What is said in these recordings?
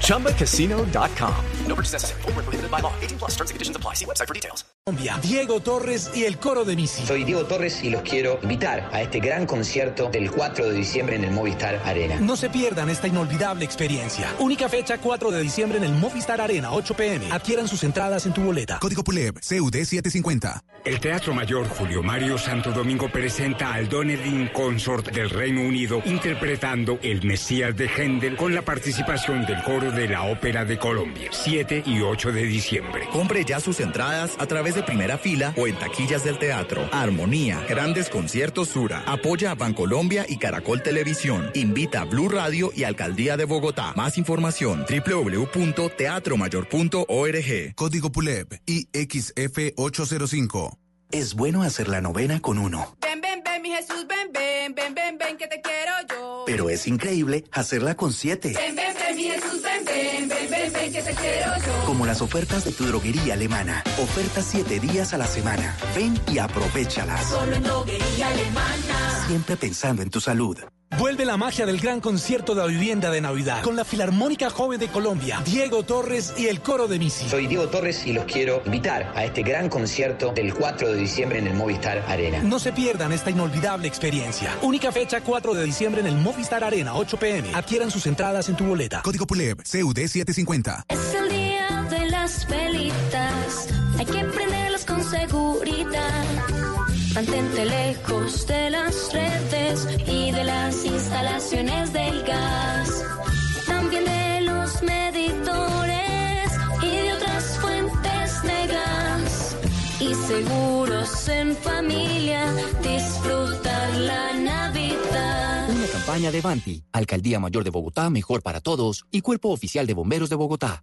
ChumbaCasino.com. No purchase necessary. Full prohibited by law. 18 plus terms and conditions apply. See website for details. Diego Torres y el coro de Misi. Soy Diego Torres y los quiero invitar a este gran concierto del 4 de diciembre en el Movistar Arena. No se pierdan esta inolvidable experiencia. Única fecha 4 de diciembre en el Movistar Arena, 8 pm. Adquieran sus entradas en tu boleta. Código PULEB, CUD 750. El Teatro Mayor Julio Mario Santo Domingo presenta al Donedin Consort del Reino Unido interpretando El Mesías de Händel con la participación del coro de la Ópera de Colombia, 7 y 8 de diciembre. Compre ya sus entradas a través de primera fila o en taquillas del teatro. Armonía, grandes conciertos Sura. Apoya a Bancolombia y Caracol Televisión. Invita a Blue Radio y Alcaldía de Bogotá. Más información www.teatromayor.org. Código PULEB IXF 805. Es bueno hacer la novena con uno. Ven, ven, ven, mi Jesús, ven, ven, ven, ven, ven, que te quiero yo. Pero es increíble hacerla con siete. Ven, ven, que te quiero yo. Como las ofertas de tu droguería alemana. Ofertas siete días a la semana. Ven y aprovechalas. Solo en droguería alemana. Siempre pensando en tu salud. Vuelve la magia del gran concierto de la vivienda de Navidad con la Filarmónica Joven de Colombia, Diego Torres y el coro de Misi. Soy Diego Torres y los quiero invitar a este gran concierto del 4 de diciembre en el Movistar Arena. No se pierdan esta inolvidable experiencia. Única fecha 4 de diciembre en el Movistar Arena, 8 pm. Adquieran sus entradas en tu boleta. Código PULEB, CUD 750. Es el día de las velitas. Hay que prenderlas con seguridad. Mantente lejos de las redes y de las instalaciones del gas. También de los medidores y de otras fuentes de gas. Y seguros en familia, disfrutar la Navidad. Una campaña de Banti, Alcaldía Mayor de Bogotá, Mejor para Todos y Cuerpo Oficial de Bomberos de Bogotá.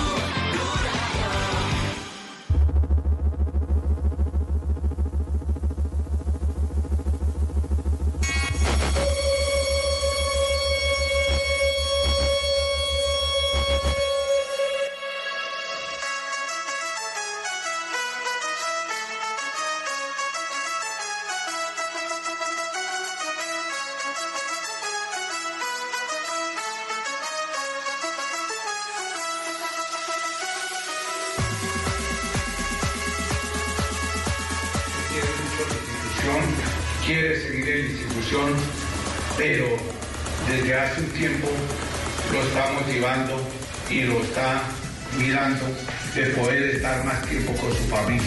De poder estar más tiempo con su familia.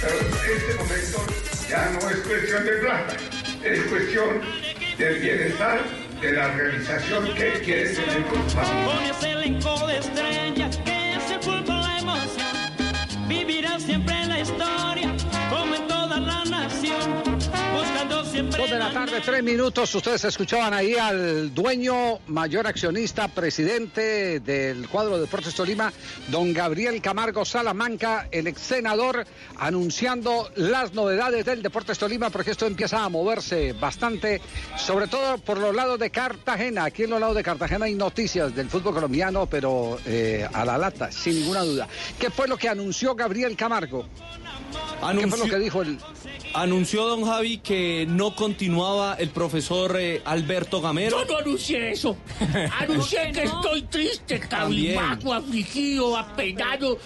Pero en este momento ya no es cuestión de plata, es cuestión del bienestar, de la realización que él quiere tener con su familia. Vivirá siempre la historia, como en toda la nación. Dos de la tarde, tres minutos. Ustedes escuchaban ahí al dueño, mayor accionista, presidente del cuadro de Deportes Tolima, don Gabriel Camargo Salamanca, el ex senador, anunciando las novedades del Deportes Tolima, porque esto empieza a moverse bastante, sobre todo por los lados de Cartagena. Aquí en los lados de Cartagena hay noticias del fútbol colombiano, pero eh, a la lata, sin ninguna duda. ¿Qué fue lo que anunció Gabriel Camargo? ¿Qué fue lo que dijo el, Anunció don Javi que no continuaba el profesor eh, Alberto Gamero. Yo no anuncié eso. Anuncié que estoy triste, cabizbajo, afligido, apenado.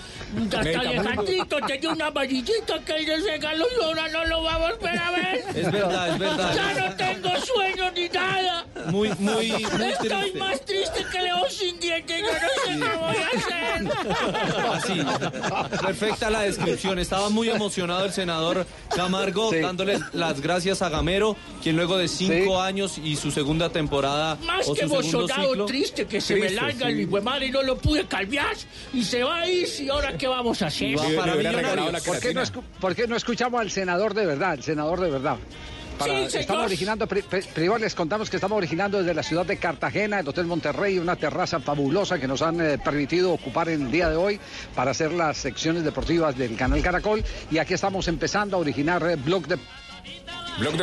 Hasta Alejandrito tenía una amarillita que él le regaló y ahora no lo va a volver a ver. Es verdad, es verdad. Ya no tengo sueño ni nada. Muy, muy, muy Estoy triste. más triste que león sin dientes. Yo no sé qué voy a hacer. Así, perfecta la descripción. Estaba muy emocionado el senador Camargo, dándole las gracias a Gamero, quien luego de cinco años y su segunda temporada Más o que emocionado, ciclo, triste, que se me larga sí. el hijo y no lo pude calviar. Y se va a ir, ¿y ahora qué vamos a hacer? ¿Por qué, no por qué no escuchamos al senador de verdad? El senador de verdad. Para- estamos originando, pri- pri- primero les contamos que estamos originando desde la ciudad de Cartagena, el Hotel Monterrey, una terraza fabulosa que nos han eh, permitido ocupar el día de hoy para hacer las secciones deportivas del canal Caracol. Y aquí estamos empezando a originar eh, Blog de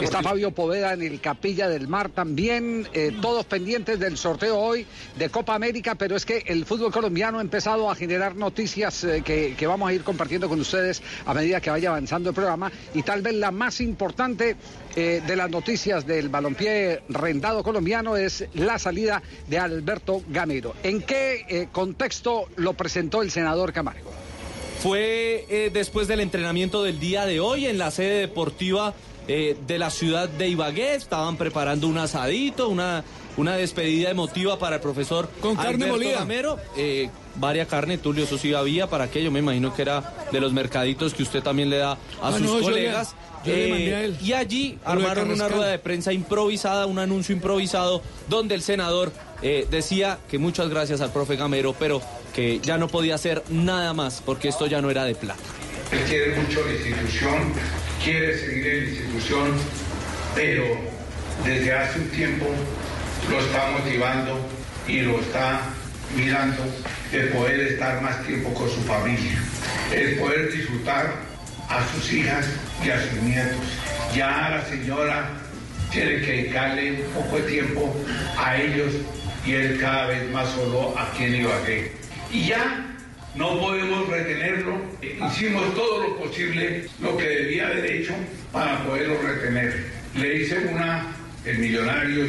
Está Fabio Poveda en el Capilla del Mar también, eh, todos pendientes del sorteo hoy de Copa América, pero es que el fútbol colombiano ha empezado a generar noticias eh, que, que vamos a ir compartiendo con ustedes a medida que vaya avanzando el programa y tal vez la más importante eh, de las noticias del balompié rendado colombiano es la salida de Alberto Gamero. ¿En qué eh, contexto lo presentó el senador Camargo? Fue eh, después del entrenamiento del día de hoy en la sede deportiva eh, de la ciudad de Ibagué. Estaban preparando un asadito, una, una despedida emotiva para el profesor Con carne Alberto molida. Gamero. Eh, varia carne, Tulio, eso sí había para aquello. Me imagino que era de los mercaditos que usted también le da a Ah, sus no, yo le- colegas. yo le mandé a él. Y allí armaron una rueda de prensa improvisada, un anuncio improvisado, donde el senador eh, decía que muchas gracias al profe Gamero, pero que ya no podía hacer nada más porque esto ya no era de plata. Él quiere mucho la institución, quiere seguir en la institución, pero desde hace un tiempo lo está motivando y lo está mirando de poder estar más tiempo con su familia, el poder disfrutar a sus hijas y a sus nietos. Ya la señora tiene que dedicarle un poco de tiempo a ellos y él cada vez más solo aquí en Ibagué. Y ya no podemos retenerlo. Hicimos todo lo posible, lo que debía haber hecho para poderlo retener. Le hice una, el millonario,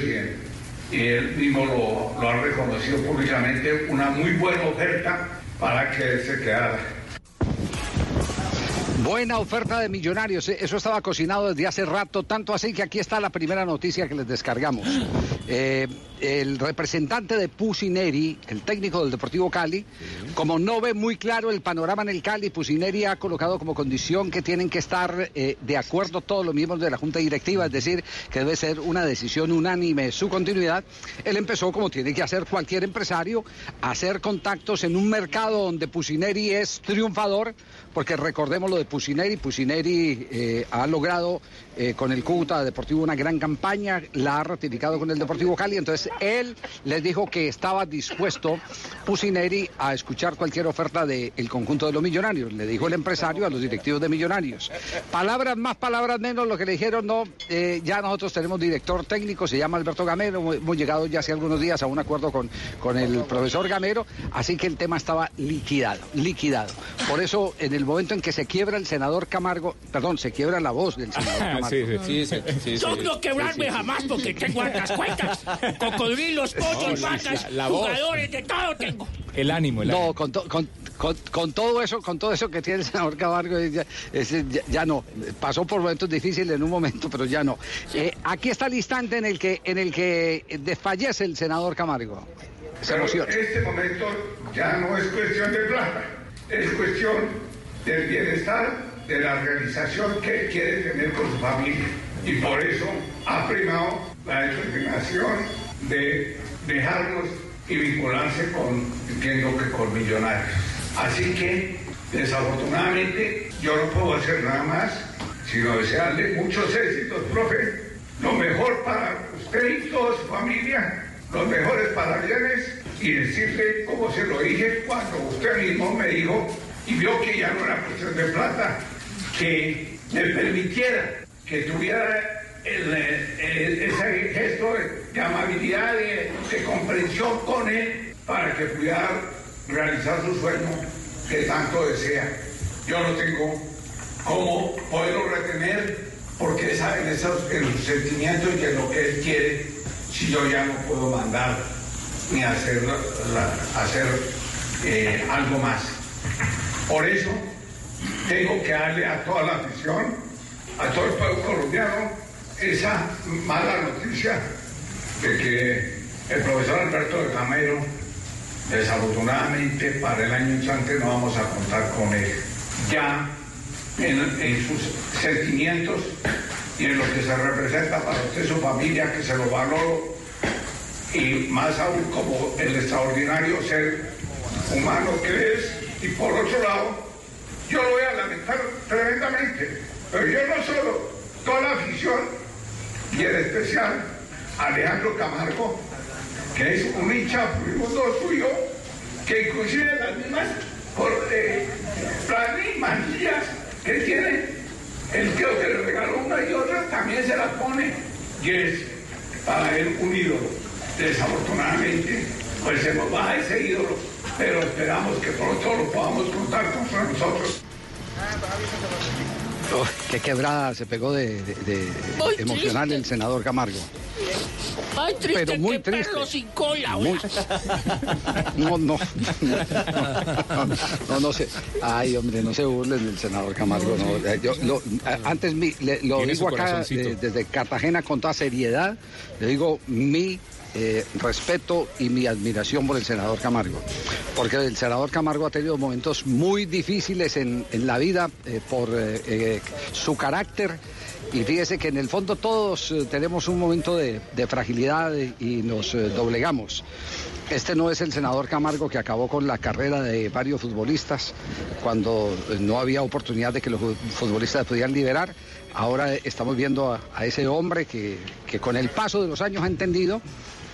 y él, mismo lo, lo ha reconocido públicamente, una muy buena oferta para que se quedara. Buena oferta de millonarios, eh, eso estaba cocinado desde hace rato, tanto así que aquí está la primera noticia que les descargamos. Eh, el representante de Pusineri, el técnico del Deportivo Cali, como no ve muy claro el panorama en el Cali, Pusineri ha colocado como condición que tienen que estar eh, de acuerdo todos los miembros de la Junta Directiva, es decir, que debe ser una decisión unánime su continuidad. Él empezó como tiene que hacer cualquier empresario, a hacer contactos en un mercado donde Pusineri es triunfador, porque recordemos lo de Pusineri, Pusineri eh, ha logrado eh, con el Cúcuta Deportivo una gran campaña, la ha ratificado con el Deportivo Cali, entonces él les dijo que estaba dispuesto Pusineri a escuchar cualquier oferta del conjunto de los millonarios, le dijo el empresario a los directivos de millonarios. Palabras más, palabras menos, lo que le dijeron, no, eh, ya nosotros tenemos director técnico, se llama Alberto Gamero, hemos llegado ya hace algunos días a un acuerdo con, con el profesor Gamero, así que el tema estaba liquidado, liquidado. Por eso, en el momento en que se quiebra el senador Camargo, perdón, se quiebra la voz del senador Camargo. Sí, sí, sí, Yo sí. no quebrarme Sí, sí. jamás porque tengo hartas cuentas. Cocodrilos, pollos, No, vacas, la- la voz. jugadores, de todo tengo. El ánimo, el No, ánimo. con, to- con, con- con todo eso, con todo eso que tiene el senador Camargo, eh, ya, ya- ya no. Pasó por momentos difíciles en un momento, pero ya no. Eh, aquí está el instante en el que, en el que desfallece el senador Camargo. Se Pero emociona. este momento ya no es cuestión de plata, es cuestión del bienestar, de la organización que él quiere tener con su familia. Y por eso ha primado la determinación de dejarnos y vincularse con, entiendo que con millonarios. Así que, desafortunadamente, yo no puedo hacer nada más, sino desearle muchos éxitos, profe. Lo mejor para usted y toda su familia, los mejores parabienes y decirle, como se lo dije cuando usted mismo me dijo y vio que ya no era cuestión de plata, que me permitiera que tuviera el, ese gesto de, amabilidad, de, comprensión con él, para que pudiera realizar su sueño que tanto desea. Yo no tengo cómo poderlo retener, porque es en, esos, en sus sentimientos y en lo que él quiere, si yo ya no puedo mandar ni hacer, hacer eh, algo más. Por eso tengo que darle a toda la afición, a todo el pueblo colombiano, esa mala noticia de que el profesor Alberto de Camero, desafortunadamente para el año entrante no vamos a contar con él. Ya en, en sus sentimientos y en lo que se representa para usted su familia, que se lo valoro, y más aún como el extraordinario ser humano que es, y por otro lado, yo lo voy a lamentar tremendamente, pero yo no solo, toda la afición, y en especial Alejandro Camargo, que es un hincha furibundo suyo, que inclusive las mismas, por, eh, las mismas que tiene, el tío que le regaló una y otra también se las pone, y es para él un ídolo. Desafortunadamente, pues se nos baja ese ídolo, pero esperamos que pronto lo podamos contar contra nosotros. Oh, qué quebrada se pegó de, de- de- Muy emocional triste. el senador Camargo. Ay, triste Pero muy que triste. perro sin cola. Muy- No, no. No, no sé. Ay, hombre, no se burlen del senador Camargo. No. Yo lo- antes mi- le- lo digo acá eh, desde Cartagena con toda seriedad. Le digo mi eh, respeto y mi admiración por el senador Camargo. Porque el senador Camargo ha tenido momentos muy difíciles en, en la vida eh, por eh, su carácter. Y fíjese que en el fondo todos tenemos un momento de, de fragilidad y, nos doblegamos. Este no es el senador Camargo que acabó con la carrera de varios futbolistas cuando no había oportunidad de que los fu- futbolistas pudieran liberar. Ahora estamos viendo a, a ese hombre que, que con el paso de los años ha entendido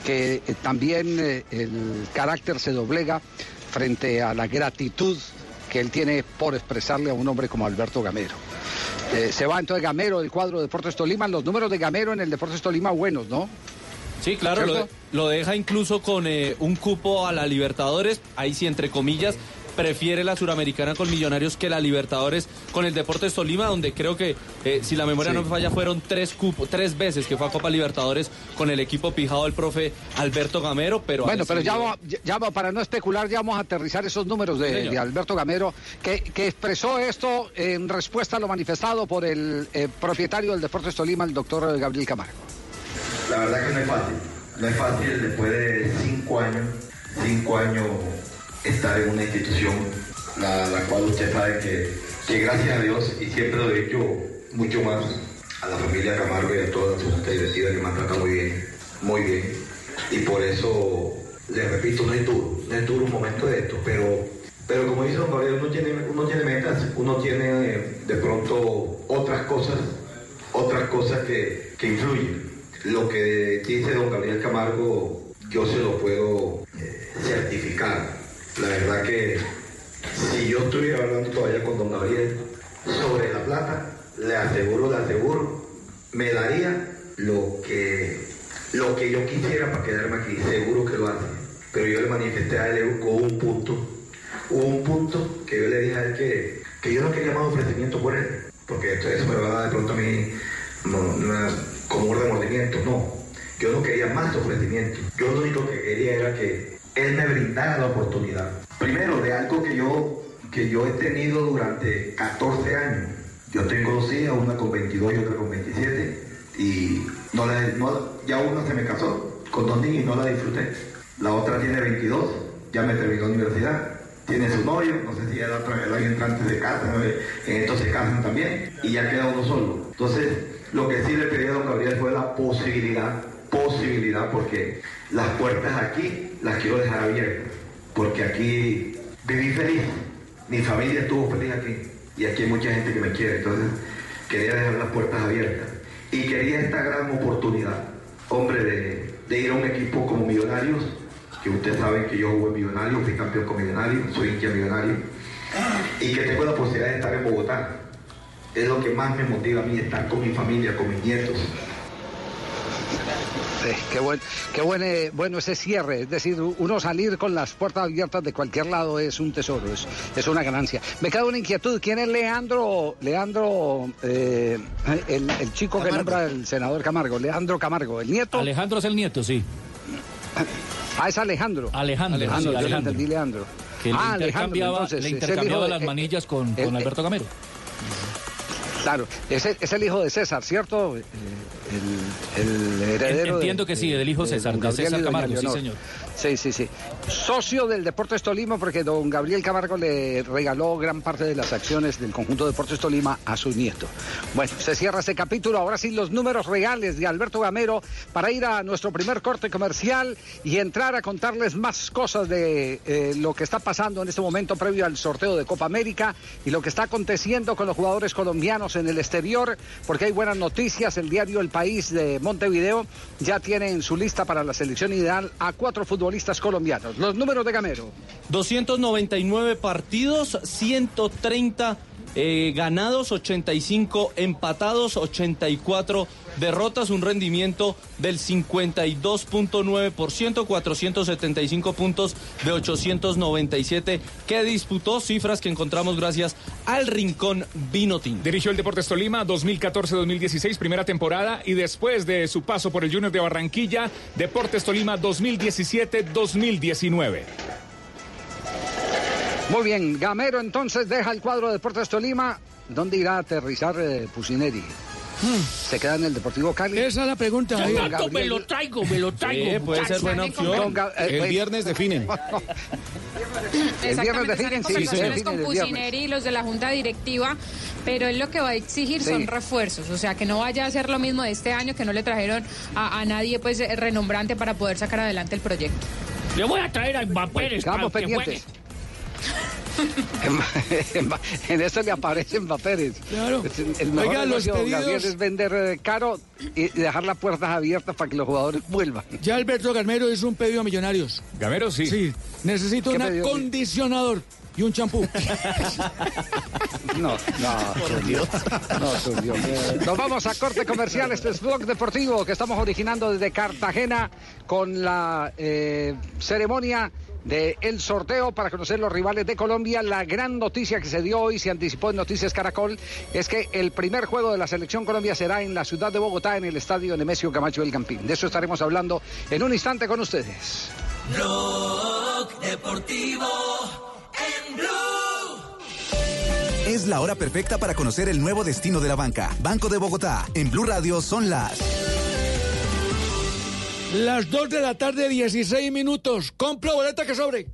que eh, también eh, el carácter se doblega frente a la gratitud que él tiene por expresarle a un hombre como Alberto Gamero. Eh, se va entonces Gamero del cuadro de Deportes Tolima. Los números de Gamero en el Deportes Tolima buenos, ¿no? Sí, claro, lo, deja incluso con eh, un cupo a la Libertadores, ahí sí, entre comillas, prefiere la Suramericana con Millonarios que la Libertadores con el Deportes Tolima, donde creo que, eh, si la memoria Sí. no me falla, fueron tres cupos, tres veces que fue a Copa Libertadores con el equipo pijado del profe Alberto Gamero, pero... Bueno, pero ya, va- ya- va- para no especular, ya vamos a aterrizar esos números de Alberto Gamero, que, que expresó esto en respuesta a lo manifestado por el eh, propietario del Deportes Tolima, el doctor Gabriel Camargo. La verdad que no es fácil. No es fácil después de cinco años, cinco años estar en una institución, la, la cual usted sabe que, que gracias a Dios, y siempre lo he dicho mucho más a la familia Camargo y a toda su junta directiva que me ha tratado muy bien, muy bien. Y por eso, les repito, no es duro, no es duro un momento de esto, pero, pero como dice don Gabriel, uno tiene, uno tiene metas, uno tiene de pronto otras cosas otras cosas que, que influyen. Lo que dice don Gabriel Camargo, yo se lo puedo eh, certificar. La verdad que si yo estuviera hablando todavía con don Gabriel sobre la plata, le aseguro, le aseguro, me daría lo que, lo que yo quisiera para quedarme aquí. Seguro que lo hace. Pero yo le manifesté a él con un punto. Un punto que yo le dije a él que, que yo no quería más ofrecimiento por él, porque esto- eso me va a dar de pronto a mí como un remordimiento. No, yo no quería más ofrecimiento. Yo lo único que quería era que él me brindara la oportunidad. Primero, de algo que yo, que yo he tenido durante 14 años. Yo tengo dos hijas, una con 22 y otra con 27. Y no la- no- ya una se me casó con dos niños y no la disfruté. La otra tiene 22, ya me terminó la universidad. Tiene su novio, no sé si otro el año entrante se casa, ¿no? en estos se casan también, y ya queda uno solo. Entonces, lo que sí le pedí a don Gabriel fue la posibilidad, posibilidad, porque las puertas aquí las quiero dejar abiertas, porque aquí viví feliz, mi familia estuvo feliz aquí, y aquí hay mucha gente que me quiere, entonces quería dejar las puertas abiertas, y quería esta gran oportunidad, hombre, de, ir a un equipo como Millonarios, que ustedes saben que yo jugué Millonarios, fui campeón con Millonarios, soy hincha millonario, y que tengo la posibilidad de estar en Bogotá. Es lo que más me motiva a mí, estar con mi familia, con mis nietos. Sí, qué buen, qué buen, eh, bueno ese cierre, es decir, uno salir con las puertas abiertas de cualquier lado es un tesoro, es, es una ganancia. Me queda una inquietud, ¿quién es Leandro, Leandro, eh, el, el chico que nombra el senador Camargo, Leandro Camargo, el nieto? Alejandro es el nieto, sí. Ah, es Alejandro. Alejandro, Alejandro, sí, yo le Alejandro. entendí Leandro. Que le ah, Alejandro, intercambiaba, entonces, le intercambiaba las eh, manillas con, el- con Alberto Gamero. Claro, es el, es el hijo de César, ¿cierto? Eh, el heredero. Entiendo de- que sí, del hijo de César, de César Camargo, sí, señor. Sí, sí, sí. Socio del Deportes Tolima, porque don Gabriel Camargo le regaló gran parte de las acciones del conjunto Deportes Tolima a su nieto. Bueno, se cierra este capítulo. Ahora sí, los números reales de Alberto Gamero para ir a nuestro primer corte comercial y entrar a contarles más cosas de eh, lo que está pasando en este momento previo al sorteo de Copa América y lo que está aconteciendo con los jugadores colombianos en el exterior, porque hay buenas noticias. El diario El País de Montevideo ya tiene en su lista para la selección ideal a cuatro futbolistas colombianos. Los números de Gamero. 299 partidos, 130 eh, ganados, 85 empatados, 84 derrotas, un rendimiento del 52.9%, 475 puntos de 897 que disputó, cifras que encontramos gracias al Rincón Vinotín. Dirigió el Deportes Tolima 2014-2016, primera temporada, y después de su paso por el Junior de Barranquilla, Deportes Tolima 2017-2019. Muy bien, Gamero entonces deja el cuadro de Deportes Tolima. ¿Dónde irá a aterrizar eh, Pusineri? ¿Se queda en el Deportivo Cali? Esa es la pregunta. Gabriel- me lo traigo, me lo traigo. Sí, puede ser buena opción. El pues- viernes definen. El viernes definen, en sí, conversaciones definen con. Pusineri y los de la Junta Directiva, pero él lo que va a exigir Sí. son refuerzos, o sea, que no vaya a ser lo mismo de este año, que no le trajeron a, a nadie pues eh, renombrante para poder sacar adelante el proyecto. Le voy a traer a Mbappé para que juegue. En, en eso le aparece Mbappé Pérez. Claro. El, mejor Oiga, los pedidos- Gabriel, es vender eh, caro y dejar las puertas abiertas para que los jugadores vuelvan. Ya Alberto Gamero hizo un pedido a Millonarios. Gamero sí. Sí, necesito ¿Qué un acondicionador y un champú. No, no, por Dios. No, por Dios. Nos vamos a corte comercial. Este es Blog Deportivo que estamos originando desde Cartagena con la eh, ceremonia del el sorteo para conocer los rivales de Colombia. La gran noticia que se dio hoy, se anticipó en Noticias Caracol, es que el primer juego de la selección Colombia será en la ciudad de Bogotá, en el estadio Nemesio Camacho del Campín. De eso estaremos hablando en un instante con ustedes. Deportivo en Blue. Es la hora perfecta para conocer el nuevo destino de la banca. Banco de Bogotá. En Blue Radio son las. Las 2 de la tarde, 16 minutos. Compra boleta que sobre.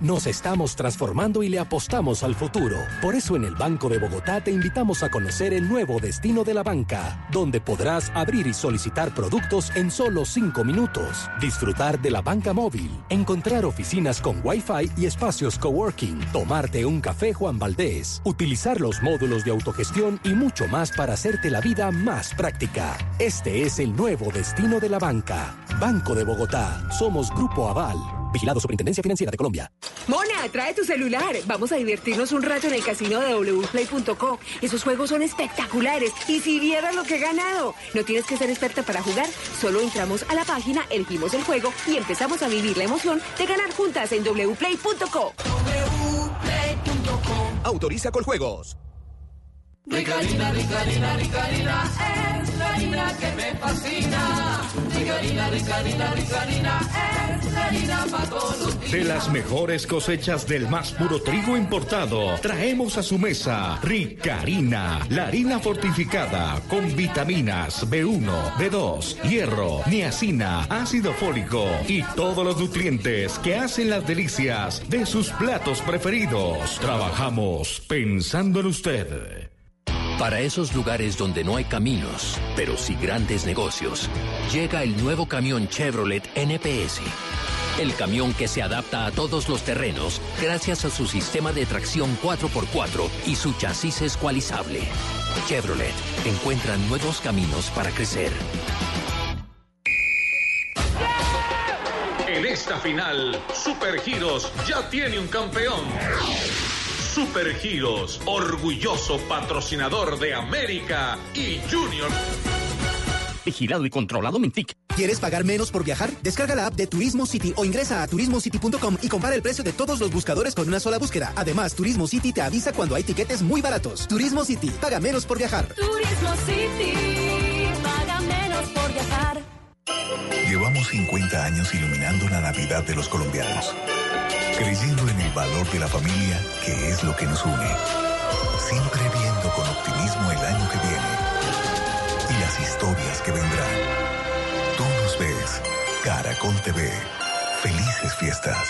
Nos estamos transformando y le apostamos al futuro. Por eso en el Banco de Bogotá te invitamos a conocer el nuevo destino de la banca, donde podrás abrir y solicitar productos en solo 5 minutos, disfrutar de la banca móvil, encontrar oficinas con Wi-Fi y espacios coworking, tomarte un café Juan Valdés, utilizar los módulos de autogestión y mucho más para hacerte la vida más práctica. Este es el nuevo destino de la banca. Banco de Bogotá. Somos Grupo Aval. Vigilado Superintendencia Financiera de Colombia. Mona, trae tu celular. Vamos a divertirnos un rato en el casino de wplay.co. Esos juegos son espectaculares. Y si vieras lo que he ganado. No tienes que ser experta para jugar. Solo entramos a la página, elegimos el juego y empezamos a vivir la emoción de ganar juntas en wplay.co. Autoriza con juegos. Rica harina, rica harina, rica harina, es la harina que me fascina. Rica harina, rica harina, rica harina, es la harina para todos los días. De las mejores cosechas del más puro trigo importado, traemos a su mesa Rica Harina, la harina fortificada con vitaminas B1, B2, hierro, niacina, ácido fólico y todos los nutrientes que hacen las delicias de sus platos preferidos. Trabajamos pensando en usted. Para esos lugares donde no hay caminos, pero sí grandes negocios, llega el nuevo camión Chevrolet NPS. El camión que se adapta a todos los terrenos gracias a su sistema de tracción 4x4 y su chasis escualizable. Chevrolet encuentra nuevos caminos para crecer. En esta final, Super Giros ya tiene un campeón. Super Giros, orgulloso patrocinador de América y Junior. Vigilado y controlado Mintic. ¿Quieres pagar menos por viajar? Descarga la app de Turismo City o ingresa a turismocity.com y compara el precio de todos los buscadores con una sola búsqueda. Además, Turismo City te avisa cuando hay tiquetes muy baratos. Turismo City, paga menos por viajar. Turismo City, paga menos por viajar. Llevamos 50 años iluminando la Navidad de los colombianos, creyendo valor de la familia, que es lo que nos une. Siempre viendo con optimismo el año que viene y las historias que vendrán. Tú nos ves, Caracol TV. Felices fiestas.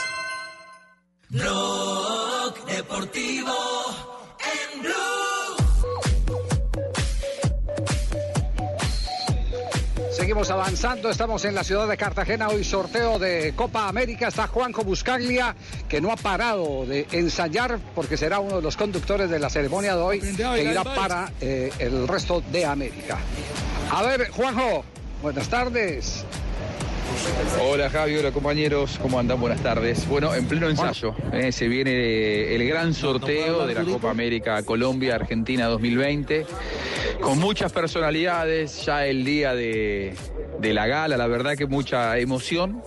Deportivo. Seguimos avanzando, estamos en la ciudad de Cartagena, hoy sorteo de Copa América, está Juanjo Buscaglia, que no ha parado de ensayar porque será uno de los conductores de la ceremonia de hoy, que irá para eh, el resto de América. A ver, Juanjo, buenas tardes. Hola Javi, hola compañeros, ¿cómo andan? Buenas tardes. Bueno, en pleno ensayo, eh, se viene el gran sorteo de la Copa América Colombia Argentina 2020, con muchas personalidades, ya el día de, de la gala, la verdad que mucha emoción,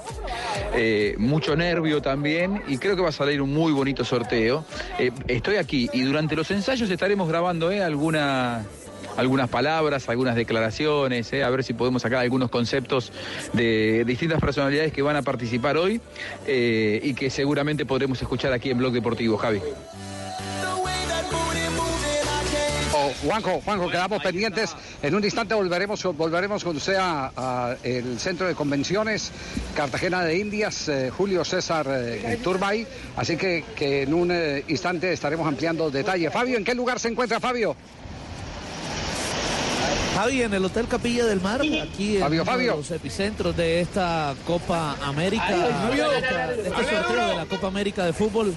eh, mucho nervio también, y creo que va a salir un muy bonito sorteo. Eh, estoy aquí y durante los ensayos estaremos grabando alguna algunas palabras, algunas declaraciones, eh, a ver si podemos sacar algunos conceptos de distintas personalidades que van a participar hoy eh, y que seguramente podremos escuchar aquí en Blog Deportivo, Javi. Oh, Juanjo, Juanjo, quedamos pendientes. En un instante volveremos, volveremos con usted a, a el centro de convenciones Cartagena de Indias, eh, Julio César Turbay. Así que, en un instante estaremos ampliando detalles. Fabio, ¿en qué lugar se encuentra Fabio? Javi, en el Hotel Capilla del Mar, aquí en Fabio, Fabio. los epicentros de esta Copa América, Ay, Fabio. de esta- de este sorteo de la Copa América de fútbol.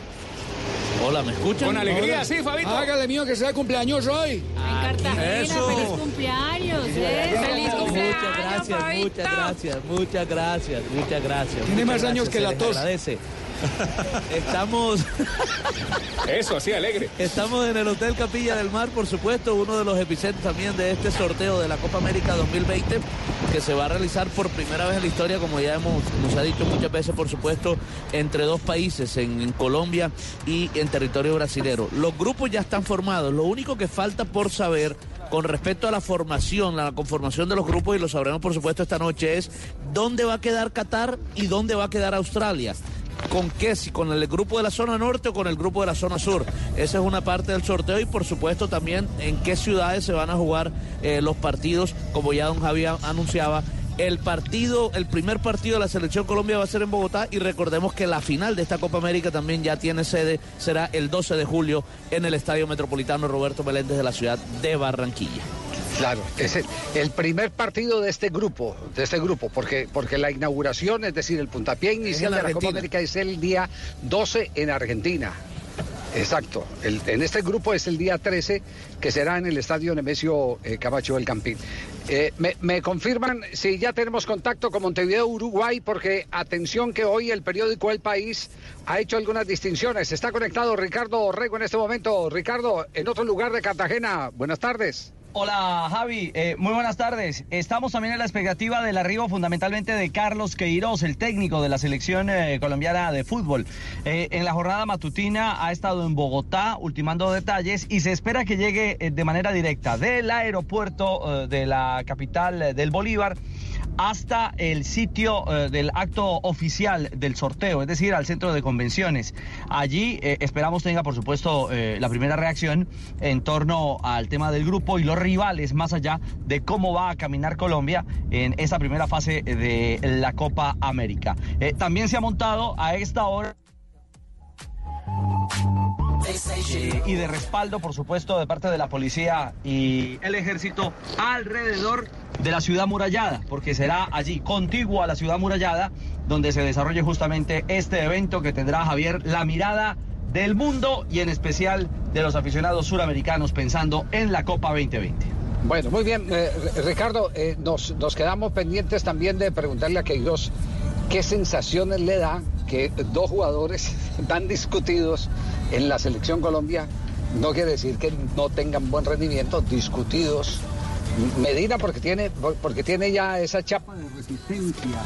Hola, ¿me escuchan? Con alegría, Hola. sí, Fabito. Hágale mío que sea cumpleaños hoy. Cartagena, Eso. feliz cumpleaños. ¿eh? Feliz cumpleaños. Muchas gracias, muchas gracias, muchas gracias, muchas gracias. Tiene muchas más años que la tos. agradece. Estamos. Eso, así, alegre. Estamos en el Hotel Capilla del Mar, por supuesto, uno de los epicentros también de este sorteo de la Copa América 2020, que se va a realizar por primera vez en la historia, como ya hemos, nos ha dicho muchas veces, por supuesto, entre dos países, en, en Colombia y en territorio brasilero. Los grupos ya están formados, lo único que falta por saber con respecto a la formación, la conformación de los grupos, y lo sabremos por supuesto esta noche, es dónde va a quedar Qatar y dónde va a quedar Australia. ¿Con qué? Si con el grupo de la zona norte o con el grupo de la zona sur. Esa es una parte del sorteo y por supuesto también en qué ciudades se van a jugar eh, los partidos, como ya don Javier anunciaba. El partido, el primer partido de la selección Colombia va a ser en Bogotá y recordemos que la final de esta Copa América también ya tiene sede, será el 12 de julio en el Estadio Metropolitano Roberto Meléndez de la ciudad de Barranquilla. Claro, es el, el primer partido de este grupo, de este grupo, porque, porque la inauguración, es decir, el puntapié inicial de la Copa. América es el día 12 en Argentina. Exacto. El- en este grupo es el día 13, que será en el estadio Nemesio eh, Camacho del Campín. Eh, me, me confirman si ya tenemos contacto con Montevideo, Uruguay, porque atención que hoy el periódico El País ha hecho algunas distinciones. Está conectado Ricardo Orrego en este momento. Ricardo, en otro lugar de Cartagena. Buenas tardes. Hola Javi, Eh, muy buenas tardes. Estamos también en la expectativa del arribo fundamentalmente de Carlos Queiroz, el técnico de la selección eh, colombiana de fútbol. Eh, en la jornada matutina ha estado en Bogotá ultimando detalles y se espera que llegue de manera directa del aeropuerto de la capital del Bolívar hasta el sitio eh, del acto oficial del sorteo, es decir, al centro de convenciones. Allí eh, esperamos tenga, por supuesto, eh, la primera reacción en torno al tema del grupo y los rivales, más allá de cómo va a caminar Colombia en esa primera fase de la Copa América. También se ha montado a esta hora y de respaldo, por supuesto, de parte de la policía y el ejército alrededor de la ciudad murallada, porque será allí, contiguo a la ciudad murallada, donde se desarrolle justamente este evento que tendrá Javier la mirada del mundo y en especial de los aficionados suramericanos pensando en la Copa 2020. Bueno, muy bien, eh, Ricardo, eh, nos, nos quedamos pendientes también de preguntarle a Queiroz qué sensaciones le da que dos jugadores tan discutidos en la selección Colombia, no quiere decir que no tengan buen rendimiento, discutidos. Medina porque tiene, porque tiene ya esa chapa de resistencia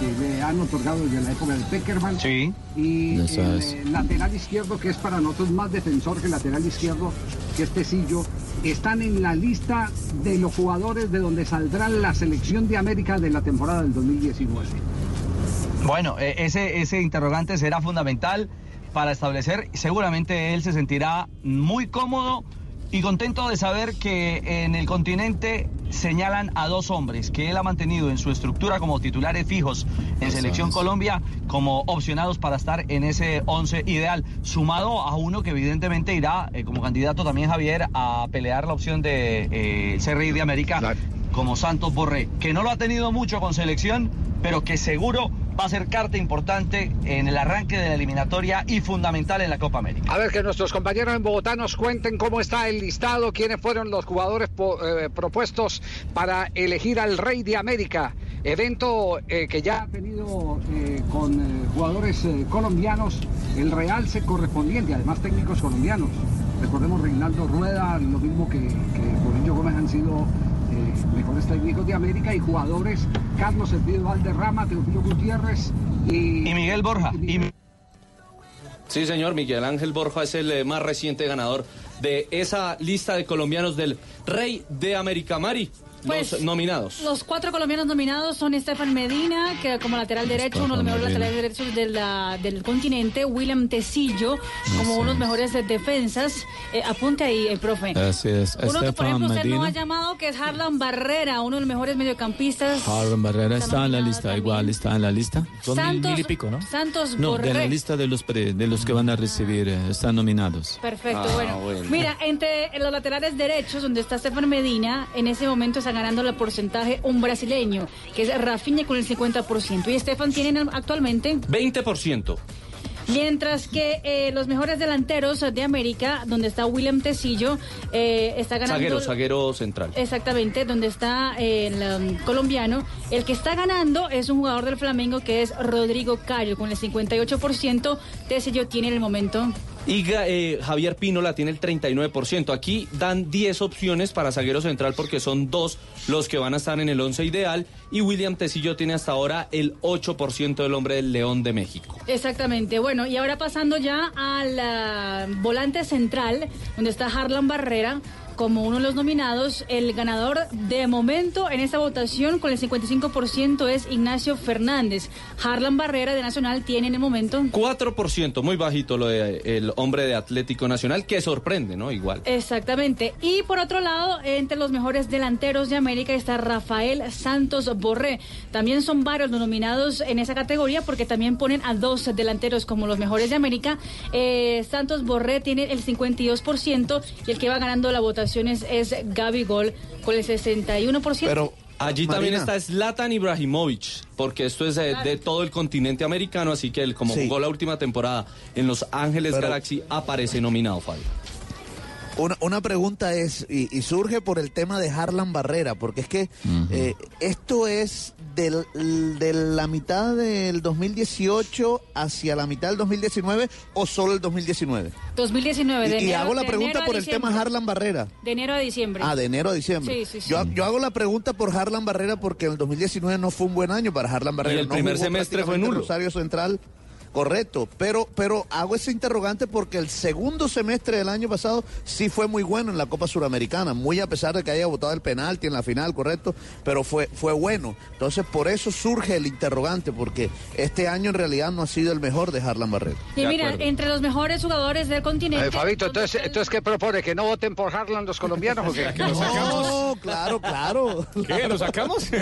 que le han otorgado desde la época de Peckerman. Sí. Y Eso el es. lateral izquierdo, que es para nosotros más defensor que el lateral izquierdo, que es Tecillo, están en la lista de los jugadores de donde saldrá la selección de América de la temporada del 2019. Bueno, eh, ese, ese interrogante será fundamental para establecer, seguramente él se sentirá muy cómodo y contento de saber que en el continente señalan a dos hombres que él ha mantenido en su estructura como titulares fijos en Selección. Colombia como opcionados para estar en ese 11 ideal, sumado a uno que evidentemente irá eh, como candidato también Javier a pelear la opción de eh, ser rey de América como Santos Borré, que no lo ha tenido mucho con selección, pero que seguro va a ser carta importante en el arranque de la eliminatoria y fundamental en la Copa América. A ver, que nuestros compañeros en Bogotá nos cuenten cómo está el listado, quiénes fueron los jugadores eh, propuestos para elegir al Rey de América. Evento eh, que ya ha tenido eh, con jugadores colombianos el realce correspondiente, además técnicos colombianos. Recordemos Reinaldo Rueda, lo mismo que, que Gómez han sido mejores técnicos de América y jugadores Carlos Elpidio Valderrama, Teofilo Gutiérrez y, y Miguel Borja. Sí, señor, Miguel Ángel Borja es el eh, más reciente ganador de esa lista de colombianos del Rey de América. Mari, Pues, los nominados. Los cuatro colombianos nominados son Estefan Medina, que como lateral derecho, uno de los mejores laterales derechos de la- del continente, William Tecillo, como uno de los mejores de defensas. Eh, apunte ahí, el profe. Así es. Uno que, por Estefan ejemplo, usted no ha llamado, que es Harlan Barrera, uno de los mejores mediocampistas. Harlan Barrera está en la lista, igual está en la lista. Son Santos, mil y pico, ¿no? Santos No, de la lista de los, pre- de los que van a recibir, eh, están nominados. Perfecto, Ah, bueno. bueno. Mira, entre los laterales derechos, donde está Estefan Medina, en ese momento está ganando el porcentaje un brasileño, que es Rafinha con el 50%. Y Estefan tiene actualmente 20%. Mientras que eh, los mejores delanteros de América, donde está William Tecillo, eh, está ganando... Zaguero, zaguero central. Exactamente, donde está eh, el um, colombiano. El que está ganando es un jugador del Flamengo que es Rodrigo Cayo, con el 58%. Tecillo tiene en el momento. Y eh, Javier Pinola tiene el 39%. Aquí dan 10 opciones para zaguero central porque son dos los que van a estar en el 11 ideal. Y William Tecillo tiene hasta ahora el 8% del hombre del León de México. Exactamente. Bueno, y ahora pasando ya al volante central, donde está Harlan Barrera. Como uno de los nominados, el ganador de momento en esta votación con el 55% es Ignacio Fernández. Harlan Barrera de Nacional tiene en el momento 4%, muy bajito lo de el hombre de Atlético Nacional, que sorprende, ¿no? Igual. Exactamente. Y por otro lado, entre los mejores delanteros de América está Rafael Santos Borré. También son varios los nominados en esa categoría porque también ponen a dos delanteros como los mejores de América. Eh, Santos Borré tiene el 52% y el que va ganando la votación es, es Gaby Gol con el 61%. Allí también está Zlatan Ibrahimovic, porque esto es eh, de todo el continente americano, así que él, como Sí. jugó la última temporada en Los Ángeles Pero- Galaxy, aparece nominado, Fabio. Una, una pregunta es, y, y surge por el tema de Harlan Barrera, porque es que eh, esto es del- de la mitad del 2018 hacia la mitad del 2019 o solo el 2019. 2019. De Y, y enero- hago la de pregunta por el diciembre. tema Harlan Barrera. De enero a diciembre. Ah, de enero a diciembre. Sí, sí, sí. Yo, yo hago la pregunta por Harlan Barrera porque el 2019 no fue un buen año para Harlan Barrera. el No primer semestre fue nulo. Rosario Central. Correcto, pero, pero hago ese interrogante porque el segundo semestre del año pasado sí fue muy bueno en la Copa Suramericana, muy a pesar de que haya votado el penalti en la final, correcto, pero fue, fue bueno. Entonces por eso surge el interrogante, porque este año en realidad no ha sido el mejor de Harlan Barrera. Y mira, entre los mejores jugadores del continente. Eh, Fabito, entonces, entonces, ¿qué propone? ¿Que no voten por Harlan los colombianos o qué? No, claro, claro. ¿Qué? ¿Lo sacamos?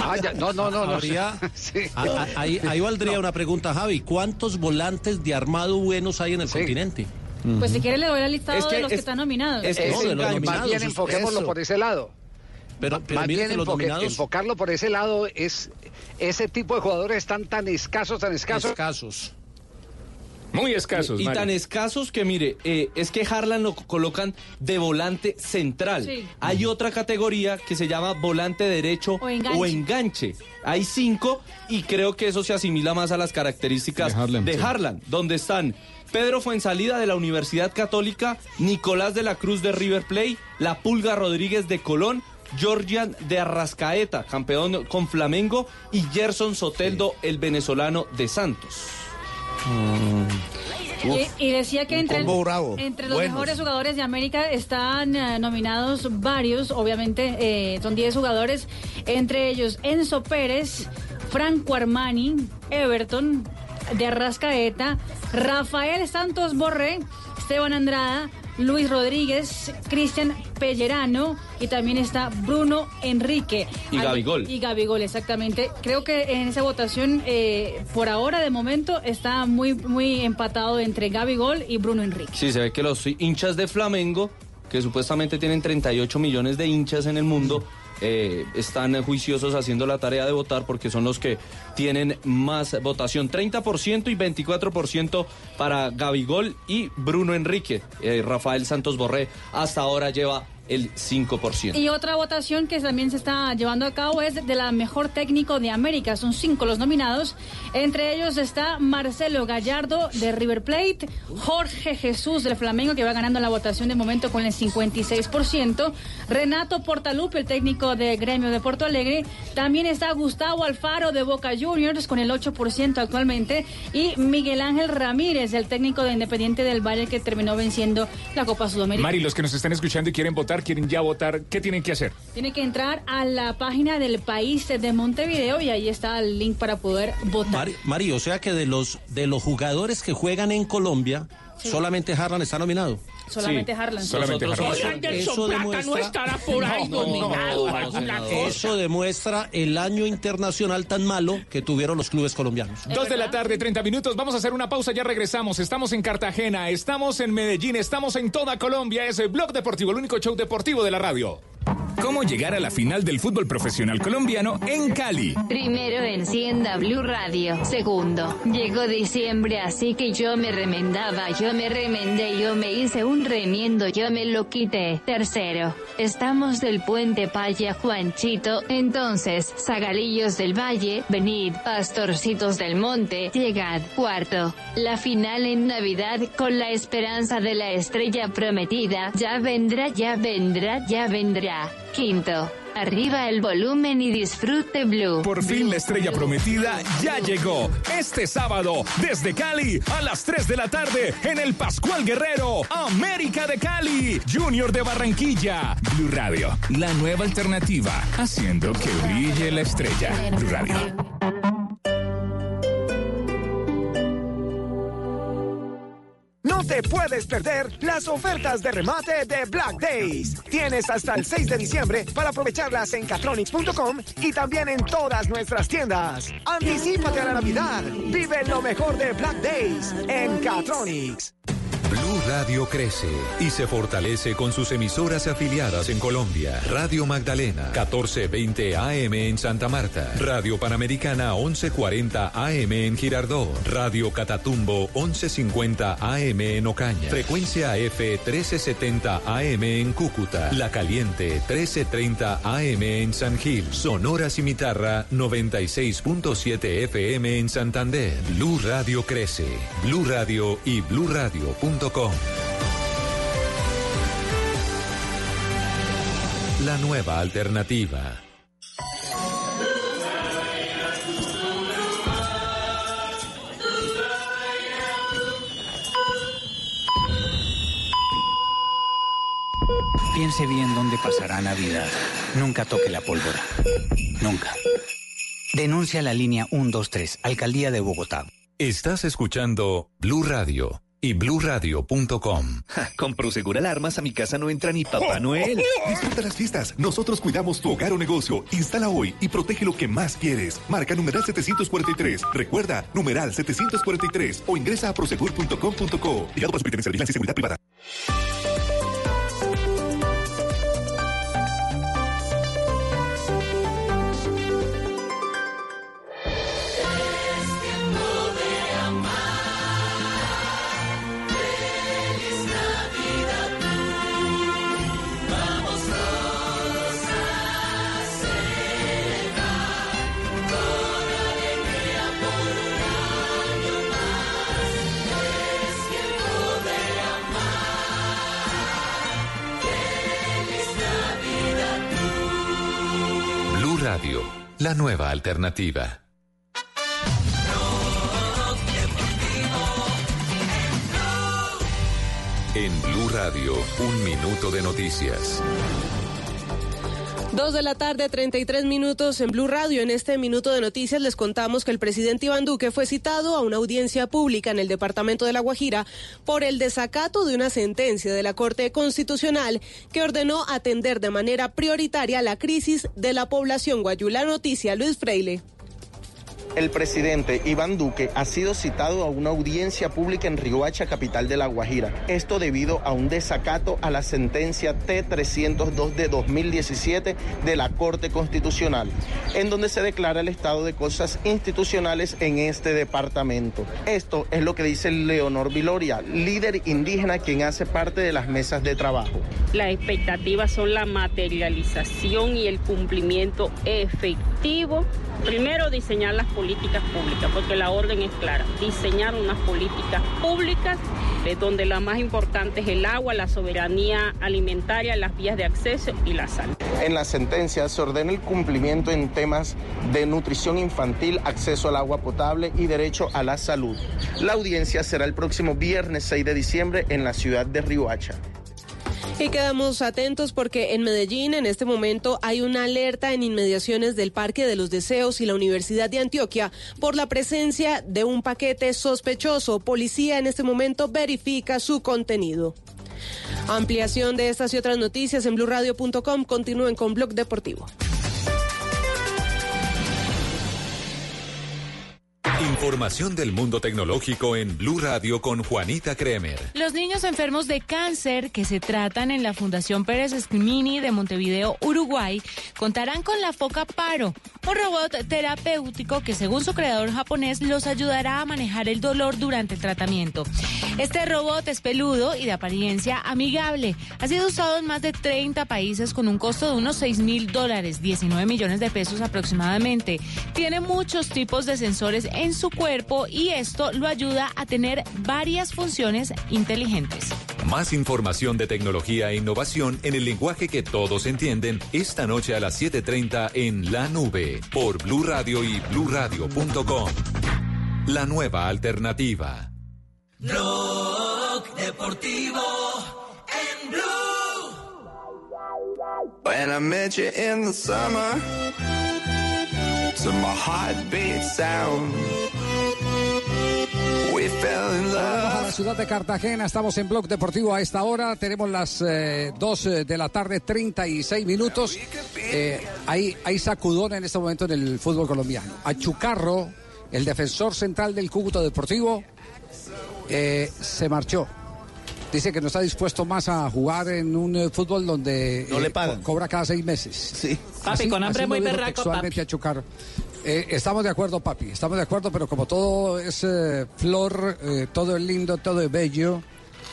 Ah, ya, no, no, no. no. Habría- Sí. a- a- ahí, ahí valdría una pregunta, Javi. ¿Cuántos volantes de armado buenos hay en el continente? Pues si quiere le doy el listado Es que de los que es- están nominados. es que No, de los Más nominados, bien enfoquémoslo eso. por ese lado. Pero, pero Más bien que los enfoque- nominados enfocarlo por ese lado es ese tipo de jugadores están tan escasos, tan escasos. escasos. Muy escasos. Y tan escasos que, mire, eh, es que Harlan lo colocan de volante central. Sí. Hay otra categoría que se llama volante derecho O enganche. o enganche. Hay cinco y creo que eso se asimila más a las características De Harlan, sí. Harlan, donde están Pedro Fuensalida de la Universidad Católica, Nicolás de la Cruz de River Plate, La Pulga Rodríguez de Colón, Georgian de Arrascaeta, campeón con Flamengo, y Gerson Soteldo, el venezolano de Santos. Y, y decía que entre, los Buenos. mejores jugadores de América están eh, nominados varios, obviamente eh, son 10 jugadores, entre ellos Enzo Pérez, Franco Armani, Everton, de Arrascaeta, Rafael Santos Borré, Esteban Andrada, Luis Rodríguez, Cristian Pellerano y también está Bruno Enrique. Y Al- Gabigol. Y Gabigol, exactamente. Creo que en esa votación, eh, por ahora, de momento, está muy, muy empatado entre Gabigol y Bruno Enrique. Sí, se ve que los hinchas de Flamengo, que supuestamente tienen 38 millones de hinchas en el mundo, eh, están juiciosos haciendo la tarea de votar porque son los que tienen más votación. 30% y 24% para Gabigol y Bruno Enrique. Eh, Rafael Santos Borré hasta ahora lleva el 5%. Y otra votación que también se está llevando a cabo es de la mejor técnico de América. Son cinco los nominados. Entre ellos está Marcelo Gallardo de River Plate, Jorge Jesús del Flamengo, que va ganando la votación de momento con el 56%, Renato Portaluppi, el técnico de Gremio de Porto Alegre. También está Gustavo Alfaro de Boca Juniors con el 8% actualmente. Y Miguel Ángel Ramírez, el técnico de Independiente del Valle, que terminó venciendo la Copa Sudamericana. Mari, los que nos están escuchando y quieren votar, quieren ya votar, ¿qué tienen que hacer? Tiene que entrar a la página del país de Montevideo y ahí está el link para poder votar. Mari, Mari, o sea que de los de los jugadores que juegan en Colombia, Sí. solamente Harlan está nominado. Solamente Harlan. Solamente Nosotros- Harlan. Eso Plata no demuestra- estará por ahí No, no, nominado, no, no. Eso demuestra el año internacional tan malo que tuvieron los clubes colombianos. Dos de la tarde, 30 minutos. Vamos a hacer una pausa, ya regresamos. Estamos en Cartagena, estamos en Medellín, estamos en toda Colombia. Es el Blog Deportivo, el único show deportivo de la radio. ¿Cómo llegar a la final del fútbol profesional colombiano en Cali? Primero encienda Blue Radio. Segundo, llegó diciembre así que yo me remendaba, yo me remendé, yo me hice un remiendo, yo me lo quité. Tercero, estamos del puente Paya Juanchito, entonces, Zagalillos del Valle, venid, pastorcitos del monte, llegad. Cuarto, la final en Navidad con la esperanza de la estrella prometida, ya vendrá, ya vendrá, ya vendrá. Quinto, arriba el volumen y disfrute Blue. Por fin la estrella prometida ya llegó. Este sábado, desde Cali, a las 3 de la tarde, en el Pascual Guerrero, América de Cali, Junior de Barranquilla. Blue Radio, la nueva alternativa, haciendo que brille la estrella. Blue Radio. No te puedes perder las ofertas de remate de Black Days. Tienes hasta el 6 de diciembre para aprovecharlas en catronics.com y también en todas nuestras tiendas. Anticípate a la Navidad. Vive lo mejor de Black Days en Catronics. Blue Radio crece y se fortalece con sus emisoras afiliadas en Colombia. Radio Magdalena, 1420 AM en Santa Marta. Radio Panamericana, 1140 AM en Girardot. Radio Catatumbo, 1150 AM en Ocaña. Frecuencia F, 1370 AM en Cúcuta. La Caliente, 1330 AM en San Gil. Sonora Cimitarra, 96.7 FM en Santander. Blue Radio crece. Blue Radio y bluradio.com. La nueva alternativa. Piense bien dónde pasará Navidad. Nunca toque la pólvora. Nunca. Denuncia la línea 123, Alcaldía de Bogotá. Estás escuchando Blue Radio y bluradio.com. Con Prosegur Alarmas a mi casa no entra ni Papá Noel. Disfruta las fiestas. Nosotros cuidamos tu hogar o negocio. Instala hoy y protege lo que más quieres. Marca numeral 743. Recuerda, numeral 743 o ingresa a prosegur.com.co. Ligado por Superintendencia de Vigilancia y Seguridad Privada. La nueva alternativa. En Blue Radio, un minuto de noticias. Dos de la tarde, 33 minutos en Blue Radio. En este minuto de noticias les contamos que el presidente Iván Duque fue citado a una audiencia pública en el departamento de La Guajira por el desacato de una sentencia de la Corte Constitucional que ordenó atender de manera prioritaria la crisis de la población guayula. Noticia, Luis Freile. El presidente Iván Duque ha sido citado a una audiencia pública en Riohacha, capital de La Guajira. Esto debido a un desacato a la sentencia T-302 de 2017 de la Corte Constitucional, en donde se declara el estado de cosas institucionales en este departamento. Esto es lo que dice Leonor Viloria, líder indígena quien hace parte de las mesas de trabajo. Las expectativas son la materialización y el cumplimiento efectivo. Primero, diseñar las políticas públicas, porque la orden es clara, diseñar unas políticas públicas de donde la más importante es el agua, la soberanía alimentaria, las vías de acceso y la salud. En la sentencia se ordena el cumplimiento en temas de nutrición infantil, acceso al agua potable y derecho a la salud. La audiencia será el próximo viernes 6 de diciembre en la ciudad de Riohacha. Y quedamos atentos porque en Medellín en este momento hay una alerta en inmediaciones del Parque de los Deseos y la Universidad de Antioquia por la presencia de un paquete sospechoso. Policía en este momento verifica su contenido. Ampliación de estas y otras noticias en blurradio.com. Continúen con Blog Deportivo. Información del mundo tecnológico en Blue Radio con Juanita Kremer. Los niños enfermos de cáncer que se tratan en la Fundación Pérez Esquimini de Montevideo, Uruguay, contarán con la Foca Paro, un robot terapéutico que según su creador japonés los ayudará a manejar el dolor durante el tratamiento. Este robot es peludo y de apariencia amigable. Ha sido usado en más de 30 países con un costo de unos 6 mil dólares, 19 millones de pesos aproximadamente. Tiene muchos tipos de sensores en su cuerpo y esto lo ayuda a tener varias funciones inteligentes. Más información de tecnología e innovación en el lenguaje que todos entienden esta noche a las 7:30 en La Nube por Blue Radio y bluradio.com. La nueva alternativa. Deportivo en Blue. When I met you in the summer, my sound. We fell in Vamos a la love. ciudad de Cartagena, estamos en Blog Deportivo a esta hora, tenemos las 2 de la tarde, 36 minutos. Eh, hay, hay sacudón en este momento en el fútbol colombiano. A Chucarro, el defensor central del Cúcuta Deportivo, eh, se marchó. Dice que no está dispuesto más a jugar en un eh, fútbol donde No le eh, pagan. co- cobra cada seis meses. Sí. Papi, con hambre muy berraco, papi. a Chucarro. Eh, estamos de acuerdo, papi, estamos de acuerdo, pero como todo es eh, flor, eh, todo es lindo, todo es bello,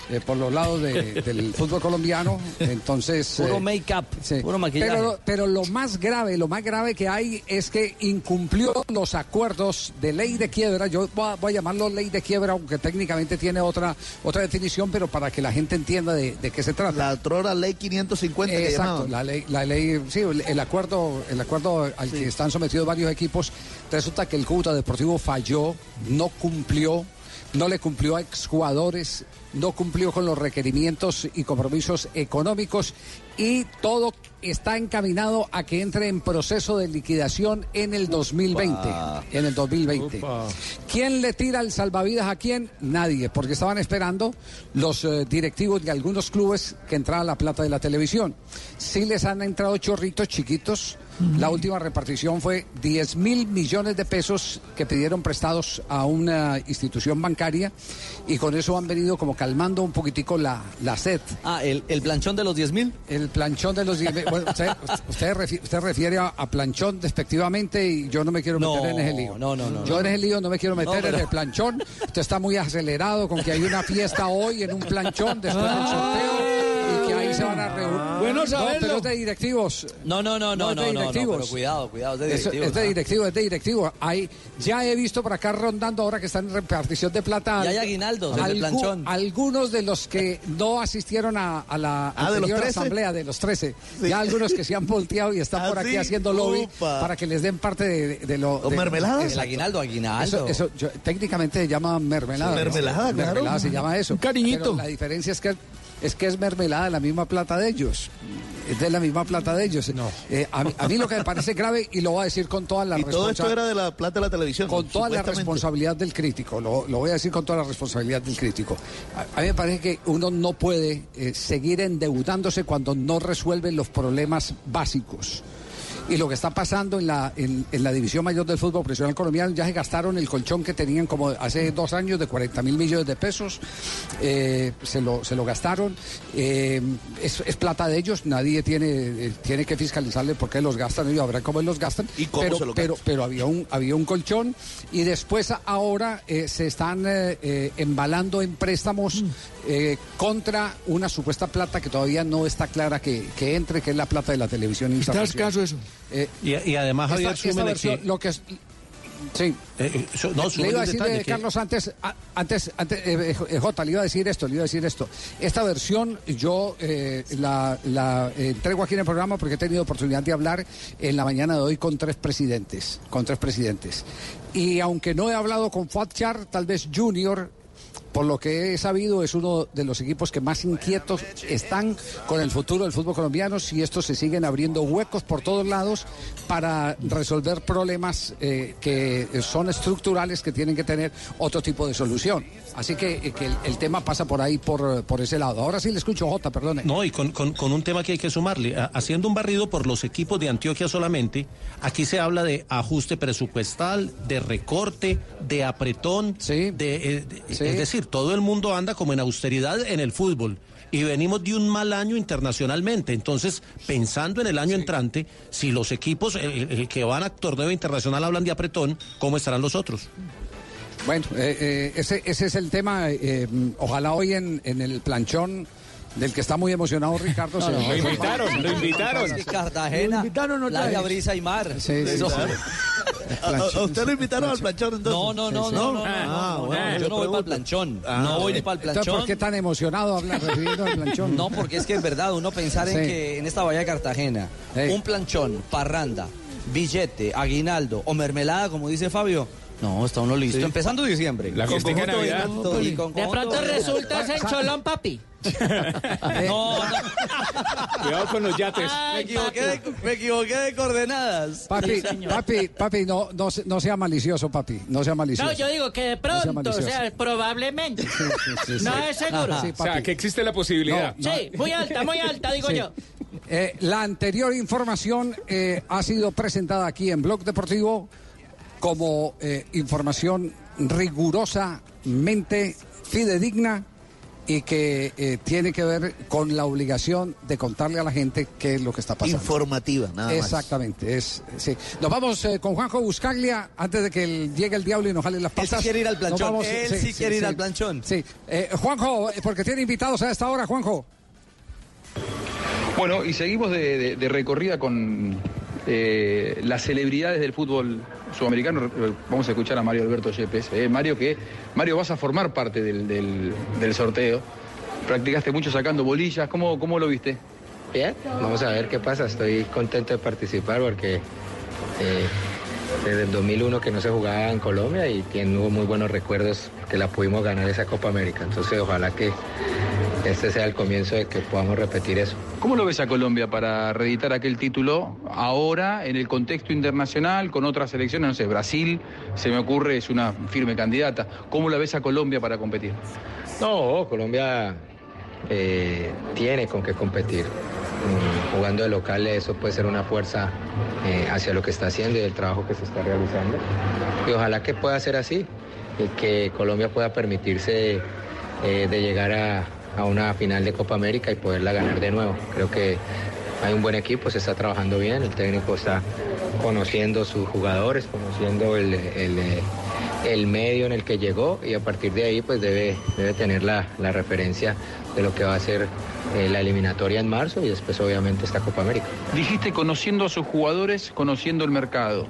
eh, por los lados de- del fútbol colombiano, entonces... Puro eh, make-up, sí. puro maquillaje. Pero, pero lo más grave, lo más grave que hay es que incumplió los acuerdos de ley de quiebra. Yo voy a, voy a llamarlo ley de quiebra, aunque técnicamente tiene otra otra definición, pero para que la gente entienda de, de qué se trata. La otrora ley 550 que Exacto, la ley, la ley, sí, el, el acuerdo, el acuerdo al que están sometidos varios equipos, resulta que el Cúcuta Deportivo falló, no cumplió, no le cumplió a exjugadores, no cumplió con los requerimientos y compromisos económicos y todo está encaminado a que entre en proceso de liquidación en el 2020. En el 2020. ¿Quién le tira el salvavidas a quién? Nadie, porque estaban esperando los eh, directivos de algunos clubes que entrara la plata de la televisión. Sí les han entrado chorritos chiquitos. La última repartición fue 10 mil millones de pesos que pidieron prestados a una institución bancaria y con eso han venido como calmando un poquitico la, la sed. Ah, ¿el, el planchón de los 10 mil? El planchón de los 10 mil. Bueno, usted, usted, refi- usted refiere a, a planchón despectivamente y yo no me quiero meter en ese lío. no, no, no, Yo no. en ese lío no me quiero meter No, pero- en el planchón. Usted está muy acelerado con que hay una fiesta hoy en un planchón después del sorteo y que se van a reunir. Bueno no, saberlo. pero es de directivos. No, no, no, no, es de no, no, no, directivos. pero cuidado, cuidado, es de directivos. Es de ah. directivo, es de directivo. Hay, ya he visto por acá rondando ahora que están en repartición de plata. Y hay aguinaldos, el de algu- planchón. Algunos de los que no asistieron a, a la Ah, ¿de los anterior 13? asamblea de los 13. Ya algunos que se han volteado y están Ah, por aquí sí, haciendo lobby upa. para que les den parte de, de lo. ¿O de- mermelada? Exacto. El aguinaldo, aguinaldo. Eso, eso, yo- técnicamente se llama mermelada. Sí, ¿no? mermelada, claro. Mermelada se llama eso. Un cariñito. Pero la diferencia es que es que es mermelada de la misma plata de ellos. Es de la misma plata de ellos. Eh, a, mí, a mí lo que me parece grave, y lo voy a decir con toda la Y todo esto era de la plata de la televisión. con toda la responsabilidad del crítico, lo, lo voy a decir con toda la responsabilidad del crítico. A, a mí me parece que uno no puede eh, seguir endeudándose cuando no resuelve los problemas básicos. Y lo que está pasando en la, en, en la división mayor del fútbol profesional colombiano, ya se gastaron el colchón que tenían como hace dos años de 40 mil millones de pesos, eh, se, lo, se lo gastaron, eh, es, es plata de ellos, nadie tiene, eh, tiene que fiscalizarle por qué los gastan, ellos habrá cómo los gastan, cómo pero, se lo pero, gastan. pero había un, había un colchón y después ahora eh, se están eh, eh, embalando en préstamos eh, contra una supuesta plata que todavía no está clara que, que entre, que es la plata de la televisión internacional. eso? Y, y además, Javier, esta, versión, que- lo que es... Sí. eh, eh, so- no, le iba a decir, detalle eh, que- Carlos, antes, a- antes, antes eh, Jota, le iba a decir esto, le iba a decir esto. Esta versión yo la, la, entrego aquí en el programa porque he tenido oportunidad de hablar en la mañana de hoy con tres presidentes, con tres presidentes. Y aunque no he hablado con Fatchar, tal vez Junior por lo que he sabido, es uno de los equipos que más inquietos están con el futuro del fútbol colombiano si estos se siguen abriendo huecos por todos lados para resolver problemas eh, que son estructurales que tienen que tener otro tipo de solución. Así que, eh, que el, el tema pasa por ahí, por, por ese lado. Ahora sí le escucho, Jota, perdone. No, y con, con- con un tema que hay que sumarle. Ha- Haciendo un barrido por los equipos de Antioquia solamente, aquí se habla de ajuste presupuestal, de recorte, de apretón, de, eh, de- Sí. es decir, todo el mundo anda como en austeridad en el fútbol. Y venimos de un mal año internacionalmente. Entonces, pensando en el año entrante, si los equipos eh, eh, que van a torneo internacional hablan de apretón, ¿cómo estarán los otros? Bueno, eh, eh, ese, ese es el tema. eh, mm, ojalá hoy en, en el planchón del que está muy emocionado Ricardo. No, se no, resuelva- lo invitaron, lo invitaron. Es que Cartagena, playa, brisa y mar. Sí, sí. ¿A, usted lo invitaron al planchón entonces? No, no, no, Sí, no, no, no, Ah, no, bueno, yo yo no voy para el planchón. Ah, no voy ni para el Entonces, planchón. ¿por qué tan emocionado habla refiriendo al planchón? No, porque es que es verdad, uno pensar en que en esta bahía de Cartagena, un planchón, parranda, billete, aguinaldo o mermelada, como dice Fabio. No, está uno listo. Sí. Empezando diciembre. La Con de conjunto Navidad. vinito y con De pronto vinito. resultas en Cholón, papi. No, Cuidado con los yates. me equivoqué, de, me equivoqué de coordenadas. Papi, Sí, papi, papi, no, no, se- no sea malicioso, papi. No sea malicioso. No, yo digo que de No sea pronto, o sea, probablemente. sí, sí. No es seguro. Sí, Sí, papi. que existe la posibilidad. No, no. muy alta, muy alta, digo Sí. yo. Eh, la anterior información eh, ha sido presentada aquí en Blog Deportivo como eh, información rigurosamente fidedigna y que eh, tiene que ver con la obligación de contarle a la gente qué es lo que está pasando. Informativa, nada más. Exactamente, es, sí. Nos vamos eh, con Juanjo Buscaglia antes de que el- llegue el diablo y nos jale las Él sí patas. quiere ir al planchón, él sí quiere ir al planchón. Sí, Eh, Juanjo, porque tiene invitados a esta hora, Juanjo. Bueno, y seguimos de, de- de recorrida con eh, las celebridades del fútbol sudamericano. Eh, Vamos a escuchar a Mario Alberto Yepes. Eh, Mario, que Mario, vas a formar parte del, del- sorteo. Practicaste mucho sacando bolillas. ¿Cómo, cómo lo viste? Bien, vamos a ver qué pasa. Estoy contento de participar porque eh, desde el 2001 que no se jugaba en Colombia y tengo muy buenos recuerdos que la pudimos ganar esa Copa América. Entonces ojalá que este sea el comienzo de que podamos repetir eso. ¿Cómo lo ves a Colombia para reeditar aquel título ahora en el contexto internacional con otras selecciones? No sé, Brasil, se me ocurre, es una firme candidata. ¿Cómo la ves a Colombia para competir? No, Colombia eh, tiene con qué competir. Mm, jugando de local eso puede ser una fuerza eh, hacia lo que está haciendo y el trabajo que se está realizando. Y ojalá que pueda ser así y que Colombia pueda permitirse eh, de llegar a, a una final de Copa América y poderla ganar de nuevo. Creo que hay un buen equipo, se está trabajando bien, el técnico está conociendo sus jugadores, conociendo el, el, medio en el que llegó y a partir de ahí pues debe, debe tener la, la referencia de lo que va a ser eh, la eliminatoria en marzo y después obviamente esta Copa América. Dijiste conociendo a sus jugadores, conociendo el mercado.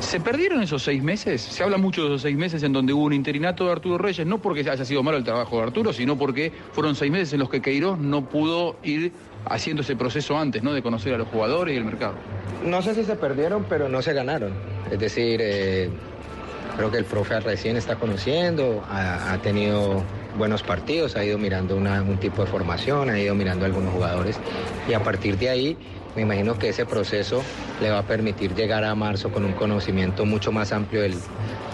¿Se perdieron esos seis meses? Se habla mucho de esos seis meses en donde hubo un interinato de Arturo Reyes, no porque haya sido malo el trabajo de Arturo, sino porque fueron seis meses en los que Queiroz no pudo ir haciendo ese proceso antes, ¿no? De conocer a los jugadores y el mercado. No sé si se perdieron, pero no se ganaron. Es decir, eh, creo que el profe recién está conociendo, ha, tenido buenos partidos, ha ido mirando un tipo de formación, ha ido mirando algunos jugadores y a partir de ahí me imagino que ese proceso le va a permitir llegar a marzo con un conocimiento mucho más amplio del,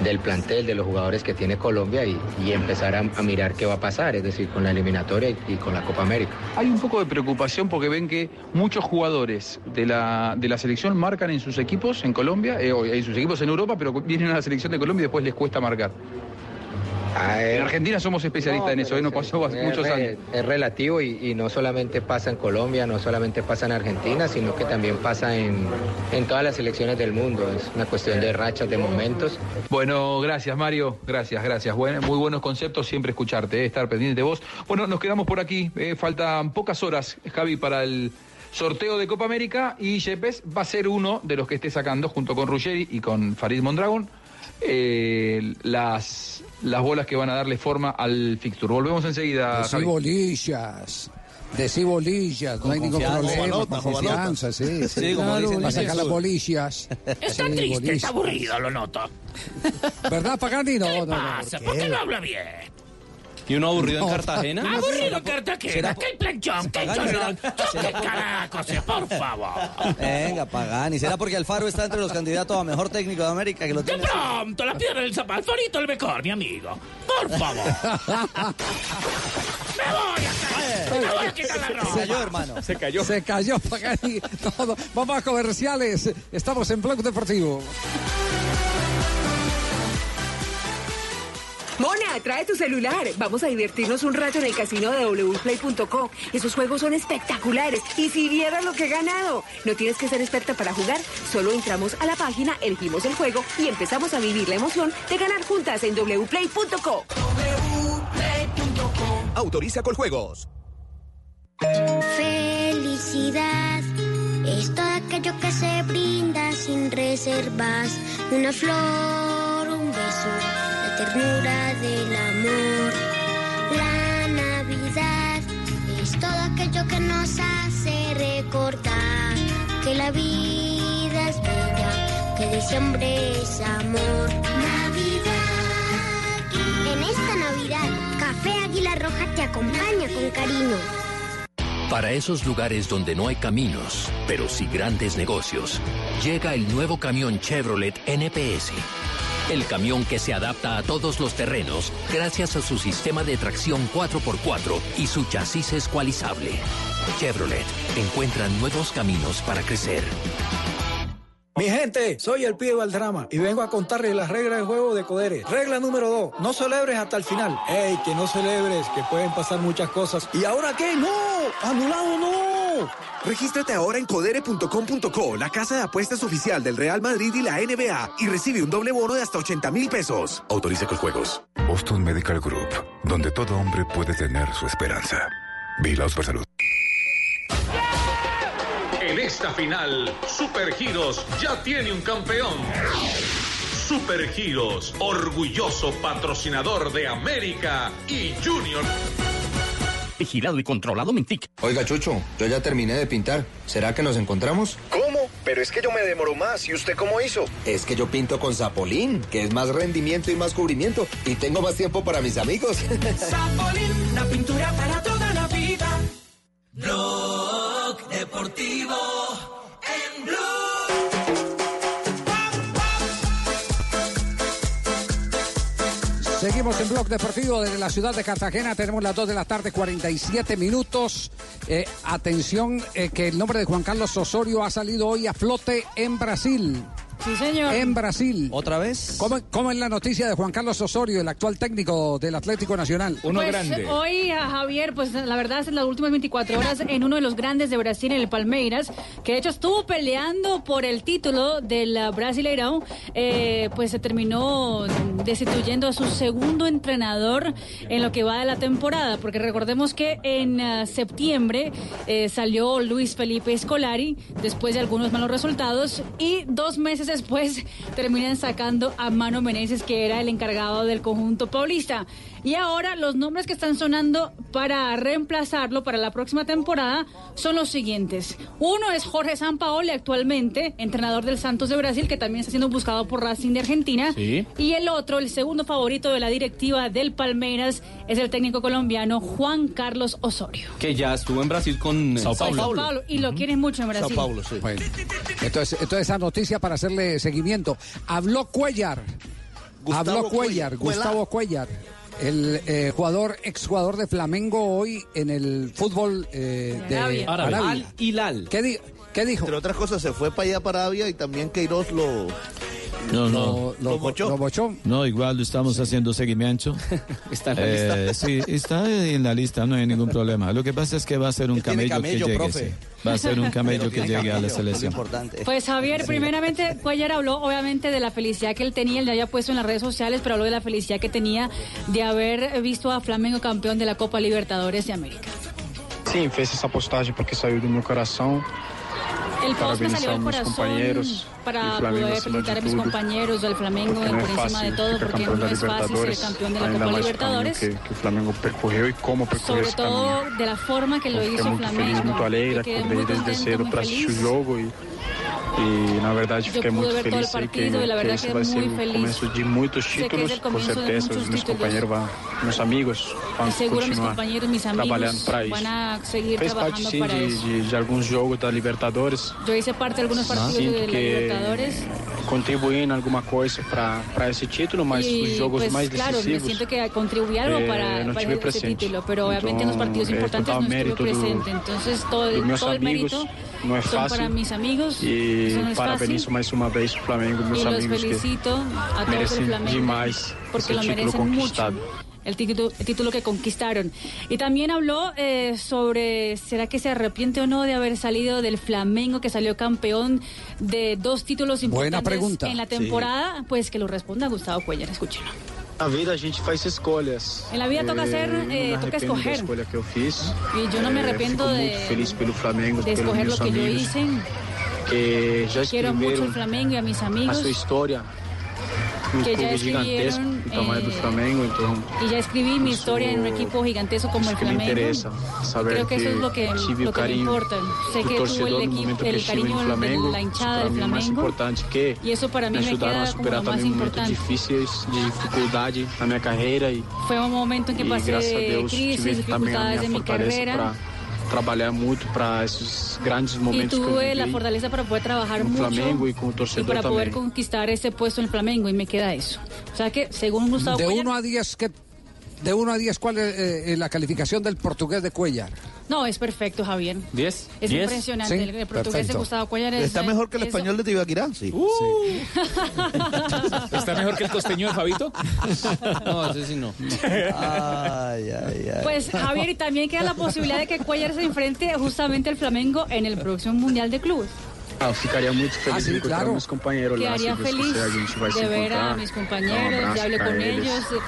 del plantel, de los jugadores que tiene Colombia y, empezar a, mirar qué va a pasar, es decir, con la eliminatoria y, con la Copa América. Hay un poco de preocupación porque ven que muchos jugadores de la, de la selección marcan en sus equipos en Colombia, eh, en sus equipos en Europa, pero vienen a la selección de Colombia y después les cuesta marcar. En Argentina somos especialistas en eso, ¿eh? nos pasó hace muchos años. Es relativo y, y no solamente pasa en Colombia, no solamente pasa en Argentina, sino que también pasa en, en todas las selecciones del mundo. Es una cuestión de rachas, de momentos. Bueno, gracias Mario, gracias, gracias. Muy buenos conceptos, siempre escucharte, eh, estar pendiente de vos. Bueno, nos quedamos por aquí, eh, faltan pocas horas, Javi, para el sorteo de Copa América y Yepes va a ser uno de los que esté sacando junto con Ruggeri y con Farid Mondragón eh, las, las bolas que van a darle forma al fixture. Volvemos enseguida, Decí Javi. bolillas. Decí bolillas, no hay ningún problema. Con confianza, sí. Sí, como Claro, dicen va a el sacar las bolillas. Está Sí, triste, bolillas. está aburrido, lo noto. ¿Verdad, Pagani? No, ¿Qué no, no, pasa? ¿por ¿Por qué? qué no habla bien? ¿Y uno aburrido en Cartagena? Aburrido en Cartagena, el planchón, Pagani, chorrón. ¿Qué por favor? Venga, Pagani. ¿Será porque Alfaro está entre los candidatos a mejor técnico de América que lo De tiene? así? pronto, la piedra del zapato, Alfarito el mejor, mi amigo. Por favor. Me voy a caer. Me voy a quitar la ropa. Se cayó, hermano. Se cayó. Se cayó, Pagani. No, Vamos a comerciales. Estamos en Blog Deportivo. Mona, trae tu celular. Vamos a divertirnos un rato en el casino de wplay.co. Esos juegos son espectaculares. Y si vieras lo que he ganado. No tienes que ser experta para jugar. Solo entramos a la página, elegimos el juego y empezamos a vivir la emoción de ganar juntas en wplay.co. Autoriza con juegos. Felicidad es todo aquello que se brinda sin reservas. Una flor, un beso, ternura del amor. La Navidad es todo aquello que nos hace recordar que la vida es bella, que diciembre es amor. Navidad. En esta Navidad, Café Águila Roja te acompaña con cariño. Para esos lugares donde no hay caminos, pero sí grandes negocios, llega el nuevo camión Chevrolet NPS. El camión que se adapta a todos los terrenos gracias a su sistema de tracción 4x4 y su chasis escualizable. Chevrolet encuentra nuevos caminos para crecer. Mi gente, soy el pibe Valdrama y vengo a contarles las reglas del juego de Codere. Regla número dos, no celebres hasta el final. ¡Ey, que no celebres, que pueden pasar muchas cosas! ¿Y ahora qué? ¡No! ¡Anulado no! Regístrate ahora en codere.com.co, la casa de apuestas oficial del Real Madrid y la NBA, y recibe un doble bono de hasta 80 mil pesos. Autoriza con juegos. Boston Medical Group, donde todo hombre puede tener su esperanza. Vigilados por salud. Esta final, Super Giros ya tiene un campeón. Super Giros, orgulloso patrocinador de América y Junior. Vigilado y controlado Mintic. Oiga, Chucho, yo ya terminé de pintar. ¿Será que nos encontramos? ¿Cómo? Pero es que yo me demoro más. ¿Y usted cómo hizo? Es que yo pinto con Zapolín, que es más rendimiento y más cubrimiento. Y tengo más tiempo para mis amigos. Zapolín, la pintura para toda la vida. Deportivo en Blue. Seguimos en Blog Deportivo desde la ciudad de Cartagena. Tenemos las 2 de la tarde, 47 minutos. Eh, atención, eh, que el nombre de Juan Carlos Osorio ha salido hoy a flote en Brasil. Sí, señor. En Brasil. ¿Otra vez? ¿Cómo, cómo es la noticia de Juan Carlos Osorio, el actual técnico del Atlético Nacional? Pues, Hoy a Javier, pues la verdad es en las últimas 24 horas en uno de los grandes de Brasil, en el Palmeiras, que de hecho estuvo peleando por el título del uh, Brasileirão, eh, pues se terminó destituyendo a su segundo entrenador en lo que va de la temporada, porque recordemos que en uh, septiembre eh, salió Luis Felipe Scolari después de algunos malos resultados y dos meses después terminan sacando a Mano Meneses, que era el encargado del conjunto paulista. Y ahora los nombres que están sonando para reemplazarlo para la próxima temporada son los siguientes. Uno es Jorge Sampaoli, actualmente entrenador del Santos de Brasil, que también está siendo buscado por Racing de Argentina. Sí. Y el otro, el segundo favorito de la directiva del Palmeiras, es el técnico colombiano Juan Carlos Osorio. Que ya estuvo en Brasil con Sao Paulo. Y lo quieren mucho en Brasil. Bueno, entonces, entonces esa noticia para hacerle seguimiento. Habló Cuellar. Gustavo Habló Cuellar, Cuellar. Gustavo Cuellar. El eh, jugador, exjugador de Flamengo hoy en el fútbol eh, de Arabia. Arabia. Al Hilal. ¿Qué, di- ¿Qué dijo? Entre otras cosas, se fue para allá, para Arabia, y también Queiroz lo... No, no. Lo, lo bochó. Lo bochó. No, igual estamos haciendo seguimiento. Está en la lista. Sí, está en la lista, no hay ningún problema. Lo que pasa es que va a ser un camello, camello, que llegue. sí. Va a ser un camello que llegue a la lo selección. importante. Pues Javier, primeramente Cuellar habló obviamente de la felicidad que él tenía, él le había puesto en las redes sociales, pero habló de la felicidad que tenía de haber visto a Flamengo campeón de la Copa Libertadores de América. Sim, fez essa postagem porque saiu do meu coração. El post me salió del corazón para Flamengo poder felicitar de a mis compañeros del Flamengo não por encima de todo, porque no es fácil ser campeón de la Copa Libertadores. que, que Flamengo percorreu e como percorreu Sobre caminho. todo de la forma que lo hizo muito feliz, Flamengo. muito alegre, muy desde muy para assistir o feliz. Jogo e, e na verdade Yo fiquei pude muito ver todo el feliz sei que, partido y la que verdad esse quedé vai ser muy o feliz. começo de muitos Sé que es títulos, el com comienzo de certeza muchos os meus títulos. companheiros vão, meus amigos vão Y seguro mis continuar compañeros, mis trabalhando amigos para isso. van a seguir Fez parte trabajando sim para de, eso. de, de alguns jogos da Libertadores. Yo hice parte de algunos partidos Sinto de la que Libertadores. contribuí em alguma coisa para esse título, mas y os jogos pues mais claro, me decisivos siento que contribuí algo eh, para, no para tive ese presente. título, pero obviamente en los Então, partidos eh, importantes total no estuve mérito do- presente. Entonces todo, dos el- meus todo el amigos, mérito não é son fácil. para mis amigos. E eso no fácil. mais uma vez o Flamengo, Y meus los amigos que a todos merecem Flamengo demais porque esse lo título merecen mucho. conquistado. El título, el título que conquistaron. Y también habló eh, sobre, ¿será que se arrepiente o no de haber salido del Flamengo, que salió campeón de dos títulos Buena importantes pregunta. en la Sí. temporada? Pues que lo responda Gustavo Cuellar, escúchenlo. Na vida a gente faz escolhas. En la vida toca hacer, eu não eh, toca escoger. escolha que eu fiz. Y yo no me Eh, arrepiento de, feliz pelo Flamengo, de pelos escoger meus lo que yo amigos hice. Que já Quiero mucho el Flamengo y a mis a amigos. sua história. Um Que já clube gigantesco, tamanho do eh, Flamengo, então Y ya escribí mi historia en un equipo gigantesco como el que me Flamengo. interesa. Saber Creo que eso es lo que, lo que me importa. Sé que tuvo el, equipo, que el cariño no de Flamengo. la hinchada del Flamengo. importante que Y eso para mí me me ajudaram a queda como superar lo más importante. difíceis de dificuldade na minha carreira e Fue un momento en que pasé a Deus crisis, a dificultades en mi carrera. para trabalhar muito para esses grandes momentos eu tuve la vivi fortaleza para poder trabajar no mucho Flamengo e com o torcedor para poder conquistar ese puesto en el Flamengo y me queda eso. O sea que, según Gustavo De Cuellar, 1 a 10, ¿qué, de 1 a 10, ¿cuál es eh, eh, la calificación del portugués de Cuellar? no, es perfecto, Javier. ¿Diez? Es ¿Diez? impresionante. Sí, el, el portugués de perfecto. Gustavo Cuellar es... Está mejor que el es- español de Tibaquirá, sí. ¿Está mejor que el costeño de Fabito? No, ese sí no. Ay, ay, ay. Pues Javier, y también queda la posibilidad de que Cuellar se enfrente justamente al Flamengo en el próximo Mundial de Clubes. Ah, eu ficaria muito feliz Ah, de encontrar claro. meus companheiros lá. Quedaría feliz a se de ver encontrar. a mis compañeros, abraço ya hablé con eles. ellos.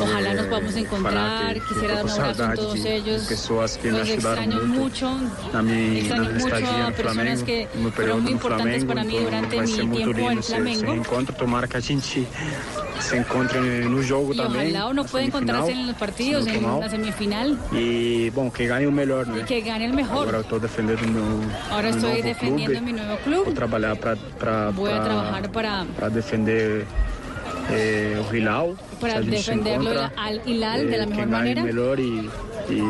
Ojalá nos podamos Eh, encontrar. que- que Quisiera dar un abrazo a todos ellos. pessoas que me Los ajudaram extraño muito mucho. Extraño mucho a no personas Flamengo, que no fueron período muy no importantes Flamengo, para mí durante mi tiempo en Flamengo. Que a se encontre no jogo Y também. ojalá uno na pueda encontrarse en los partidos, en la semifinal, E, bom, que ganhe o melhor, y né? que gane el mejor. eu estou defendendo o meu, Ahora estoy defendiendo clube. mi nuevo club. trabalhar para Voy a trabajar para, para defender eh, o Hilal. para a defenderlo al Hilal de la eh, mejor quem ganhe manera. o melhor e, e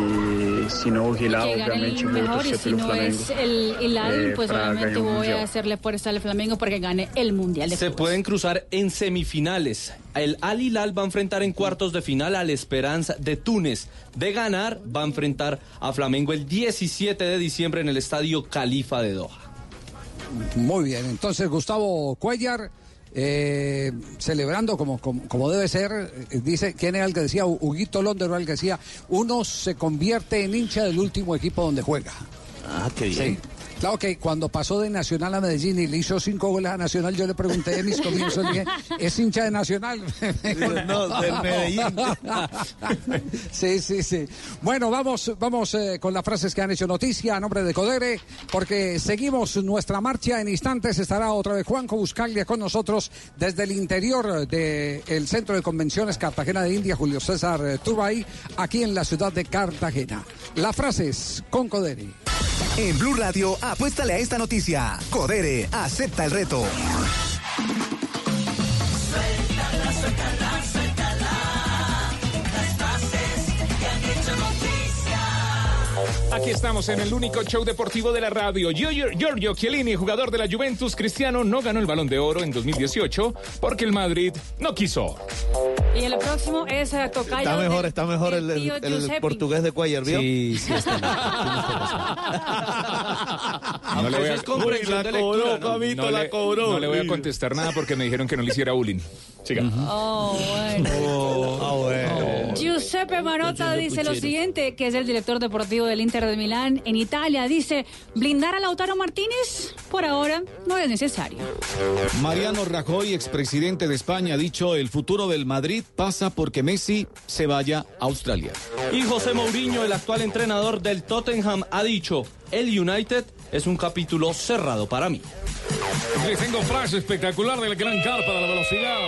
se não o Hilal, que gane obviamente mejor y si no Flamengo. es el Hilal, eh, pues obviamente voy a hacerle fuerza al Flamengo para que gane el Mundial de Se pueden cruzar en semifinales. El Al Hilal va a enfrentar en cuartos de final al Esperanza de Túnez. De ganar, va a enfrentar a Flamengo el 17 de diciembre en el estadio Califa de Doha. Muy bien, entonces Gustavo Cuellar, eh, celebrando como, como, como debe ser, eh, dice, ¿quién era el que decía? Huguito Londero era el que decía, uno se convierte en hincha del último equipo donde juega. Ah, qué bien. Sí. Claro que cuando pasó de Nacional a Medellín y le hizo cinco goles a Nacional, yo le pregunté en mis comienzos, dije, ¿es hincha de Nacional? No, del Medellín. sí, sí, sí. Bueno, vamos, vamos eh, con las frases que han hecho noticia a nombre de Codere, porque seguimos nuestra marcha en instantes. Estará otra vez Juanjo Buscaglia con nosotros desde el interior del Centro de Convenciones Cartagena de India, Julio César Turbay, aquí en la ciudad de Cartagena. Las frases con Codere. En Blue Radio, apuéstale a esta noticia. Codere, acepta el reto. Aquí estamos en el único show deportivo de la radio. Giorgio, Giorgio Chiellini, jugador de la Juventus Cristiano, no ganó el Balón de Oro en 2018 porque el Madrid no quiso. Y el próximo es eh, Tocayo. Está mejor, está mejor el, portugués de Cuellar, ¿vio? Sí, sí, está No le voy a, Eso es comprensión de lectura, ¿no? no le- No le voy a contestar nada porque me dijeron que no le hiciera bullying. Siga. Oh, bueno. Ah, bueno. Giuseppe Marotta dice lo siguiente, que es el director deportivo del Inter de Milán en Italia. Dice, blindar a Lautaro Martínez por ahora no es necesario. Mariano Rajoy, expresidente de España, ha dicho el futuro del Madrid pasa porque Messi se vaya a Australia. Y José Mourinho, el actual entrenador del Tottenham, ha dicho, el United es un capítulo cerrado para mí. Les tengo frase espectacular del gran carpa de la velocidad.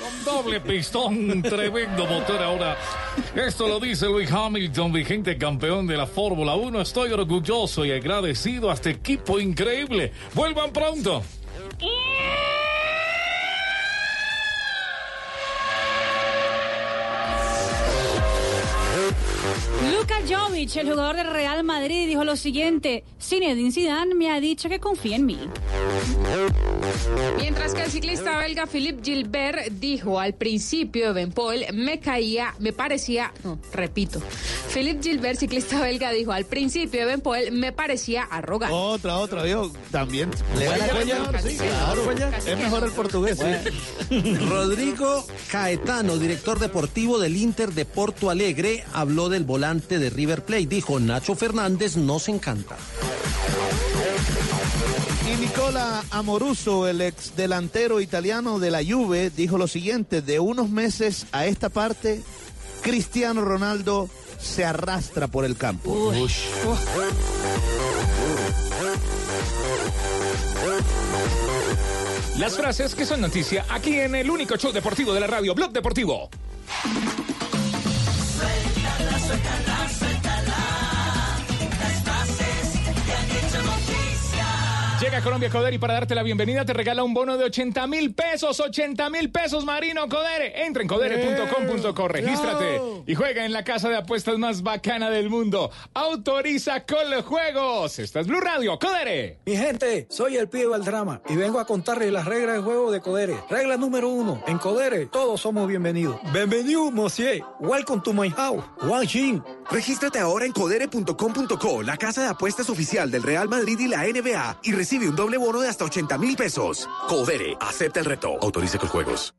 Con doble pistón, tremendo motor ahora. Esto lo dice Luis Hamilton, vigente campeón de la Fórmula 1. Estoy orgulloso y agradecido a este equipo increíble. Vuelvan pronto. Luka Jovic, el jugador del Real Madrid, dijo lo siguiente, Zinedine Zidane me ha dicho que confía en mí. Mientras que el ciclista belga Philippe Gilbert dijo al principio de Ben Paul, me caía, me parecía, no, repito. Philippe Gilbert, ciclista belga, dijo al principio de Ben Paul, me parecía arrogante. Otra, otra, ¿vio? También. ¿Le gana Cuellar? Sí, claro. Es mejor el portugués, sí. Rodrigo Caetano, director deportivo del Inter de Porto Alegre, habló del volante de River Plate. Dijo, Nacho Fernández nos encanta. Y Nicola Amoruso, el ex delantero italiano de la Juve, dijo lo siguiente, de unos meses a esta parte, Cristiano Ronaldo se arrastra por el campo. Las frases que son noticia aquí en el único show deportivo de la radio, Blog Deportivo. Suéltala, suéltala, Llega Colombia Codere y para darte la bienvenida te regala un bono de 80 mil pesos. 80 mil pesos, Marino Codere. Entra en codere.com.co, regístrate y juega en la casa de apuestas más bacana del mundo. Autoriza con los juegos. Esta es Blue Radio, Codere. Mi gente, soy el pibe Valdrama y vengo a contarles las reglas del juego de Codere. Regla número uno, en Codere todos somos bienvenidos. Bienvenido, monsieur. Welcome to my house. Wang Xin. Regístrate ahora en codere.com.co, la casa de apuestas oficial del Real Madrid y la NBA, y recibe un doble bono de hasta 80 mil pesos. Codere, acepta el reto. Autorice con juegos.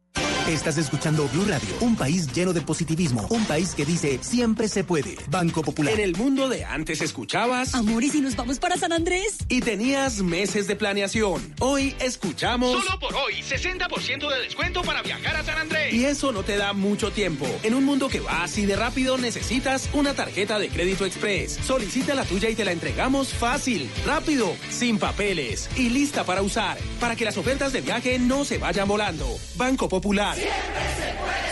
Estás escuchando Blue Radio, un país lleno de positivismo, un país que dice siempre se puede. Banco Popular. En el mundo de antes escuchabas. Amor, ¿y si nos vamos para San Andrés? Y tenías meses de planeación. Hoy escuchamos. Solo por hoy, 60% de descuento para viajar a San Andrés. Y eso no te da mucho tiempo. En un mundo que va así de rápido, necesitas una tarjeta de crédito express. Solicita la tuya y te la entregamos fácil, rápido, sin papeles y lista para usar. Para que las ofertas de viaje no se vayan volando. Banco Popular.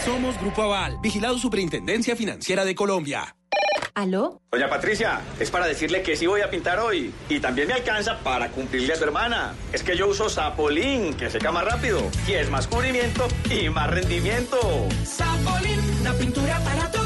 Somos Grupo Aval, vigilado Superintendencia Financiera de Colombia. ¿Aló? Doña Patricia, es para decirle que sí voy a pintar hoy. Y también me alcanza para cumplirle a su hermana. Es que yo uso Sapolín, que seca más rápido. Y es más cubrimiento y más rendimiento. Sapolín, la pintura para toda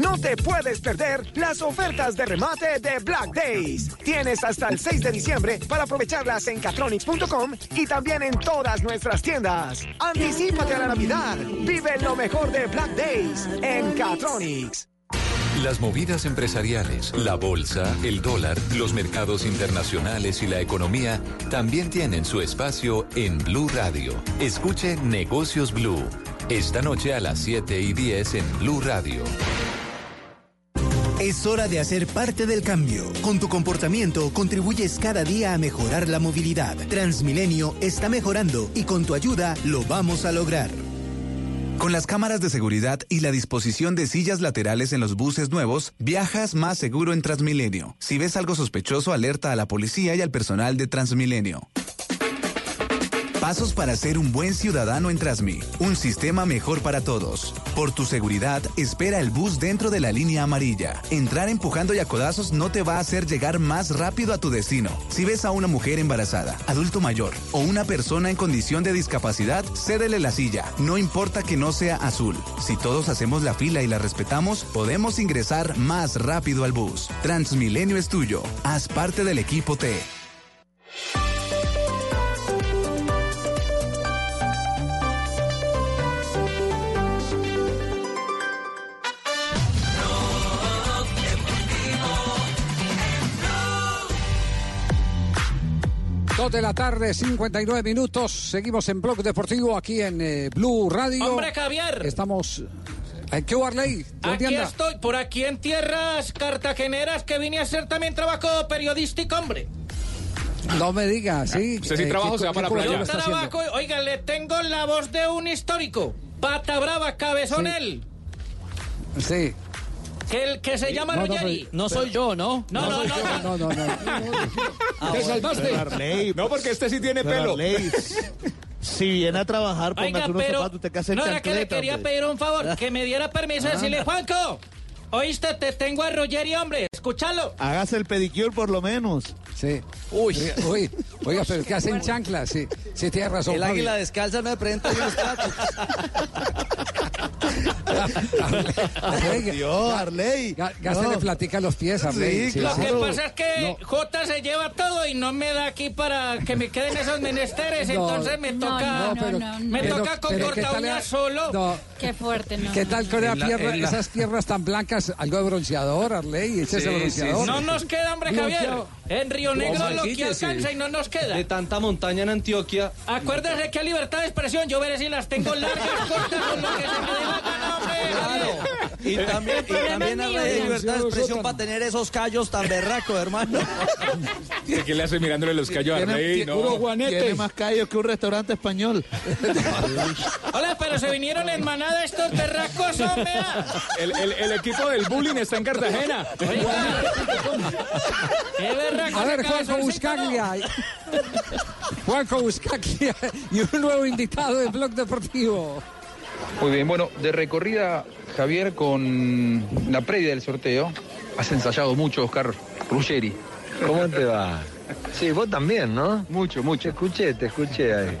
No te puedes perder las ofertas de remate de Black Days. Tienes hasta el 6 de diciembre para aprovecharlas en catronics.com y también en todas nuestras tiendas. Anticípate a la Navidad. Vive lo mejor de Black Days en Catronics. Las movidas empresariales, la bolsa, el dólar, los mercados internacionales y la economía también tienen su espacio en Blue Radio. Escuche Negocios Blue. Esta noche a las 7 y 10 en Blue Radio. Es hora de hacer parte del cambio. Con tu comportamiento contribuyes cada día a mejorar la movilidad. Transmilenio está mejorando y con tu ayuda lo vamos a lograr. Con las cámaras de seguridad y la disposición de sillas laterales en los buses nuevos, viajas más seguro en Transmilenio. Si ves algo sospechoso, alerta a la policía y al personal de Transmilenio. Pasos para ser un buen ciudadano en Transmi. Un sistema mejor para todos. Por tu seguridad, espera el bus dentro de la línea amarilla. Entrar empujando y a codazos no te va a hacer llegar más rápido a tu destino. Si ves a una mujer embarazada, adulto mayor o una persona en condición de discapacidad, cédele la silla. No importa que no sea azul. Si todos hacemos la fila y la respetamos, podemos ingresar más rápido al bus. Transmilenio es tuyo. Haz parte del equipo T. Dos de la tarde, 59 minutos. Seguimos en Blog Deportivo aquí en eh, Blue Radio. Hombre, Javier. Estamos. ¿En qué Warley? ¿Dónde Aquí anda? estoy, por aquí en tierras cartageneras que vine a hacer también trabajo periodístico, hombre. No me digas, sí. Usted sí Eh, trabajo, ¿qué- se va para la playa. Trabajo, oiga, le tengo la voz de un histórico. Pata brava, cabezón él. Sí. Que el que se llama No, no, Ruggeri. No soy yo, ¿no? No, no, no. No, no, no. Ah, ¿Te salvaste? No, porque este sí tiene pelo. Si viene a trabajar, póngase unos zapatos, usted que hace no era que le quería pedir un favor, que me diera permiso de decirle, Juanco, oíste, te tengo a Ruggeri, hombre, escúchalo. Hágase el pedicure por lo menos. Sí. Uy. Uy, oiga, pero ¿qué hacen chanclas? Sí, sí, tiene razón. El águila descalza no se presenta en los platos. Arley, Dios, Arley. Gástele No. platica a los pies, Arley. Sí, Lo que pasa es que J se lleva todo y no me da aquí para que me queden esos menesteres, No. entonces me No, toca, no, no, no, no. me Pero- toca con pero ¿qué corta tal uña solo. No, Qué fuerte, ¿no? ¿Qué tal con la- pierna- esas piernas tan blancas? Algo de bronceador, Arley. Échese Sí, bronceador. No nos queda, hombre, Javier. En Río Negro lo que alcanza y no nos queda. De tanta montaña en Antioquia. Acuérdese que hay libertad de expresión. Yo veré si las tengo largas, cortas o lo que se me dé la gana, hombre. Claro. Y también, y también hay libertad de expresión para tener esos callos tan berracos, hermano. ¿Qué le hace mirándole los callos a tiene- No. tiene más callos que un restaurante español. Hola, pero se vinieron en manada estos berracos, hombre. El, el- el equipo del bullying está en Cartagena. Qué berracos. A ver, cabezoncito, Buscaglia. Juanco Buscaglia y un nuevo invitado de Blog Deportivo. Muy bien, bueno, de recorrida, Javier, con la previa del sorteo, has ensayado mucho, Oscar Ruggeri. ¿Cómo te va? Sí, vos también, ¿no? Mucho, mucho. Te escuché, te escuché ahí.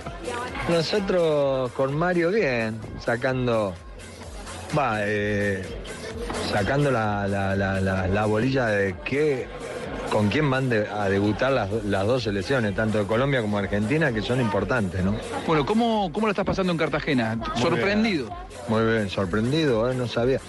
Nosotros con Mario bien, sacando, va, eh, sacando la, la, la, la, la bolilla de qué, con quién van de- a debutar las, las dos selecciones, tanto de Colombia como de Argentina, que son importantes, ¿no? Bueno, ¿cómo, cómo lo estás pasando en Cartagena? ¿Sorprendido? Muy bien, sorprendido, ¿eh? no sabía.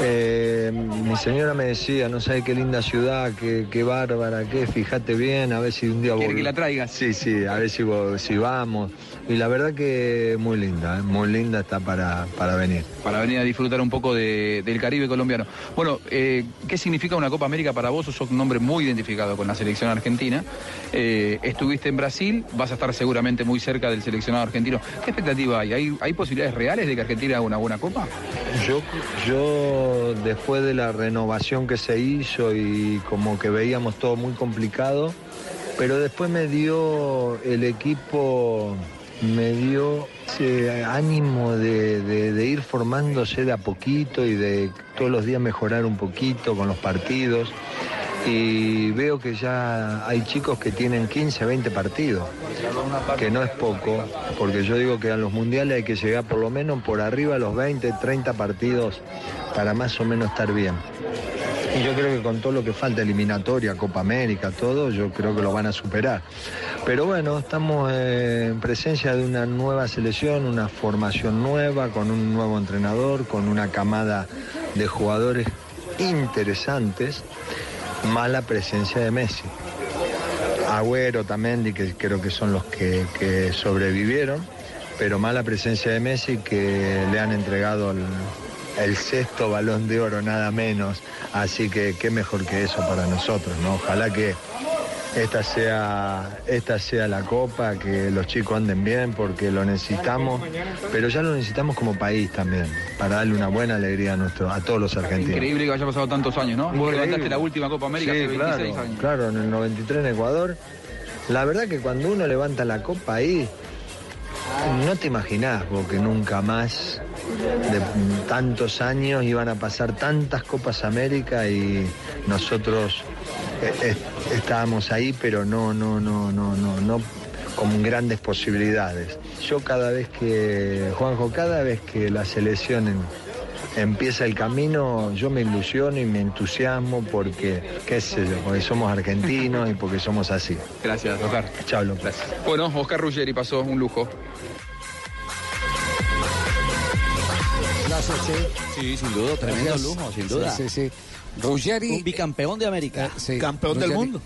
Eh, mi señora me decía, no sabe qué linda ciudad, qué, qué bárbara, qué, fíjate bien, a ver si un día ¿Quiere que la traigas? Sí, sí, a ver si, si vamos. Y la verdad que muy linda, ¿eh? muy linda está para, para venir. Para venir a disfrutar un poco de- del Caribe colombiano. Bueno, eh, ¿qué significa una Copa América para vos? Sos un hombre muy identificado con la selección argentina. Eh, estuviste en Brasil, vas a estar seguramente muy cerca del seleccionado argentino. ¿Qué expectativa hay? ¿Hay, hay posibilidades reales de que Argentina haga una buena Copa? Yo, yo después de la renovación que se hizo y como que veíamos todo muy complicado, pero después me dio el equipo, me dio ese ánimo de, ir formándose de a poquito y de todos los días mejorar un poquito con los partidos. Y veo que ya hay chicos que tienen 15, 20 partidos, que no es poco, porque yo digo que a los mundiales hay que llegar por lo menos por arriba de los 20, 30 partidos para más o menos estar bien. Y yo creo que con todo lo que falta, eliminatoria, Copa América, todo, yo creo que lo van a superar. Pero bueno, estamos eh, en presencia de una nueva selección, una formación nueva, con un nuevo entrenador, con una camada de jugadores interesantes, más la presencia de Messi. Agüero también, que creo que son los que, que sobrevivieron. pero más la presencia de Messi que le han entregado el, el sexto balón de oro, nada menos. Así que qué mejor que eso para nosotros, ¿no? Ojalá que esta sea, esta sea la copa, que los chicos anden bien porque lo necesitamos, pero ya lo necesitamos como país también, para darle una buena alegría a, nuestro, a todos los argentinos. Increíble que haya pasado tantos años, ¿no? Vos levantaste la última Copa América Sí, hace 26 claro, años. Claro, en el 93 en Ecuador. La verdad que cuando uno levanta la copa ahí, no te imaginás vos que nunca más de tantos años iban a pasar tantas Copas América y nosotros eh, eh, estábamos ahí, pero no, no, no, no, no, no con grandes posibilidades. Yo cada vez que, Juanjo, cada vez que la selección empieza el camino, yo me ilusiono y me entusiasmo porque, qué sé yo, porque somos argentinos y porque somos así. Gracias, Oscar. Chao, López. Bueno, Oscar Ruggeri pasó un lujo. Sí. Sí, sin duda, tremendo Gracias. lujo, sin duda. Sí, sí, sí. Ruggeri. Un bicampeón de América. Sí, Campeón del mundo.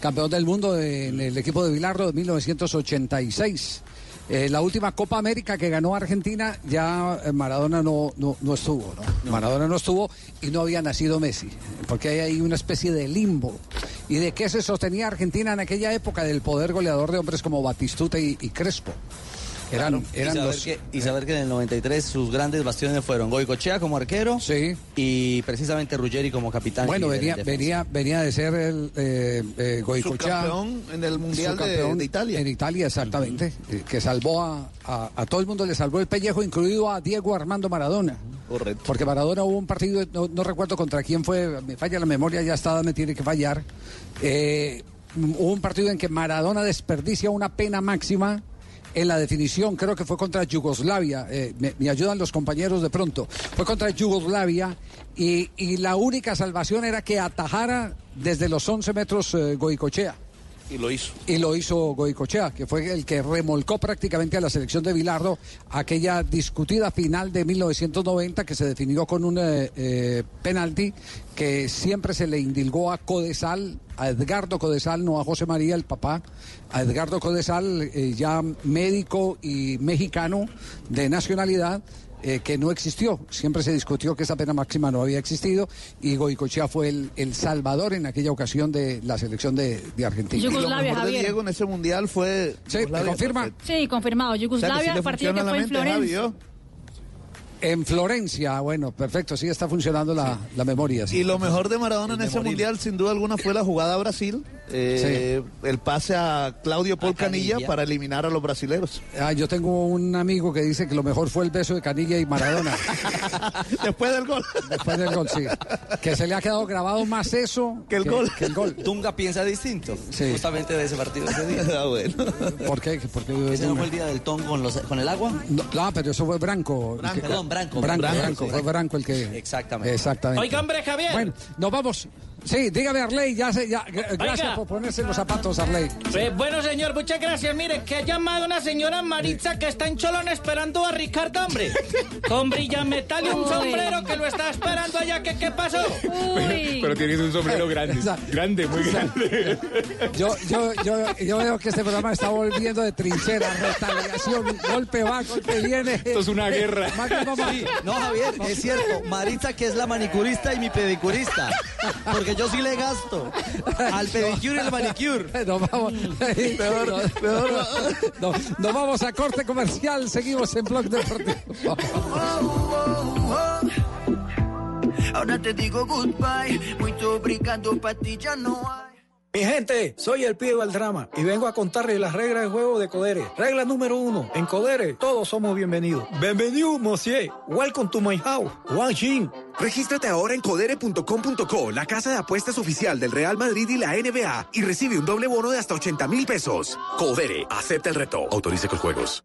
Campeón del mundo en el equipo de Bilardo de 1986. Eh, la última Copa América que ganó Argentina, ya eh, Maradona no, no, no estuvo, ¿no? Maradona no estuvo y no había nacido Messi, porque hay ahí una especie de limbo. ¿Y de qué se sostenía Argentina en aquella época? Del poder goleador de hombres como Batistuta y, y Crespo. Eran, y, eran saber los... que, y saber que en el 93 sus grandes bastiones fueron Goicochea como arquero y precisamente Ruggeri como capitán. Bueno, venía, venía, venía de ser el eh, eh, Goicoechea. Subcampeón en el Mundial de- de Italia. En Italia, exactamente. eh, Que salvó a, a- a todo el mundo, le salvó el pellejo, incluido a Diego Armando Maradona. Correcto. Porque Maradona hubo un partido, no, no recuerdo contra quién fue, me falla la memoria, ya está, me tiene que fallar. Eh, hubo un partido en que Maradona desperdicia una pena máxima en la definición, creo que fue contra Yugoslavia, eh, me, ayudan los compañeros de pronto, fue contra Yugoslavia y, y la única salvación era que atajara desde los 11 metros eh, Goicochea. Y lo hizo. Y lo hizo Goicochea, que fue el que remolcó prácticamente a la selección de Bilardo aquella discutida final de 1990 que se definió con un eh, eh, penalti que siempre se le indilgó a Codesal, a Edgardo Codesal, no a José María, el papá, a Edgardo Codesal, eh, ya médico y mexicano de nacionalidad. Eh, que no existió. Siempre se discutió que esa pena máxima no había existido y Goicochea fue el, el salvador en aquella ocasión de la selección de, de Argentina. Y lo Yugoslavia, mejor de. Diego en ese mundial fue. Sí, ¿me Yugoslavia, confirma? Sí, confirmado. O sea, Yugoslavia, sí le partido que fue en Florencia. En Florencia, bueno, perfecto, sí está funcionando la, la memoria. sí. Y lo mejor de Maradona en ese mundial, sin duda alguna, fue la jugada a Brasil. Eh, El pase a Claudio Paul Canilla, Canilla. para eliminar a los brasileros. Ah, yo tengo un amigo que dice que lo mejor fue el beso de Canilla y Maradona. Después del gol. Después del gol, sí. Que se le ha quedado grabado más eso Que el gol. que el gol. Tunga piensa distinto. Sí. Justamente de ese partido ese día. Ah, bueno. ¿Por qué? ¿Por qué? ¿Ese no fue el día del ton con, los, con el agua? No, no, pero eso fue Branco. Branco, Que- perdón, Branco. Branco, Branco, Branco, sí. fue Branco el que. Exactamente. Exactamente. Oiga, hombre, Javier. Bueno, nos vamos. Sí, dígame, Arley, ya sé, ya, gracias Oiga. por ponerse los zapatos, Arley. Eh, bueno, señor, muchas gracias. Mire, que ha llamado una señora Maritza que está en Cholón esperando a Ricardo, hombre. Con brillametal y un Uy. sombrero que lo está esperando allá. ¿Qué, qué pasó? Uy. Pero tienes un sombrero grande. Exacto. Grande, muy grande. Yo, yo, yo, yo veo que este programa está volviendo de trinchera, retaliación, golpe va, golpe viene. Esto es una guerra. Sí, no, Javier, es cierto. Maritza, que es la manicurista y mi pedicurista. Porque yo sí le gasto al pedicure y al manicure. Nos vamos, Peor, peor. No, nos vamos a corte comercial, seguimos en Blog Deportivo. Ahora te digo goodbye, muito obrigado, pa' ti ya no hay. Mi gente, soy el pibe del drama y vengo a contarles las reglas de juego de Codere. Regla número uno, en Codere todos somos bienvenidos. Bienvenido, monsieur. Welcome to my house. Wang Jin. Regístrate ahora en codere.com.co, la casa de apuestas oficial del Real Madrid y la NBA, y recibe un doble bono de hasta 80 mil pesos. Codere, acepta el reto. Autorice con juegos.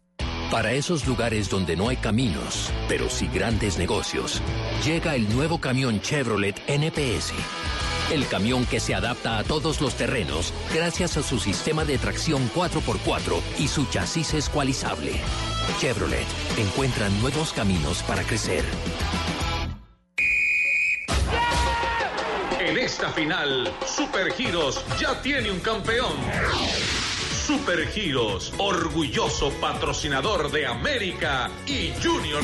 Para esos lugares donde no hay caminos, pero sí grandes negocios, llega el nuevo camión Chevrolet NPS. El camión que se adapta a todos los terrenos gracias a su sistema de tracción 4x4 y su chasis escualizable. Chevrolet encuentra nuevos caminos para crecer. En esta final, Supergiros ya tiene un campeón. Supergiros, orgulloso patrocinador de América y Junior.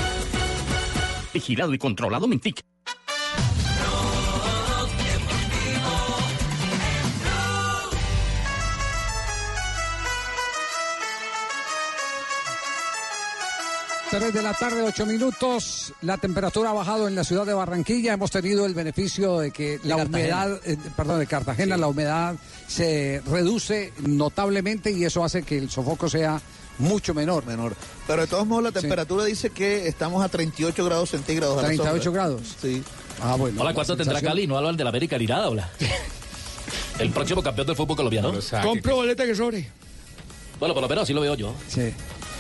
Vigilado y controlado Mintic. Tres de la tarde, ocho minutos. La temperatura ha bajado en la ciudad de Barranquilla. Hemos tenido el beneficio de que la Cartagena. humedad, eh, perdón, de Cartagena, la humedad se reduce notablemente y eso hace que el sofoco sea mucho menor. Menor. Pero de todos modos la temperatura dice que estamos a 38 grados centígrados. a la 38 sombra. grados. Sí. Ah, bueno. Hola, ¿cuánto tendrá Cali? No habla el de la América ni nada, hola. El próximo campeón del fútbol colombiano. Compro boleta que sobre. Bueno, por lo menos así lo veo yo. Sí.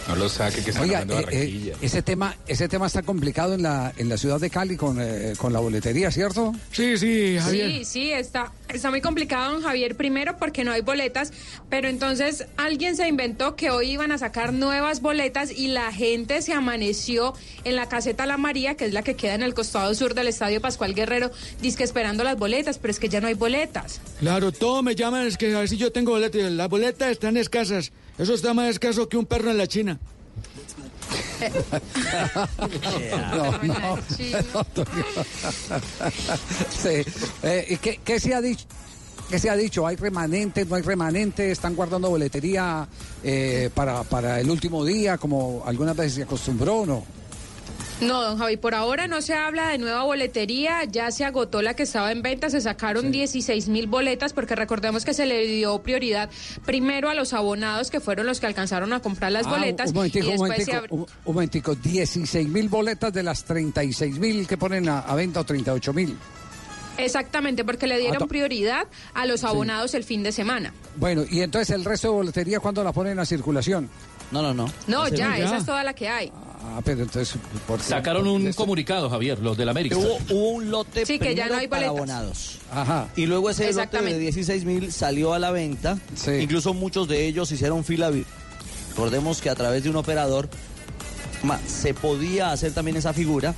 No lo saque, que Oiga, eh, eh, ese tema, ese tema está complicado en la en la ciudad de Cali con, eh, con la boletería, ¿cierto? Sí, sí, Sí, sí, está, está muy complicado, don Javier, primero porque no hay boletas, pero entonces alguien se inventó que hoy iban a sacar nuevas boletas y la gente se amaneció en la caseta La María, que es la que queda en el costado sur del Estadio Pascual Guerrero, disque esperando las boletas, pero es que ya no hay boletas. Claro, todos me llaman, es que a ver si yo tengo boleta. y Las boletas están escasas. Eso está más escaso que un perro en la China. No, no, Sí. Eh, ¿y qué, qué se ha dicho? ¿Qué se ha dicho? ¿Hay remanentes? ¿No hay remanentes? ¿Están guardando boletería eh, para, para el último día, como algunas veces se acostumbró o no? No, don Javi, por ahora no se habla de nueva boletería, ya se agotó la que estaba en venta, se sacaron 16 mil boletas porque recordemos que se le dio prioridad primero a los abonados que fueron los que alcanzaron a comprar las Ah, boletas un momentico, y un después se momentico, abr- un, un momentico, 16 mil boletas de las 36 mil que ponen a, a venta o 38 mil. Exactamente, porque le Ah, dieron to- prioridad a los abonados el fin de semana. Bueno, y entonces el resto de boletería, ¿cuándo la ponen a circulación? No, no, no. No, ya, esa es toda la que hay. Ah, pero entonces... ¿por? Sacaron un comunicado, Javier, los del América. Hubo, hubo un lote Sí, que ya no hay para abonados. Ajá. Y luego ese lote de Exactamente. 16 mil salió a la venta. Incluso muchos de ellos hicieron fila. Recordemos que a través de un operador ma, se podía hacer también esa figura.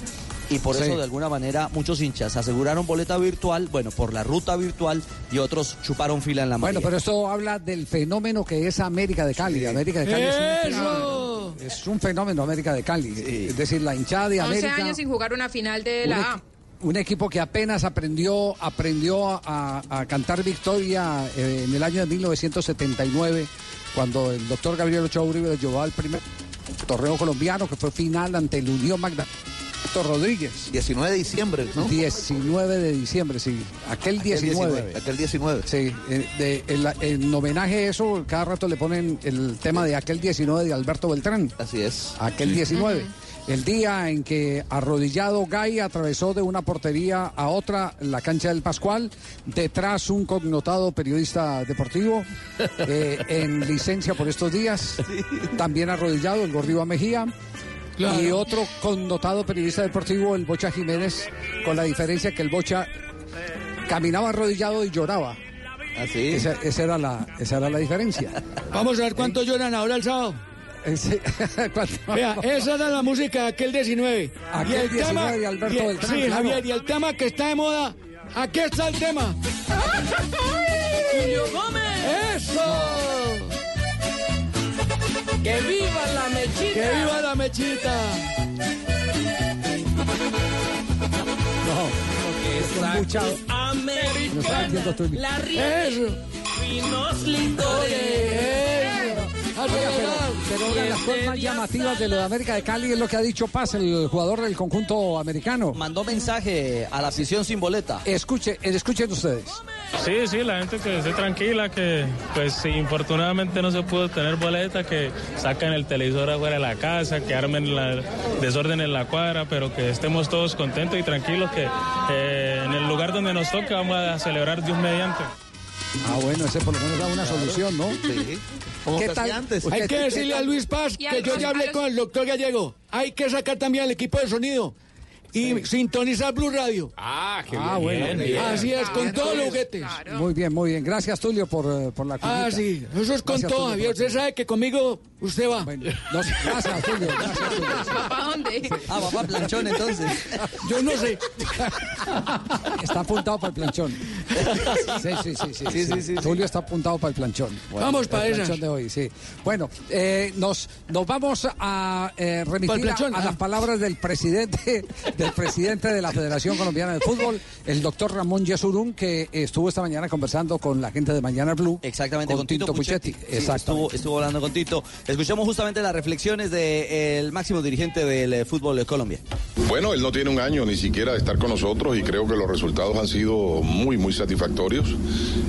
Y por Sí. eso, de alguna manera, muchos hinchas aseguraron boleta virtual, bueno, por la ruta virtual, y otros chuparon fila en la Bueno, María. pero esto habla del fenómeno que es América de Cali. América de Cali es un fenómeno. Es un fenómeno América de Cali. Es decir, la hinchada de 11 América. años sin jugar una final de la A. un equipo que apenas aprendió, aprendió a, a cantar victoria eh, en el año de 1979, cuando el doctor Gabriel Ochoa Uribe llevó al primer torneo colombiano, que fue final ante el Unión Magda. Héctor Rodríguez. 19 de diciembre, ¿no? 19 de diciembre, sí. Aquel 19. Aquel 19. Sí, eh, de- en, en homenaje a eso, cada rato le ponen el tema de aquel 19 de Alberto Beltrán. Así es. Aquel 19. El día en que arrodillado Gay atravesó de una portería a otra la cancha del Pascual, detrás un connotado periodista deportivo eh, en licencia por estos días, también arrodillado el Gordiva Mejía. Claro. Y otro connotado periodista deportivo, el Bocha Jiménez, con la diferencia que el Bocha caminaba arrodillado y lloraba. Así. Esa, esa era la, esa era la diferencia. Vamos a ver cuánto lloran ahora el sábado. Vea, esa era la música de aquel 19. Aquel y el 19 tema, de Alberto y el- Beltrán, Sí, claro. Javier, y el tema que está de moda. Aquí está el tema. Julio Gómez. ¡Eso! ¡Que viva la mechita! ¡Que viva la mechita! con mucha- Americana, No la Eso. vinos licores. Oiga, pero, pero una de las cosas más llamativas de lo de América de Cali es lo que ha dicho Paz, el jugador del conjunto americano. Mandó mensaje a la afición sin boleta. Escuche, escuchen ustedes. Sí, sí, la gente que esté tranquila, que pues si infortunadamente no se pudo tener boleta, que saquen el televisor afuera de la casa, que armen la desorden en la cuadra, pero que estemos todos contentos y tranquilos, que eh, en el lugar donde nos toque vamos a celebrar Dios mediante. Ah, bueno, ese por lo menos da una solución, ¿no? Sí. ¿Qué tal? Hay que decirle a Luis Paz que yo ya hablé con el doctor Gallego. Hay que sacar también al equipo de sonido y sintonizar Blue Radio. Ah, qué Ah, bien. bueno. bien. Así es, con todos los juguetes. Muy bien, muy bien. Gracias, Tulio, por, eh, por la Ah, cuñita. sí, eso es con todo, Javier. Usted sabe que conmigo usted va. Bueno, no, gracias, Tulio. Gracias, Tulio. ¿Para dónde? Ah, papá planchón entonces. Yo no sé. Está apuntado para el planchón. Sí, sí, sí. sí, Sí, sí. sí, sí, Tulio está apuntado para el planchón. Vamos Para el esas. planchón de hoy, sí. Bueno, eh, nos, nos vamos a eh, remitir a, a ah. las palabras del presidente, del presidente de la Federación Colombiana de Fútbol, el doctor Ramón Yesurún, que estuvo esta mañana conversando con la gente de Mañana Blue. Exactamente, con, Tito, Puchetti. Sí, Exacto. estuvo, estuvo hablando con Tito. Escuchamos justamente las reflexiones del máximo dirigente del eh, fútbol de Colombia. Bueno, él no tiene un año ni siquiera de estar con nosotros y creo que los resultados han sido muy, muy satisfactorios.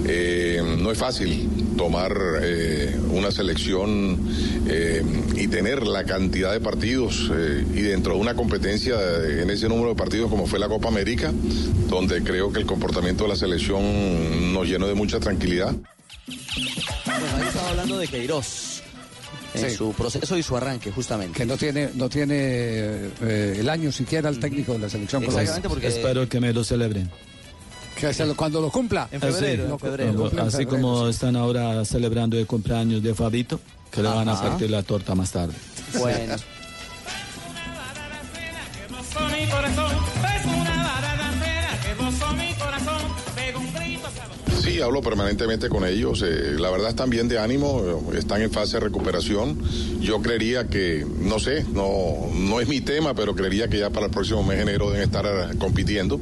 Eh, no es fácil tomar eh, una selección eh, y tener la cantidad de partidos eh, y dentro de una competencia en ese número de partidos como fue la Copa América, donde creo que el comportamiento de la selección nos llenó de mucha tranquilidad. Bueno, ahí estaba hablando de Queiroz. En Sí. su proceso y su arranque, justamente. Que no tiene, no tiene eh, el año siquiera el técnico de la selección Exactamente, porque Espero que me lo celebren. Que se lo- cuando lo cumpla. en febrero, Lo- en febrero. lo cumple en Así febrero, como sí. están ahora celebrando el cumpleaños de Fabito, que le van a Ajá. partir la torta más tarde. Bueno, corazón, Sí, hablo permanentemente con ellos. eh, la verdad están bien de ánimo, están en fase de recuperación. Yo creería que, no sé, no, no es mi tema, pero creería que ya para el próximo mes de enero deben estar compitiendo.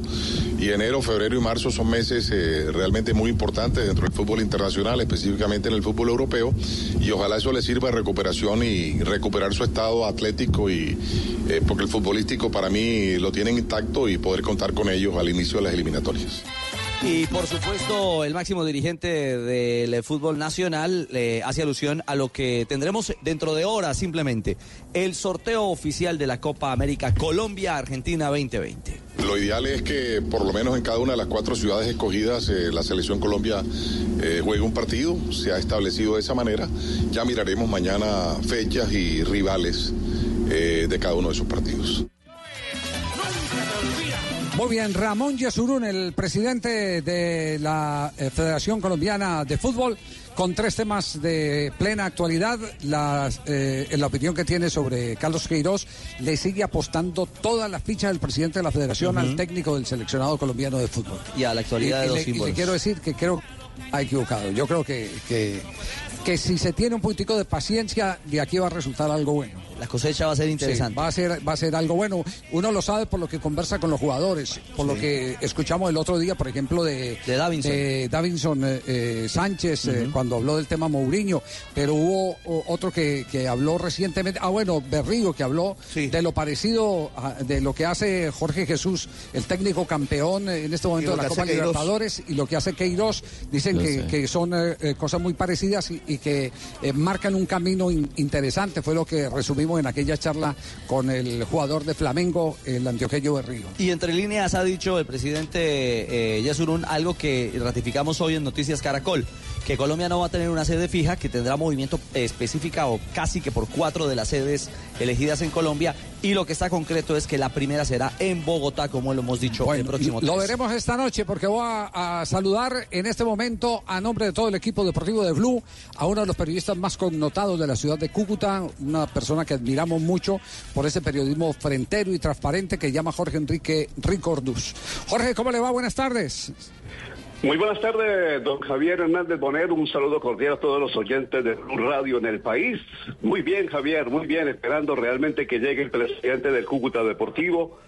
Y enero, febrero y marzo son meses eh, realmente muy importantes dentro del fútbol internacional, específicamente en el fútbol europeo. Y ojalá eso les sirva de recuperación y recuperar su estado atlético y eh, porque el futbolístico para mí lo tienen intacto y poder contar con ellos al inicio de las eliminatorias. Y por supuesto, el máximo dirigente del eh, fútbol nacional eh, hace alusión a lo que tendremos dentro de horas simplemente, el sorteo oficial de la Copa América Colombia-Argentina 2020. Lo ideal es que por lo menos en cada una de las cuatro ciudades escogidas eh, la selección Colombia juegue un partido, se ha establecido de esa manera. Ya miraremos mañana fechas y rivales de cada uno de esos partidos. Muy bien, Ramón Yesurún, el presidente de la eh, Federación Colombiana de Fútbol, con tres temas de plena actualidad. Eh, en la opinión que tiene sobre Carlos Queiroz, le sigue apostando todas las fichas del presidente de la Federación al técnico del seleccionado colombiano de fútbol. Y a la actualidad Y- de y los le- y le símbolos. quiero decir que creo ha equivocado. Yo creo que, que, que si se tiene un puntico de paciencia, de aquí va a resultar algo bueno. La cosecha va a ser interesante. Sí, va, a ser, va a ser algo bueno. Uno lo sabe por lo que conversa con los jugadores, por lo que escuchamos el otro día, por ejemplo, de, De Davinson. de Davinson, eh, eh, Sánchez, eh, cuando habló del tema Mourinho. Pero hubo o- otro que, que habló recientemente, ah, bueno, Berrío, que habló de lo parecido a- de lo que hace Jorge Jesús, el técnico campeón en este momento de la Copa. Libertadores, y lo que hace Queiroz. Dicen que, que son cosas muy parecidas y, y que marcan un camino in- interesante. Fue lo que resumimos en aquella charla con el jugador de Flamengo, el antioqueño Berrío. Y entre líneas ha dicho el presidente eh, algo que ratificamos hoy en Noticias Caracol, que Colombia no va a tener una sede fija, que tendrá movimiento específica o casi que por cuatro de las sedes elegidas en Colombia, y lo que está concreto es que la primera será en Bogotá, como lo hemos dicho el próximo Lo 13. veremos esta noche porque voy a, a saludar en este momento a nombre de todo el equipo deportivo de Blue a uno de los periodistas más connotados de la ciudad de Cúcuta, una persona que admiramos mucho por ese periodismo frentero y transparente que llama Jorge Enrique Ricordus. Jorge, ¿cómo le va? Buenas tardes. Muy buenas tardes, don Javier Hernández Bonet. Un saludo cordial a todos los oyentes de Radio en el país. Muy bien, Javier, muy bien. Esperando realmente que llegue el presidente del Cúcuta Deportivo,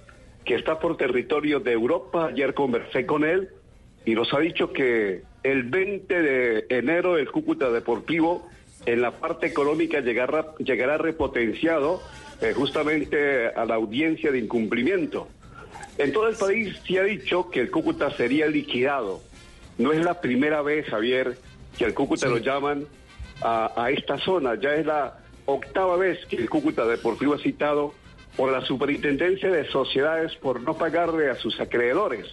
que está por territorio de Europa. Ayer conversé con él y nos ha dicho que el 20 de enero el Cúcuta Deportivo en la parte económica llegará, llegará repotenciado eh, justamente a la audiencia de incumplimiento. En todo el país se ha dicho que el Cúcuta sería liquidado. No es la primera vez, Javier, que al Cúcuta lo llaman a, a esta zona. Ya es la octava vez que el Cúcuta Deportivo es citado por la Superintendencia de Sociedades por no pagarle a sus acreedores.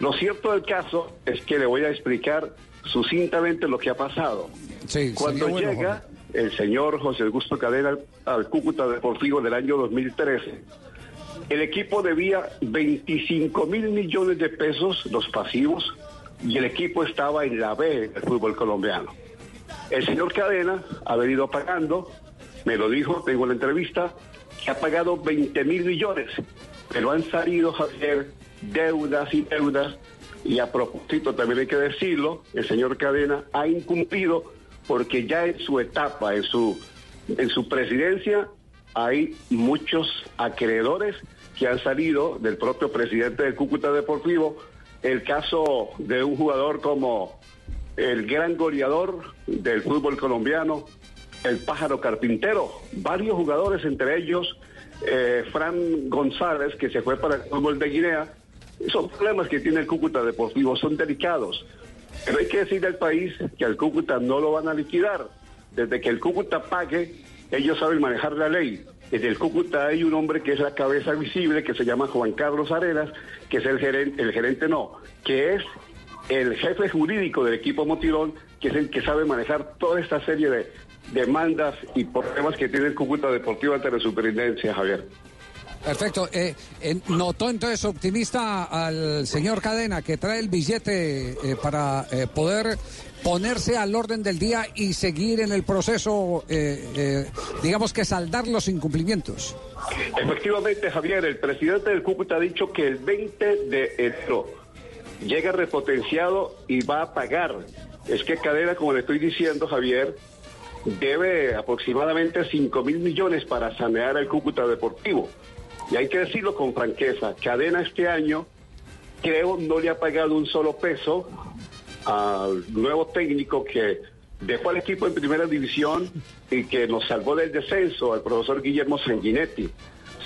Lo cierto del caso es que le voy a explicar sucintamente lo que ha pasado. Cuando sería bueno, llega el señor José Augusto Cadena al- al Cúcuta Deportivo del año 2013, el equipo debía 25 mil millones de pesos, los pasivos, y el equipo estaba en la B del fútbol colombiano. El señor Cadena ha venido pagando, me lo dijo, tengo la entrevista, que ha pagado 20 mil millones, pero han salido, Javier, deudas y deudas, y a propósito también hay que decirlo, el señor Cadena ha incumplido porque ya en su etapa, en su, en su presidencia, hay muchos acreedores que han salido del propio presidente del Cúcuta Deportivo. El caso de un jugador como el gran goleador del fútbol colombiano, el pájaro carpintero, varios jugadores, entre ellos eh, Fran González, que se fue para el fútbol de Guinea. Son problemas que tiene el Cúcuta Deportivo, son delicados. Pero hay que decirle al país que al Cúcuta no lo van a liquidar. Desde que el Cúcuta pague, ellos saben manejar la ley. En el Cúcuta hay un hombre que es la cabeza visible, que se llama Juan Carlos Arenas, que es el gerente, el gerente no, que es el jefe jurídico del equipo Motirón, que es el que sabe manejar toda esta serie de demandas y problemas que tiene el Cúcuta Deportivo ante la superintendencia, Javier. Perfecto. Eh, eh, notó entonces optimista al señor Cadena que trae el billete eh, para eh, poder ponerse al orden del día y seguir en el proceso, digamos que saldar los incumplimientos. Efectivamente, Javier, el presidente del Cúcuta ha dicho que el 20 de enero llega repotenciado y va a pagar. Es que Cadena, como le estoy diciendo, Javier, debe aproximadamente 5 mil millones para sanear el Cúcuta Deportivo. Y hay que decirlo con franqueza, Cadena este año creo no le ha pagado un solo peso al nuevo técnico que dejó al equipo en primera división y que nos salvó del descenso, al profesor Guillermo Sanguinetti.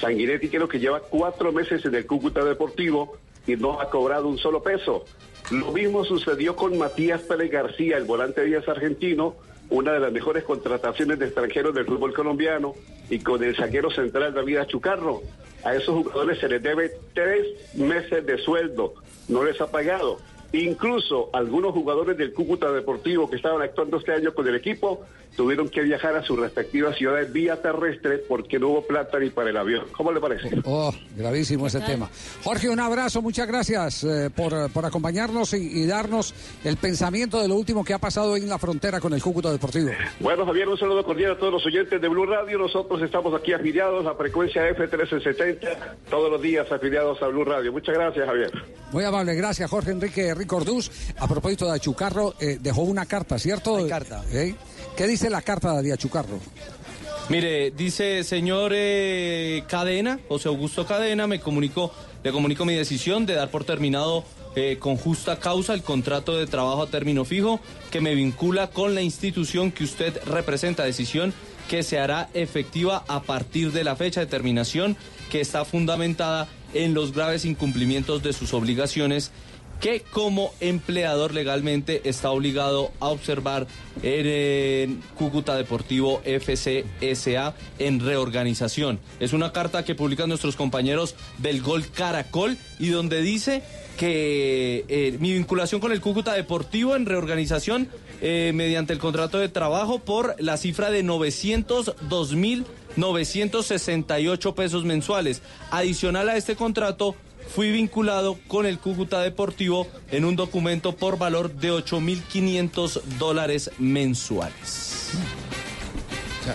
Sanguinetti creo que lleva cuatro meses en el Cúcuta Deportivo y no ha cobrado un solo peso. Lo mismo sucedió con Matías Pérez García, el volante de Díaz argentino, una de las mejores contrataciones de extranjeros del fútbol colombiano, y con el saquero central David Achucarro. A esos jugadores se les debe tres meses de sueldo, no les ha pagado. Incluso algunos jugadores del Cúcuta Deportivo que estaban actuando este año con el equipo tuvieron que viajar a sus respectivas ciudades vía terrestre porque no hubo plata ni para el avión. ¿Cómo le parece? Oh, gravísimo ese tema. Jorge, un abrazo, muchas gracias eh, por, por acompañarnos y, y darnos el pensamiento de lo último que ha pasado en la frontera con el Cúcuta Deportivo. Bueno, Javier, un saludo cordial a todos los oyentes de Blue Radio. Nosotros estamos aquí afiliados a frecuencia F1370, todos los días afiliados a Blue Radio. Muchas gracias, Javier. Muy amable, gracias Jorge Enrique Ricordús. A propósito de Achucarro, eh, dejó una carta, ¿cierto? carta. ¿Eh? ¿Qué dice la carta de Achucarro? Mire, dice señor eh, Cadena, José Augusto Cadena, me comunicó, le comunico mi decisión de dar por terminado eh, con justa causa el contrato de trabajo a término fijo que me vincula con la institución que usted representa, decisión que se hará efectiva a partir de la fecha de terminación que está fundamentada en los graves incumplimientos de sus obligaciones que como empleador legalmente está obligado a observar en, Cúcuta Deportivo FCSA en reorganización. Es una carta que publican nuestros compañeros del Gol Caracol y donde dice que eh, mi vinculación con el Cúcuta Deportivo en reorganización eh, mediante el contrato de trabajo por la cifra de 902 mil 968 pesos mensuales. Adicional a este contrato, fui vinculado con el Cúcuta Deportivo en un documento por valor de 8.500 dólares mensuales. Eh,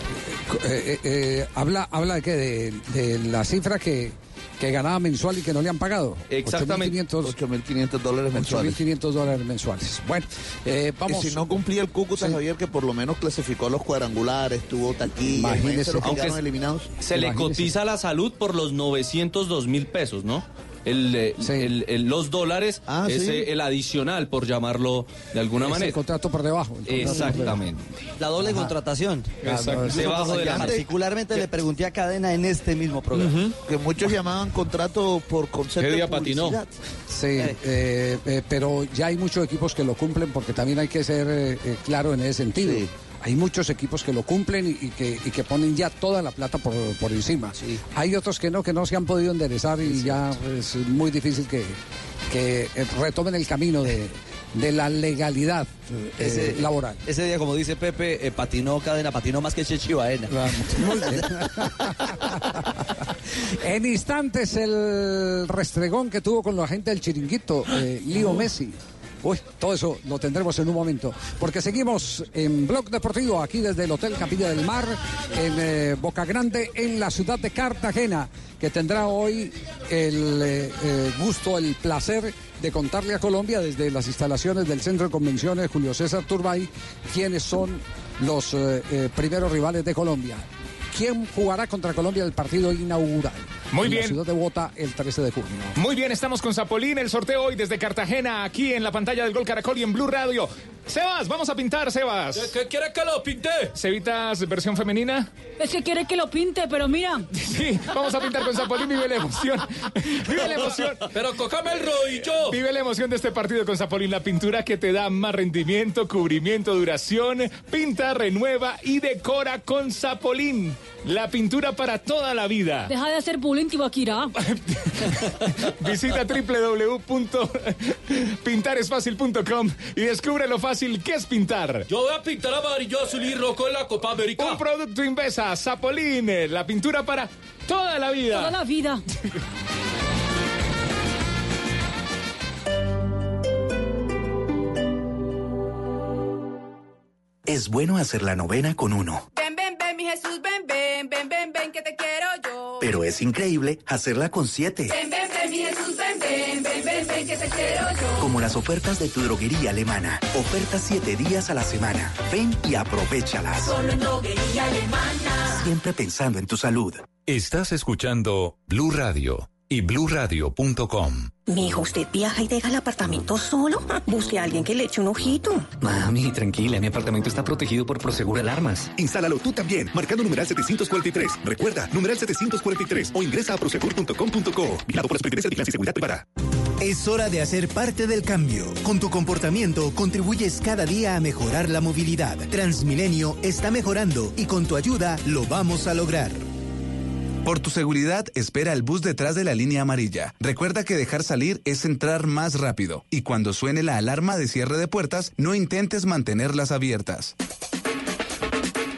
eh, eh, habla, habla de qué? De, de la cifra que, que ganaba mensual y que no le han pagado. Exactamente. 8.500 dólares mensuales. 8.500 dólares mensuales. Bueno, eh, vamos. Y si no cumplía el Cúcuta, Javier, que por lo menos clasificó los cuadrangulares, tuvo taquilla, Imagínese. imagínese los que Aunque es- eliminados. Se le cotiza la salud por los 902 mil pesos, ¿no? El, eh, el- el- los dólares Ah, es sí. eh, el adicional, por llamarlo de alguna Es el manera. contrato por debajo. el contrato por Exactamente. La doble contratación. Exacto. Debajo de la Particularmente le pregunté a Cadena en este mismo programa. Que muchos llamaban contrato por concepto de publicidad. Sí, eh, eh, pero ya hay muchos equipos que lo cumplen porque también hay que ser eh, eh, claro en ese sentido. Hay muchos equipos que lo cumplen y, y que, y que ponen ya toda la plata por, por encima. Hay otros que no, que no se han podido enderezar y ya es muy difícil que, que eh, retomen el camino de, de la legalidad eh, laboral. Ese día, como dice Pepe, eh, patinó cadena, patinó más que Chechi Baena. Muy bien. En instantes el restregón que tuvo con la gente del chiringuito, eh, Lío Messi. Uy, todo eso lo tendremos en un momento. Porque seguimos en Blog Deportivo, aquí desde el Hotel Capilla del Mar, en eh, Boca Grande, en la ciudad de Cartagena, que tendrá hoy el eh, eh, gusto, el placer de contarle a Colombia desde las instalaciones del Centro de Convenciones Julio César Turbay quiénes son los primeros rivales de Colombia. ¿Quién jugará contra Colombia el partido inaugural? Muy en bien. La ciudad de Bogotá el 13 de junio. Muy bien, estamos con Zapolín, el sorteo hoy desde Cartagena, aquí en la pantalla del Gol Caracol y en Blue Radio. Sebas, vamos a pintar, Sebas. ¿Qué quiere que lo pinte? Cevitas, versión femenina. Es que quiere que lo pinte, pero mira. Sí, vamos a pintar con Zapolín, vive la emoción. Vive la emoción. Pero cójame el rodillo. Vive la emoción de este partido con Zapolín, la pintura que te da más rendimiento, cubrimiento, duración. Pinta, renueva y decora con Zapolín. La pintura para toda la vida. Deja de hacer bullying, Tibaquira. Visita www.pintaresfacil.com y descubre lo fácil que es pintar. Yo voy a pintar amarillo, azul y rojo en la Copa América. Un producto Invesa, Zapolín, eh, la pintura para toda la vida. Toda la vida. Es bueno hacer la novena con uno, Ven, ven, ven, mi Jesús, ven, ven, ven, ven, ven, que te quiero yo. pero es increíble hacerla con siete. Ven, ven, ven, mi Jesús, ven, ven, ven, ven, ven, que te quiero yo. Como las ofertas de tu droguería alemana. Ofertas siete días a la semana. Ven y aprovechalas. Solo en droguería alemana. Siempre pensando en tu salud. Estás escuchando Blue Radio y bluradio.com. Mijo, ¿usted viaja y deja el apartamento solo? Busque a alguien que le eche un ojito. Mami, tranquila, mi apartamento está protegido por Prosegur Alarmas. Instálalo tú también, marcando numeral 743. Recuerda, numeral 743 o ingresa a prosegur.com.co. Vigilado por la Superintendencia de y Seguridad Privada. Es hora de hacer parte del cambio. Con tu comportamiento contribuyes cada día a mejorar la movilidad. Transmilenio está mejorando y con tu ayuda lo vamos a lograr. Por tu seguridad, espera el bus detrás de la línea amarilla. Recuerda que dejar salir es entrar más rápido. Y cuando suene la alarma de cierre de puertas, no intentes mantenerlas abiertas.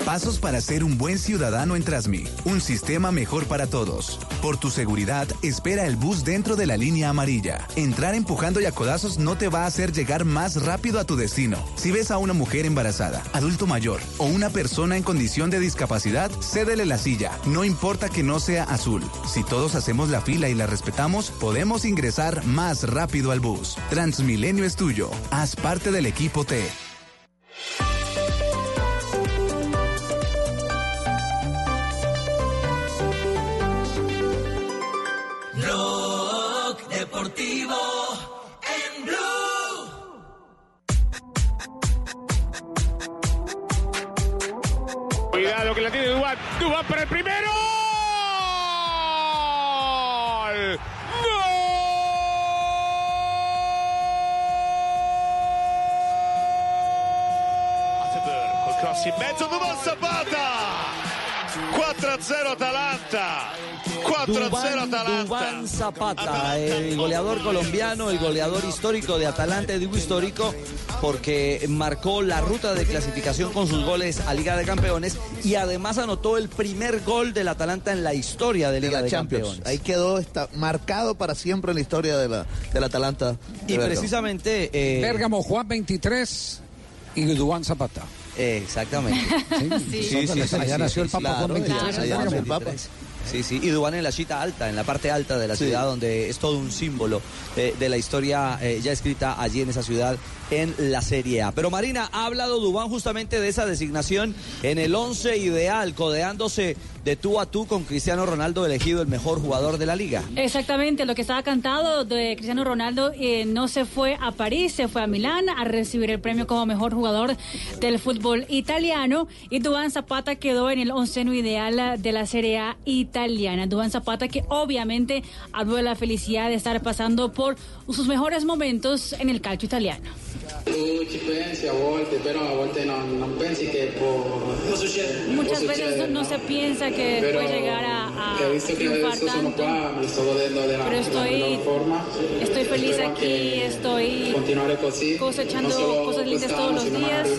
Pasos para ser un buen ciudadano en Trasmi. Un sistema mejor para todos. Por tu seguridad, espera el bus dentro de la línea amarilla. Entrar empujando y a codazos no te va a hacer llegar más rápido a tu destino. Si ves a una mujer embarazada, adulto mayor o una persona en condición de discapacidad, cédele la silla. No importa que no sea azul. Si todos hacemos la fila y la respetamos, podemos ingresar más rápido al bus. Transmilenio es tuyo. Haz parte del equipo T. Cuidado que la tiene Dubán. Dubán para el primero. ¡Gol! Attenborough col cross in mezzo, Duvon Zapata! 4-0 Atalanta! 4-0 Dubán, Atalanta! Dubán Zapata, el goleador colombiano, el goleador histórico de Atalanta, digo histórico porque marcó la ruta de clasificación con sus goles a Liga de Campeones y además anotó el primer gol del Atalanta en la historia de Liga de, Champions. Campeones. Ahí quedó está marcado para siempre en la historia de la, del Atalanta. de Y Bergamo. precisamente... eh, Bérgamo, Juan 23 y Dubán Zapata. Exactamente. Sí, sí, sí, allá nació el Papa claro, Juan 23, allá en nació el Bérgamo. Papa. Sí, sí, y Dubán en la chita alta, en la parte alta de la Sí. ciudad, donde es todo un símbolo eh, de la historia eh, ya escrita allí en esa ciudad, en la Serie A. Pero Marina, ha hablado Dubán justamente de esa designación en el 11 ideal, codeándose de tú a tú con Cristiano Ronaldo, elegido el mejor jugador de la liga. Exactamente, lo que estaba cantado de Cristiano Ronaldo eh, no se fue a París, se fue a Milán a recibir el premio como mejor jugador del fútbol italiano y Duván Zapata quedó en el onceno ideal de la Serie A italiana. Duván Zapata que obviamente habló de la felicidad de estar pasando por sus mejores momentos en el calcio italiano. Tu ci pensi a volte, però a volte non, non pensi che può... Muchas può veces succedere, no no? se piensa que Pero puede llegar a, a che visto adesso sono tanto. qua, mi sto godendo della, Pero estoy- miglior forma. Estoy feliz Spero aquí, estoy continuare così, cosechando solo cosas lindas todos los días.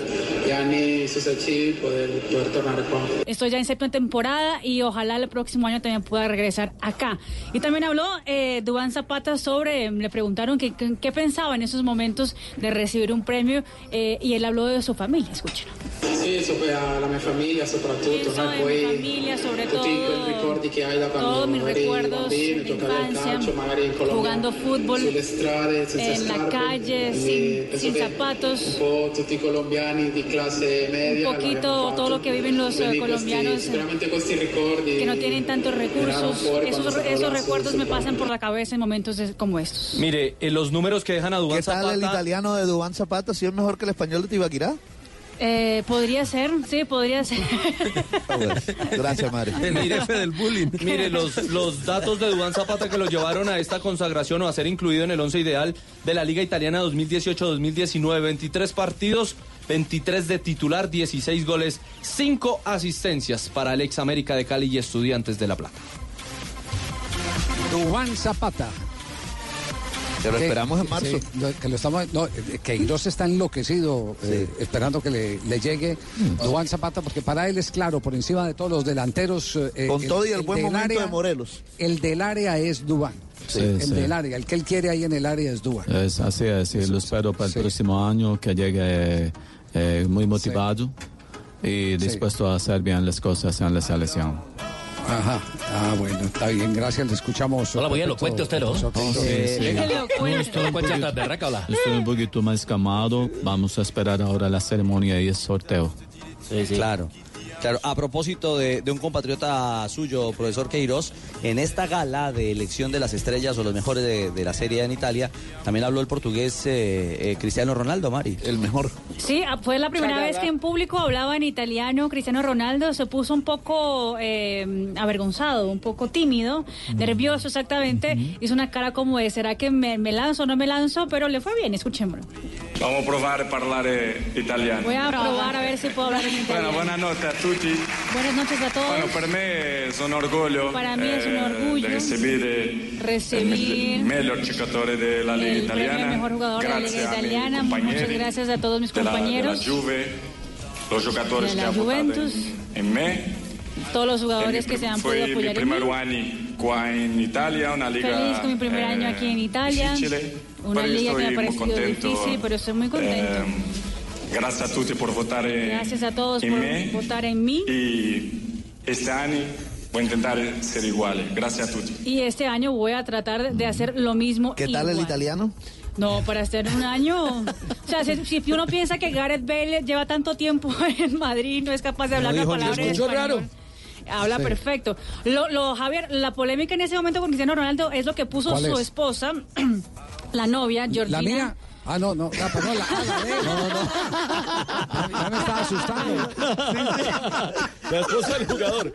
gli anni successivi poter, poter tornare qua. Estoy ya en séptima temporada y ojalá el próximo año también pueda regresar acá. Y también habló eh, Duván Zapata sobre, le preguntaron que- que- qué pensaba en esos momentos de recibir un premio eh, y él habló de su familia, escuchen. Sì, so- alla mia famiglia soprattutto, Penso no? poi mi familia, sobre tutti todo, ricordi che hai da todos mis recuerdos bambino, de infancia, calcio, magari in Colombia, jugando fútbol sulle strade, senza en la scarpe, calle, quindi sin, sin zapatos. Un po' tutti i colombiani di classe media. Un poquito todo lo que viven los, Quindi eh, questi- colombianos, eh, sicuramente questi ricordi que no tienen tantos recursos. fuori Esos, esos recuerdos me pasan por la cabeza en momentos de- como estos. Mire, eh, los números que dejan a Duván ¿Qué tal Zapata... el italiano de Dubán Zapata? ¿Si es mejor que el español de Tibaquirá? Eh, podría ser, sí, podría ser. Gracias, Mari. del bullying. Mire, los, los datos de Duván Zapata que lo llevaron a esta consagración o a ser incluido en el once ideal de la Liga Italiana 2018-2019. 23 partidos, 23 de titular, 16 goles, 5 asistencias para el ex América de Cali y Estudiantes de La Plata. Dubán Zapata. Que lo esperamos en marzo. sí, lo- que lo estamos, no, eh, Queiroz está enloquecido eh, esperando que le, le llegue Mm. Dubán Zapata, porque para él es claro, por encima de todos los delanteros. eh, Con todo y el buen del momento de Morelos. El del área es Dubán. Sí, el sí. del área, el que él quiere ahí en el área es Dubán. Es así es, lo espero para el próximo año que llegue eh, muy motivado y dispuesto a hacer bien las cosas en la selección. Ajá. Ah, bueno, está bien, gracias, le escuchamos. Hola, muy elocuente usted, ¿no? profesor Queiroz. Sí, sí. Estoy un poquito más calmado. Vamos a esperar ahora la ceremonia y el sorteo. Claro. Claro, a propósito de, de un compatriota suyo, profesor Queiroz, en esta gala de elección de las estrellas o los mejores de, de la Serie en Italia, también habló el portugués eh, eh, Cristiano Ronaldo, Mari. El mejor. Sí, ah, fue la primera vez que en público hablaba en italiano. Cristiano Ronaldo se puso un poco eh, avergonzado, un poco tímido, nervioso exactamente. Hizo una cara como de, ¿será que me, me lanzo o no me lanzo? Pero le fue bien, escuchémoslo. Vamos a provare a parlare italiano. Voy a probar a ver si puedo hablar en Bueno, italiano. a tutti. Buenas noches a todos. Bueno, un Para mí es un eh, orgullo di ricevere Recibir Liga el Italiana. mejor jugador de la Liga Italiana. Muchas gracias a todos mis compañeros, Juve, los giocatori de la Juventus, me. todos los jugadores mi- que se han fue podido apoyar en Italia, una liga Feliz con mi primer eh, año aquí en Italia. Una liga que me ha estoy muy parecido contento. difícil, pero estoy muy contento. Grazie a tutti por votare Gracias a todos por me votar en mí. y este año voy a intentar ser igual. Gracias a tutti. Y este año voy a tratar de hacer lo mismo. ¿Qué tal el italiano? No, para hacer un año. O sea, si, si uno piensa que Gareth Bale lleva tanto tiempo en Madrid, no es capaz de hablar No la palabra en español. raro. Habla Sí. perfecto. Lo, lo, Javier, la polémica en ese momento con Cristiano Ronaldo es lo que puso ¿Cuál su es? esposa, la novia, Georgina. ¿La mía? Ah, no, no, ah, perdón, la, ah, la de él. No, no, no. Ya, me estaba asustando. La esposa del jugador.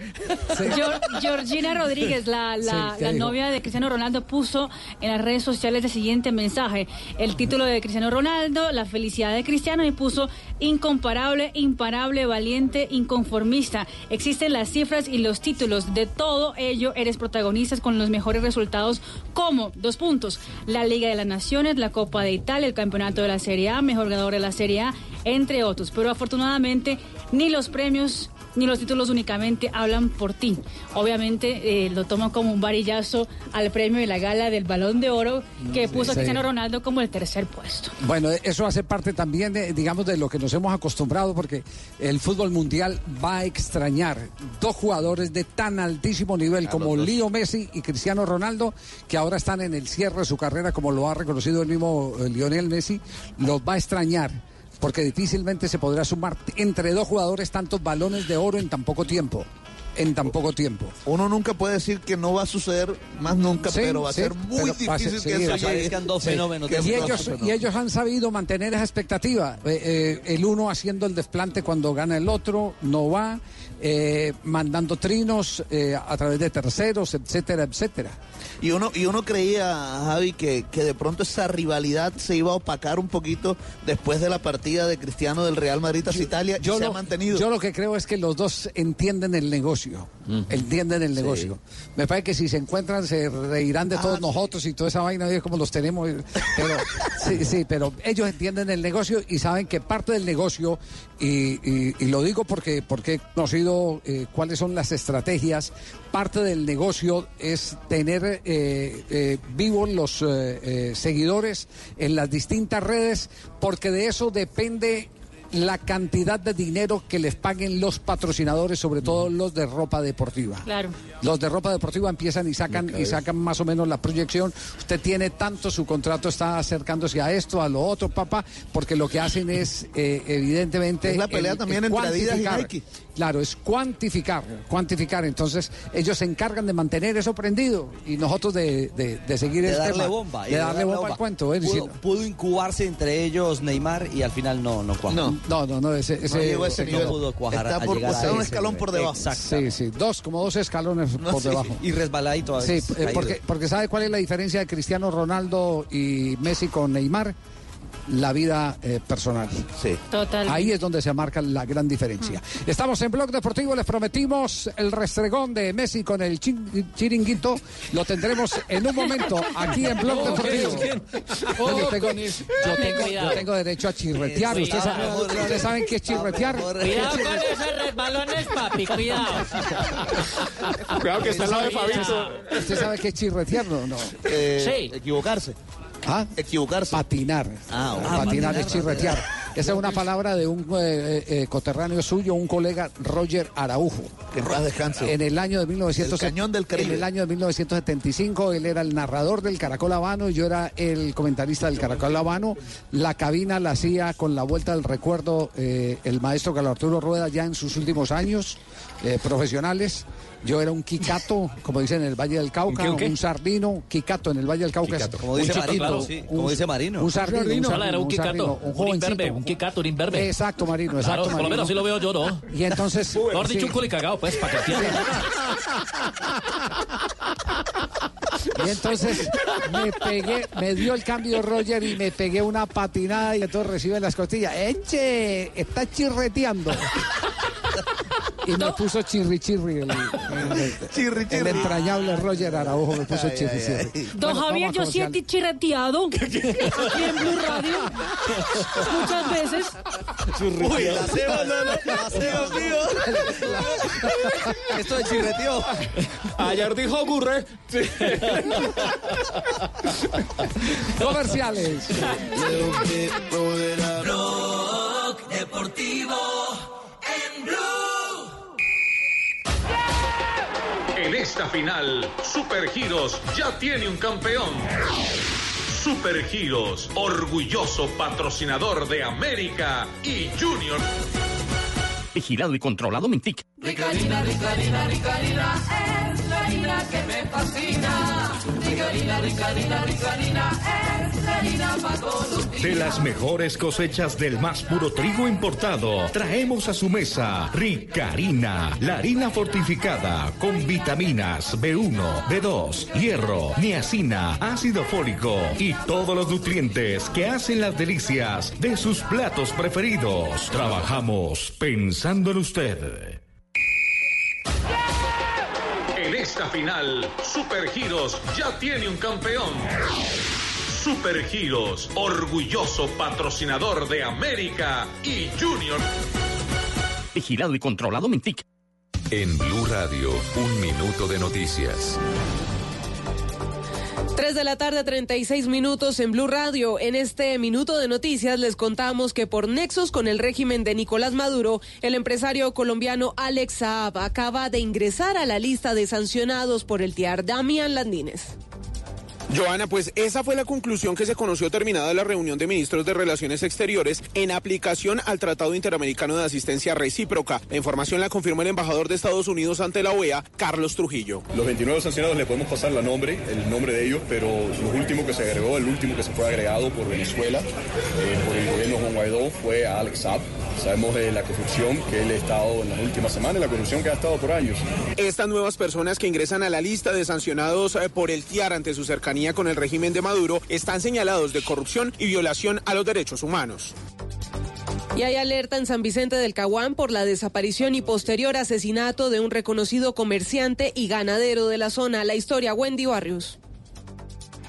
Gior- Georgina Rodríguez, la, la- Sí, ¿qué la novia de Cristiano Ronaldo, puso en las redes sociales el siguiente mensaje. El título de Cristiano Ronaldo, la felicidad de Cristiano, y puso incomparable, imparable, valiente, inconformista. Existen las cifras y los títulos. De todo ello, eres protagonista con los mejores resultados como, dos puntos, la Liga de las Naciones, la Copa de Italia, el Campeonato de la Serie A, mejor ganador de la Serie A, entre otros. Pero afortunadamente, ni los premios ni los títulos únicamente hablan por ti. Obviamente eh, lo toman como un varillazo al premio de la gala del Balón de Oro que puso a sí. Cristiano Ronaldo como el tercer puesto. Bueno, eso hace parte también, de, digamos, de lo que nos hemos acostumbrado, porque el fútbol mundial va a extrañar dos jugadores de tan altísimo nivel como Leo Messi y Cristiano Ronaldo, que ahora están en el cierre de su carrera, como lo ha reconocido el mismo eh, Lionel Messi, los va a extrañar. Porque difícilmente se podrá sumar entre dos jugadores tantos balones de oro en tan poco tiempo. en tan poco tiempo. Uno nunca puede decir que no va a suceder más nunca, Sí, pero va a ser muy ser- difícil sí, que eso sí, llegue. sí. Que y eso ellos, y ellos han sabido mantener esa expectativa. Eh, eh, el uno haciendo el desplante cuando gana el otro, no va, eh, mandando trinos eh, a través de terceros, etcétera, etcétera. Y uno, y uno creía, Javi, que, que de pronto esa rivalidad se iba a opacar un poquito después de la partida de Cristiano del Real Madrid hacia Italia y Yo se ha lo, mantenido. yo lo que creo es que los dos entienden el negocio. Entienden el negocio. Me parece que si se encuentran se reirán de todos nosotros y toda esa vaina es como los tenemos. Pero sí, sí, pero ellos entienden el negocio y saben que parte del negocio, y, y- y lo digo porque, porque he conocido eh, cuáles son las estrategias, parte del negocio es tener eh, eh, vivos los eh, eh, seguidores en las distintas redes, porque de eso depende la cantidad de dinero que les paguen los patrocinadores, sobre todo los de ropa deportiva. Claro. Los de ropa deportiva empiezan y sacan y sacan más o menos la proyección. Usted tiene tanto, su contrato está acercándose a esto, a lo otro, papá, porque lo que hacen es eh, evidentemente Es la pelea también entre Adidas y. Nike. Claro, es cuantificar, cuantificar. Entonces ellos se encargan de mantener eso prendido y nosotros de, de- de seguir de el darle tema, bomba. de darle bomba al cuento. es Pudo, decir, pudo incubarse entre ellos Neymar y al final no, no cuajó. No, no, no, no, ese, ese- llegó a ese no nivel. pudo cuajar Está a por- llegar a está un escalón nivel. por debajo. Exacto. Sí, sí, dos, como dos escalones No, por sí, debajo. Y resbaladito a Sí, veces, eh, caído. porque, porque ¿sabe cuál es la diferencia de Cristiano Ronaldo y Messi con Neymar? La vida eh, personal. Sí. Total. Ahí es donde se marca la gran diferencia. Estamos en Blog Deportivo, les prometimos el restregón de Messi con el chiringuito. Lo tendremos en un momento aquí en Blog Oh, Deportivo. yo, tengo, yo yo derecho a chirretear. Eh, ¿Ustedes cuidado. saben, ustedes saben qué es chirretear? Cuidado con esos resbalones, papi, cuidado. Cuidado que está al lado de Fabito. ¿Usted sabe qué es chirretear? No, no. Eh, Sí. Equivocarse. ¿Ah? Equivocarse. Patinar. Ah, bueno. patinar es chirretear. Esa es una palabra de un eh, eh, coterráneo suyo, un colega Roger Araujo. Que en paz descanse. En el año de 1900, El cañón del Caribe. En el año de 1975, él era el narrador del Caracol Habano y yo era el comentarista del Caracol Habano. La cabina la hacía con la vuelta del recuerdo eh, el maestro Carlos Arturo Rueda ya en sus últimos años eh, profesionales. Yo era un quicato, como dicen en el Valle del Cauca, ¿Un qué, un qué? sardino, quicato en el Valle del Cauca. Como un dice chiquito, Marino, sí, como dice Marino. Un sardino, un Sardino. era un quicato, un jovencito. imberbe, un quicato, un imberbe. Exacto, Marino, exacto, Claro, por lo menos así lo veo yo, ¿no? Y entonces... Mejor dicho, un culicagao, pues, para que. Y entonces me pegué, me dio el cambio Roger y me pegué una patinada y entonces recibe las costillas. ¡Eche! Está chirreteando. Y me puso chirri chirri. El, el- Chirri, el chirri. entrañable Roger Araujo me puso Ay, chirri ay, chirri. ay. Don Bueno, Javier, yo comercial. chirreteado aquí en Blue Radio muchas veces. Uy, la ceba, no, la ceba, tío. Esto de chirreteo. Ayer dijo Gurre. Comerciales. Blog Deportivo en Blue. En esta final, Super Giros ya tiene un campeón. Super Giros, orgulloso patrocinador de América y Junior. Vigilado y controlado Mintic. Ricarina, Ricarina, Ricarina, es Es la harina para. De las mejores cosechas del más puro trigo importado, traemos a su mesa Ricarina, la harina fortificada con vitaminas B1, B2, hierro, niacina, ácido fólico y todos los nutrientes que hacen las delicias de sus platos preferidos. Trabajamos pensando en usted. Esta final, Super Giros ya tiene un campeón. Super Giros, orgulloso patrocinador de América y Junior. Vigilado y controlado Mintic. En Blue Radio, un minuto de noticias. 3 de la tarde, 36 minutos en Blue Radio. En este minuto de noticias les contamos que por nexos con el régimen de Nicolás Maduro, el empresario colombiano Alex Saab acaba de ingresar a la lista de sancionados por el TIAR Damián Landines. Joana, pues esa fue la conclusión que se conoció terminada la reunión de ministros de Relaciones Exteriores en aplicación al Tratado Interamericano de Asistencia Recíproca. La información la confirmó el embajador de Estados Unidos ante la OEA, Carlos Trujillo. Los 29 sancionados le podemos pasar la nombre, el nombre de ellos, pero lo último que se agregó, el último que se fue agregado por Venezuela, eh, por el gobierno Juan Guaidó, fue Alex Saab. Sabemos de la corrupción que él ha estado en las últimas semanas, la corrupción que ha estado por años. Estas nuevas personas que ingresan a la lista de sancionados eh, por el TIAR ante su cercanía con el régimen de Maduro están señalados de corrupción y violación a los derechos humanos. Y hay alerta en San Vicente del Caguán por la desaparición y posterior asesinato de un reconocido comerciante y ganadero de la zona. La historia, Wendy Barrios.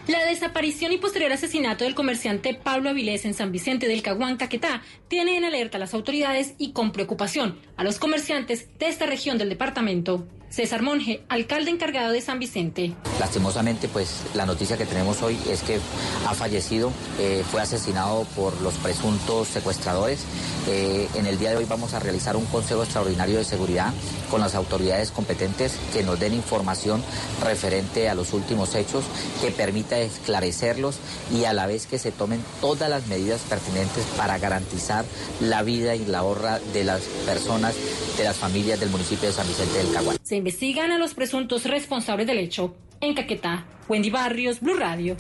La desaparición y posterior asesinato del comerciante Pablo Avilés en San Vicente del Caguán, Caquetá, tiene en alerta a las autoridades y con preocupación a los comerciantes de esta región del departamento. César Monge, alcalde encargado de San Vicente. Lastimosamente, pues la noticia que tenemos hoy es que ha fallecido, eh, fue asesinado por los presuntos secuestradores. Eh, en el día de hoy vamos a realizar un consejo extraordinario de seguridad con las autoridades competentes que nos den información referente a los últimos hechos, que permita esclarecerlos y a la vez que se tomen todas las medidas pertinentes para garantizar la vida y la honra de las personas, de las familias del municipio de San Vicente del Caguán. Investigan a los presuntos responsables del hecho. En Caquetá, Wendy Barrios, Blue Radio.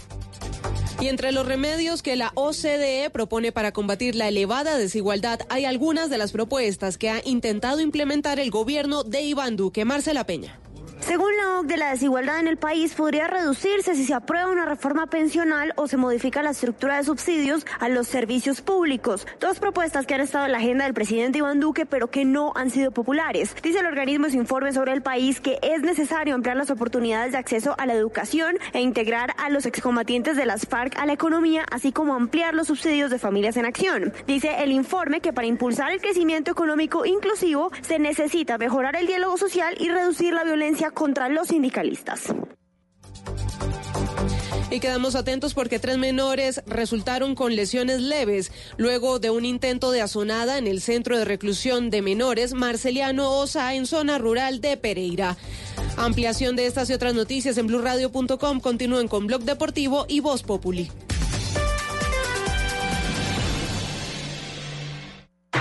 Y entre los remedios que la OCDE propone para combatir la elevada desigualdad, hay algunas de las propuestas que ha intentado implementar el gobierno de Iván Duque. Marcela Peña. Según la OCDE, la desigualdad en el país podría reducirse si se aprueba una reforma pensional o se modifica la estructura de subsidios a los servicios públicos. Dos propuestas que han estado en la agenda del presidente Iván Duque, pero que no han sido populares. Dice el organismo en su informe sobre el país que es necesario ampliar las oportunidades de acceso a la educación e integrar a los excombatientes de las FARC a la economía, así como ampliar los subsidios de familias en acción. Dice el informe que para impulsar el crecimiento económico inclusivo se necesita mejorar el diálogo social y reducir la violencia contra los sindicalistas. Y quedamos atentos porque tres menores resultaron con lesiones leves luego de un intento de azonada en el centro de reclusión de menores Marceliano Osa en zona rural de Pereira. Ampliación de estas y otras noticias en blurradio.com. Continúen con Blog Deportivo y Voz Populi.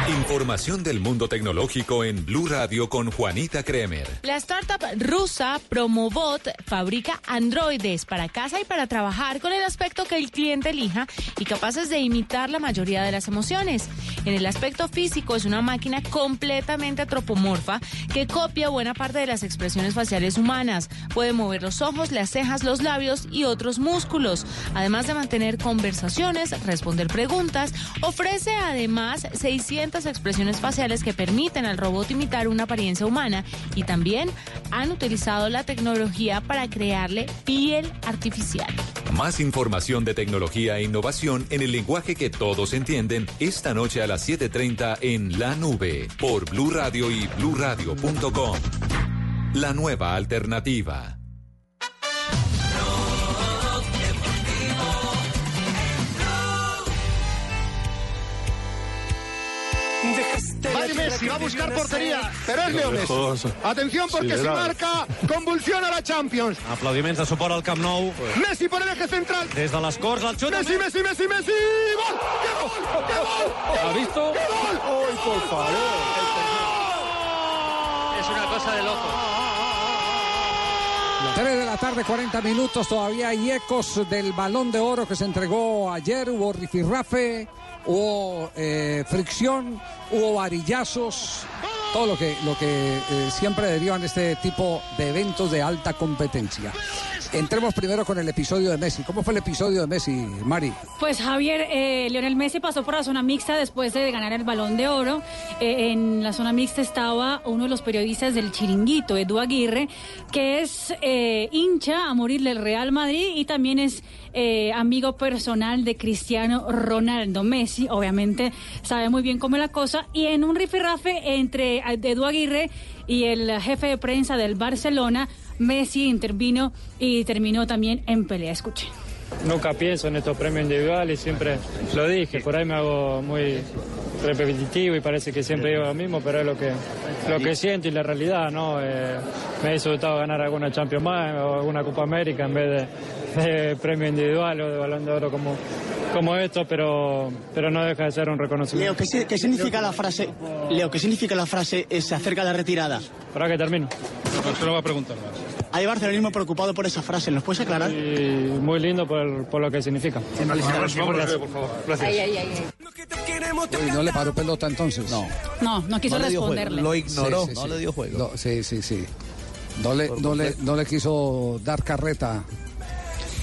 Información del mundo tecnológico en Blue Radio con Juanita Kremer. La startup rusa Promobot fabrica androides para casa y para trabajar con el aspecto que el cliente elija y capaces de imitar la mayoría de las emociones. En el aspecto físico es una máquina completamente antropomorfa que copia buena parte de las expresiones faciales humanas. Puede mover los ojos, las cejas, los labios y otros músculos. Además de mantener conversaciones, responder preguntas, ofrece además 600 expresiones faciales que permiten al robot imitar una apariencia humana y también han utilizado la tecnología para crearle piel artificial. Más información de tecnología e innovación en el lenguaje que todos entienden esta noche a las 7:30 en La Nube por Blue Radio y bluradio.com. La nueva alternativa. Messi, va a buscar portería, pero es Leo Messi. Atención porque si marca, convulsiona la Champions. Aplaudiments de suport al Camp Nou. Messi por el eje central. Des de les Corts, el xut... Messi, Messi, Messi, Messi. ¡Gol! ¡Qué gol! ¡Qué gol! ¿Ha visto? ¡Qué gol! ¡Ay, por favor! Es una cosa de loco. 3 de la tarde, 40 minutos. Todavía hay ecos del balón de oro que se entregó ayer. Hubo rifirrafe, hubo eh, fricción, hubo varillazos. Todo lo que, lo que eh, siempre derivan este tipo de eventos de alta competencia. Entremos primero con el episodio de Messi. ¿Cómo fue el episodio de Messi, Mari? Pues Javier, eh, Lionel Messi pasó por la zona mixta después de ganar el balón de oro. Eh, en la zona mixta estaba uno de los periodistas del chiringuito, Edu Aguirre, que es eh, hincha a morir del Real Madrid y también es eh, amigo personal de Cristiano Ronaldo. Messi, obviamente, sabe muy bien cómo es la cosa. Y en un rifirrafe entre Edu Aguirre y el jefe de prensa del Barcelona, Messi intervino y terminó también en pelea. Escuchen. Nunca pienso en estos premios individuales, siempre lo dije, por ahí me hago muy repetitivo y parece que siempre digo lo mismo, pero es lo que, lo que siento y la realidad, ¿no? Eh, me he disfrutado ganar alguna Champions más o alguna Copa América en vez de, de premio individual o de balón de oro como, como esto, pero, pero no deja de ser un reconocimiento. Leo, ¿qué, qué significa la frase? Leo, ¿qué significa la frase se acerca la retirada? ¿Para que termino? No se lo va a preguntar más. Hay barcelonismo preocupado por esa frase, ¿nos puedes aclarar? Y muy lindo por, por lo que significa. Gracias. Uy, no le paró pelota entonces. No. No, no quiso No responderle. Lo ignoró, Sí, sí, no sí. le dio juego. No, sí, sí, sí. No le, no, le, no le quiso dar carreta.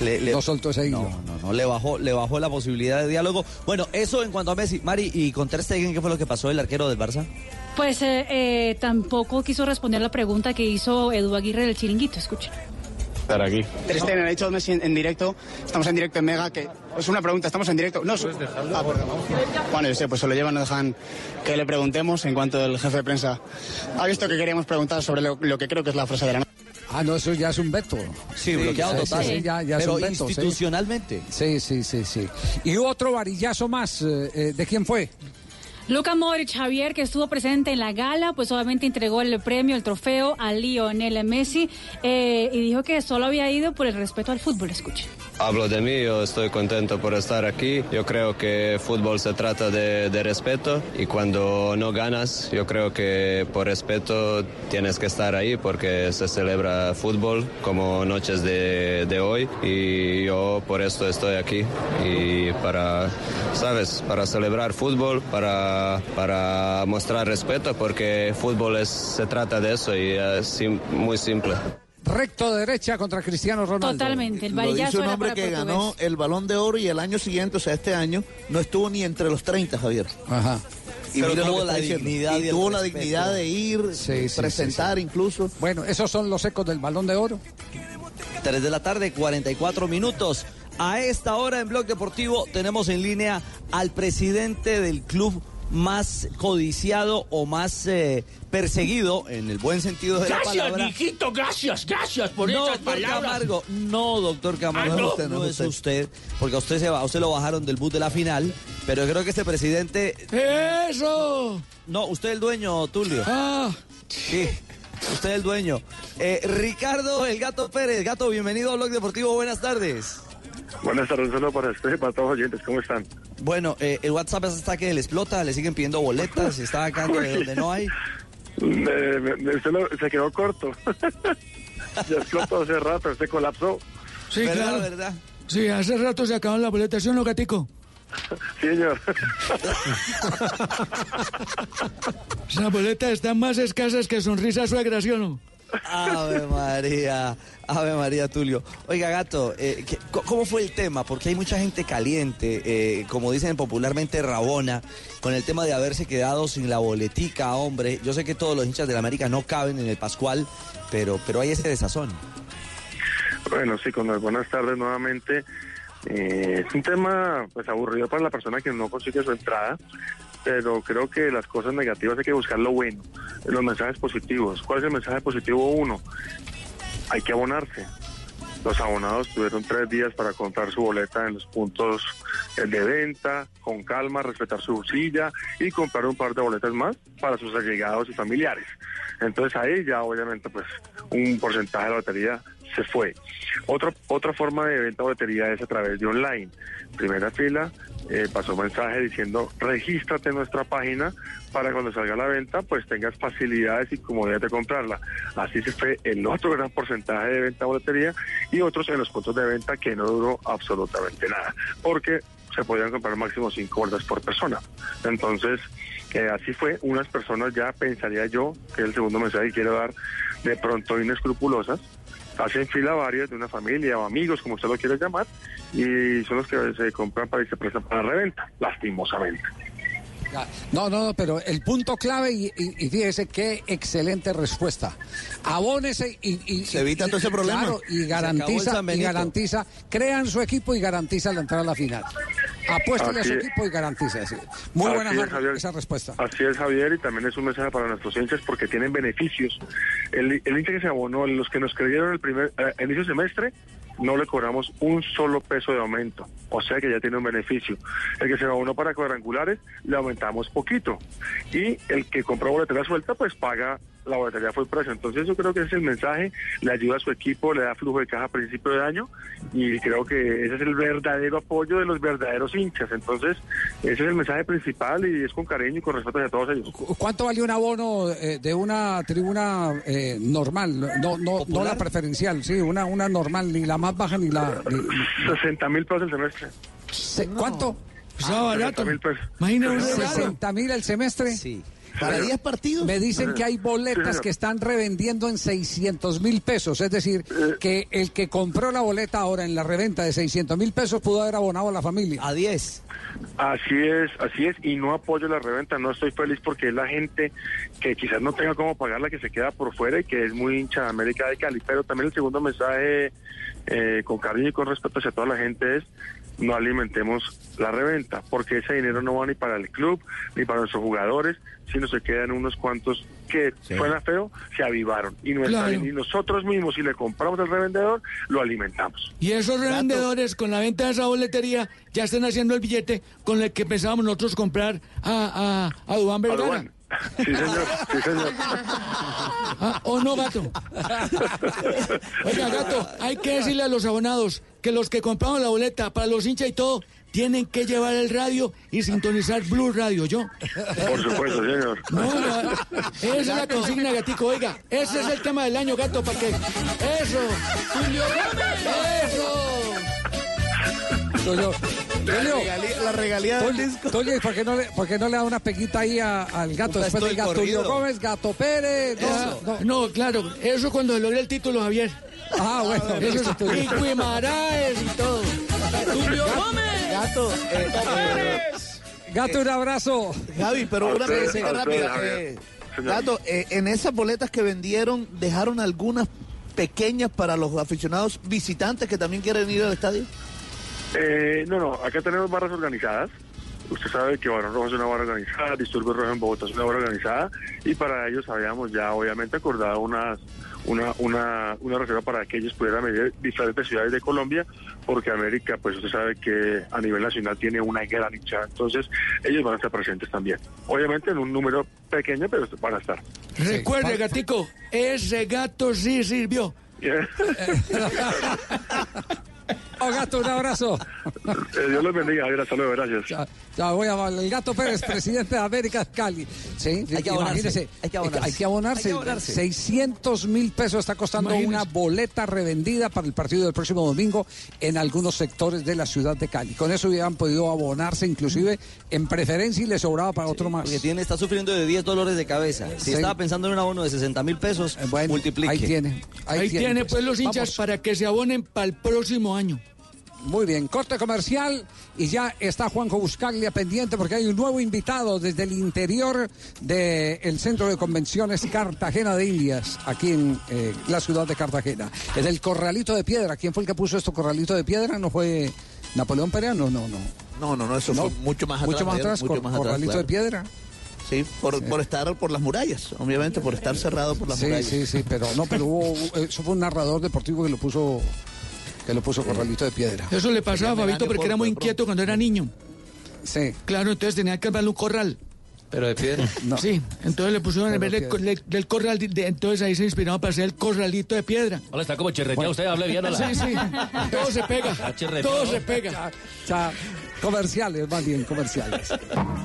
Le- le- no soltó ese hilo. No, no, no, le bajó, le bajó la posibilidad de diálogo. Bueno, eso en cuanto a Messi. Mari, ¿y con Ter Stegen qué fue lo que pasó el arquero del Barça? Pues eh, eh, tampoco quiso responder la pregunta que hizo Edu Aguirre del Chiringuito. Escuchen. Estar aquí. Ter Stegen ha dicho Messi en, en directo, estamos en directo en Mega, que es una pregunta, estamos en directo. No, su- Ah, bueno, yo sé, pues se lo llevan, no dejan que le preguntemos en cuanto el jefe de prensa ha visto que queríamos preguntar sobre lo, lo que creo que es la frase de la noche. Ah, no, eso ya es un veto. Sí, bloqueado total. Sí, ya, ya Pero es un veto. sí. institucionalmente. Sí, sí, sí, sí. Y otro varillazo más. eh, eh, ¿De quién fue? Luca Modric Javier, que estuvo presente en la gala, pues obviamente entregó el premio, el trofeo a Lionel Messi eh, y dijo que solo había ido por el respeto al fútbol. Escuchen. Hablo de mí, yo estoy contento por estar aquí. Yo creo que fútbol se trata de, respeto y cuando no ganas, yo creo que por respeto tienes que estar ahí porque se celebra fútbol como noches de, de hoy y yo por esto estoy aquí y para, sabes, para celebrar fútbol, para, para mostrar respeto porque fútbol es, se trata de eso y es sim- muy simple. Recto derecha contra Cristiano Ronaldo. Totalmente, el Lo dice varillazo un hombre que portugués. ganó el balón de oro y el año siguiente, o sea, este año, no estuvo ni entre los 30, Javier. Ajá. Y Pero tuvo la dignidad y tuvo la dignidad de ir, Sí, sí, presentar sí, sí. incluso. Bueno, esos son los ecos del balón de oro. 3 de la tarde, 44 minutos. A esta hora en Blog Deportivo tenemos en línea al presidente del club más codiciado o más eh, perseguido, en el buen sentido de la Gracias, mijito, gracias, gracias por no, esas doctor palabras. Camargo, no, doctor Camargo, Ah, no, no. usted, no es usted, porque a usted se va, a usted lo bajaron del bus de la final, pero creo que este presidente, ¡Eso! no, usted el dueño, Tulio. Ah, Sí, usted el dueño. Eh, Ricardo El Gato Pérez, Gato, bienvenido a Blog Deportivo, buenas tardes. Buenas tardes, solo para usted y para todos los oyentes, ¿cómo están? Bueno, eh, el WhatsApp está que le explota, le siguen pidiendo boletas, está sacando de donde no hay. Me- me- me- usted lo- se quedó corto. ya explotó hace rato, se colapsó. sí, ¿Verdad, claro. verdad? Sí, hace rato se acaban la boleta, ¿sí o no, gatico? Sí, señor. Esas boletas están más escasas que sonrisas suegras, ¿sí o no? Ave María, Ave María Tulio. Oiga, gato, eh, ¿qué- co- ¿cómo fue el tema? Porque hay mucha gente caliente, eh, como dicen popularmente, rabona, con el tema de haberse quedado sin la boletica, hombre. Yo sé que todos los hinchas de la América no caben en el Pascual, pero, pero hay ese desazón. Bueno, sí, con las buenas tardes nuevamente. Eh, es un tema pues aburrido para la persona que no consigue su entrada, pero creo que las cosas negativas hay que buscar lo bueno, los mensajes positivos. ¿Cuál es el mensaje positivo uno? Hay que abonarse. Los abonados tuvieron tres días para comprar su boleta en los puntos de venta, con calma, respetar su silla y comprar un par de boletas más para sus allegados y familiares. Entonces ahí ya obviamente pues un porcentaje de la lotería se fue. Otra, otra forma de venta boletería es a través de online. Primera fila, eh, pasó un mensaje diciendo regístrate en nuestra página para cuando salga la venta pues tengas facilidades y comodidad de comprarla. Así se fue el otro gran porcentaje de venta boletería y otros en los puntos de venta que no duró absolutamente nada, porque se podían comprar máximo cinco boletas por persona. Entonces, eh, así fue. Unas personas ya pensaría yo, que el segundo mensaje que quiero dar, de pronto inescrupulosas, hacen fila varias de una familia o amigos, como usted lo quiere llamar, y son los que se compran para y se prestan para reventa, lastimosamente. No, no, no, pero el punto clave, y, y- y fíjese qué excelente respuesta. Abónese y, y- Se evita y- todo ese problema. claro, y garantiza, y garantiza, crean su equipo y garantiza la entrada a la final. Apuéstale a su equipo y garantiza. sí. Muy buena es, Javier. esa respuesta. Así es, Javier, y también es un mensaje para nuestros hinchas porque tienen beneficios. El, el hincha que se abonó, los que nos creyeron el primer eh, inicio de semestre, no le cobramos un solo peso de aumento, o sea que ya tiene un beneficio. El que se abonó para cuadrangulares, le aumentamos poquito. Y el que compró boletera suelta, pues paga la boletería fue precio. Entonces yo creo que ese es el mensaje, le ayuda a su equipo, le da flujo de caja a principio de año y creo que ese es el verdadero apoyo de los verdaderos hinchas. Entonces ese es el mensaje principal y es con cariño y con respeto hacia todos ellos. ¿Cuánto vale un abono eh, de una tribuna eh, normal? No, no, no la preferencial, sí, una, una normal, ni la más baja ni la... ni- 60 mil pesos el semestre. se- ¿Cuánto? Estaba barato. 60 mil pesos. Imagina un regalo. 60 mil el semestre. Sí. ¿Para 10 partidos? Me dicen que hay boletas que están revendiendo en 600 mil pesos. Es decir, que el que compró la boleta ahora en la reventa de 600 mil pesos pudo haber abonado a la familia. A 10. Así es, así es, y no apoyo la reventa, no estoy feliz porque es la gente que quizás no tenga cómo pagarla, que se queda por fuera y que es muy hincha de América de Cali. Pero también el segundo mensaje, eh, con cariño y con respeto hacia toda la gente, es no alimentemos la reventa, porque ese dinero no va ni para el club, ni para nuestros jugadores, sino se quedan unos cuantos que, suena feo, se avivaron. Y, nuestra- Claro. y nosotros mismos, si le compramos al revendedor, lo alimentamos. Y esos revendedores con la venta de esa boletería ya están haciendo el billete con el que pensábamos nosotros comprar a, a, a Dubán Vergara. Dubán. Sí, señor, sí, señor. Ah, ¿O no, gato? Oiga, gato, hay que decirle a los abonados que los que compraron la boleta para los hinchas y todo, tienen que llevar el radio y sintonizar Blue Radio, ¿yo? Por supuesto, señor. No, la- esa es la consigna, gatico. Oiga, ese es el tema del año, gato, para que... ¡Eso! ¡Julio ¡Eso! La regalía del Tulio, disco. Tulio, ¿y por qué no le, por qué no le da una peguita ahí a- al gato? Después del Tulio corrido. Gómez, Gato Pérez. No, no. No, claro, eso cuando se logre el título, Javier. Ah, bueno, Eso es, Tulio. y Guimaraes y todo. Julio Gómez. Gato, eh, eh, Gato, un abrazo. Javi, pero una pregunta rápida. Eh. Gato, eh, en esas boletas que vendieron, ¿dejaron algunas pequeñas para los aficionados visitantes que también quieren ir al estadio? Eh, no, no, acá tenemos barras organizadas. Usted sabe que Barón Rojo es una barra organizada, Disturbios Rojo en Bogotá es una barra organizada y para ellos habíamos ya obviamente acordado unas, una, una, una reserva para que ellos pudieran venir de diferentes ciudades de Colombia porque América, pues usted sabe que a nivel nacional tiene una gran hinchada, entonces ellos van a estar presentes también. Obviamente en un número pequeño, pero van a estar. Recuerde, gatico, ese gato sí sirvió. Oh, gato, un abrazo. Eh, Dios los bendiga, Javier, hasta luego, gracias. Ya, ya voy a el Gato Pérez, presidente de América Cali. Sí, Hay que abonarse, hay que abonarse. Hay que abonarse. Hay que abonarse. 600 mil pesos está costando Imagínese. una boleta revendida para el partido del próximo domingo en algunos sectores de la ciudad de Cali. Con eso hubieran podido abonarse inclusive en preferencia y le sobraba para otro más. Porque tiene, está sufriendo de 10 dolores de cabeza. Si Sí. estaba pensando en un abono de 60 mil pesos, Eh, Bueno, multiplique. ahí tiene. Ahí, tiene pues los hinchas Vamos. para que se abonen para el próximo año. Muy bien, corte comercial y ya está Juanjo Buscaglia pendiente porque hay un nuevo invitado desde el interior del Centro de Convenciones Cartagena de Indias, aquí en eh, la ciudad de Cartagena. Es el Corralito de Piedra. ¿Quién fue el que puso esto Corralito de Piedra? ¿No fue Napoleón Pereano? No, no. No, no, no, eso No, fue mucho más atrás. Mucho más atrás, mucho Cor- más atrás, Corralito claro. de Piedra. Sí, por, por estar por las murallas, obviamente, por estar cerrado por las Sí, murallas. sí, sí, pero no, pero hubo, eso fue un narrador deportivo que lo puso, que lo puso Corralito de Piedra. Eso le pasaba a Fabito porque era muy inquieto cuando era niño. Sí. Claro, entonces tenía que armarle un corral. Pero de piedra. No. Sí, entonces le pusieron en vez de- piedra. le- del corral, de- entonces ahí se inspiraba para hacer el corralito de piedra. Hola, está como chirreteado usted, hable bien. hola. Sí, sí, todo se pega, todo se pega. Ya, comerciales, más bien, comerciales.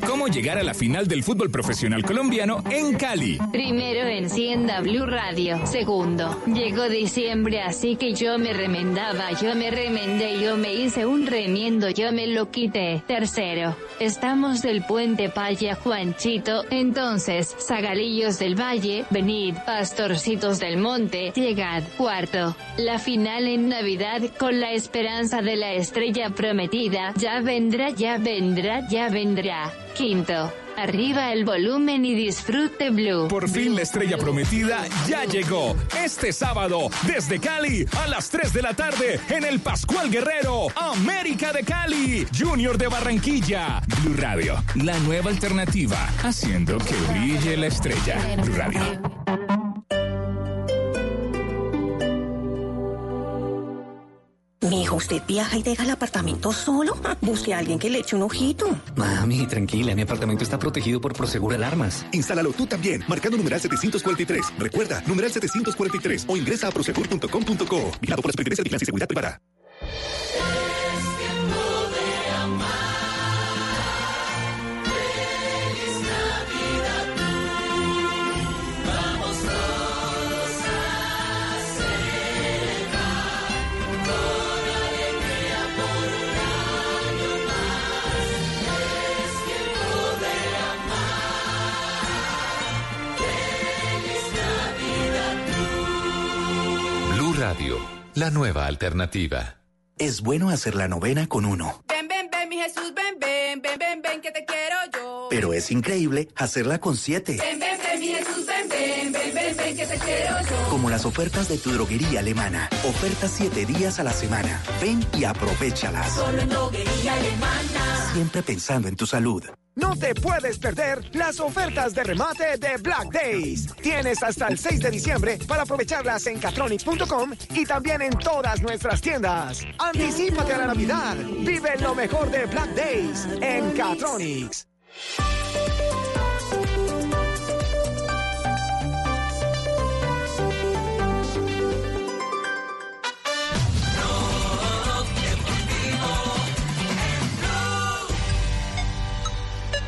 ¿Cómo llegar a la final del fútbol profesional colombiano en Cali? Primero encienda Blue Radio. Segundo, llegó diciembre, así que yo me remendaba, yo me remendé, yo me hice un remiendo, yo me lo quité. Tercero, estamos del puente Paya Juanchito, entonces, Zagalillos del Valle, venid, pastorcitos del monte, llegad. Cuarto, la final en Navidad con la esperanza de la estrella prometida, ya vendrá, ya vendrá, ya vendrá. Quinto, arriba el volumen y disfrute Blue. Por fin la estrella prometida ya llegó. Este sábado, desde Cali, a las 3 de la tarde, en el Pascual Guerrero, América de Cali, Junior de Barranquilla. Blue Radio, la nueva alternativa, haciendo que brille la estrella. Blue Radio. Mi hijo, ¿usted viaja y deja el apartamento solo? Busque a alguien que le eche un ojito. Mami, tranquila, mi apartamento está protegido por Prosegur Alarmas. Instálalo tú también, marcando numeral 743. Recuerda, numeral 743 o ingresa a prosegur.com.co. Vigilado por las pertenencias de y Seguridad Privada. La nueva alternativa. Es bueno hacer la novena con uno, Ven, ven, ven, mi Jesús, ven, ven, ven, ven, ven, que te quiero yo. pero es increíble hacerla con siete. Ven, ven, ven, mi Jesús, ven, ven, ven, ven, ven, que te quiero yo. Como las ofertas de tu droguería alemana. Ofertas siete días a la semana. Ven y aprovechalas. Solo en droguería alemana. Siempre pensando en tu salud. No te puedes perder las ofertas de remate de Black Days. Tienes hasta el 6 de diciembre para aprovecharlas en catronics.com y también en todas nuestras tiendas. Anticípate a la Navidad. Vive lo mejor de Black Days en Catronics.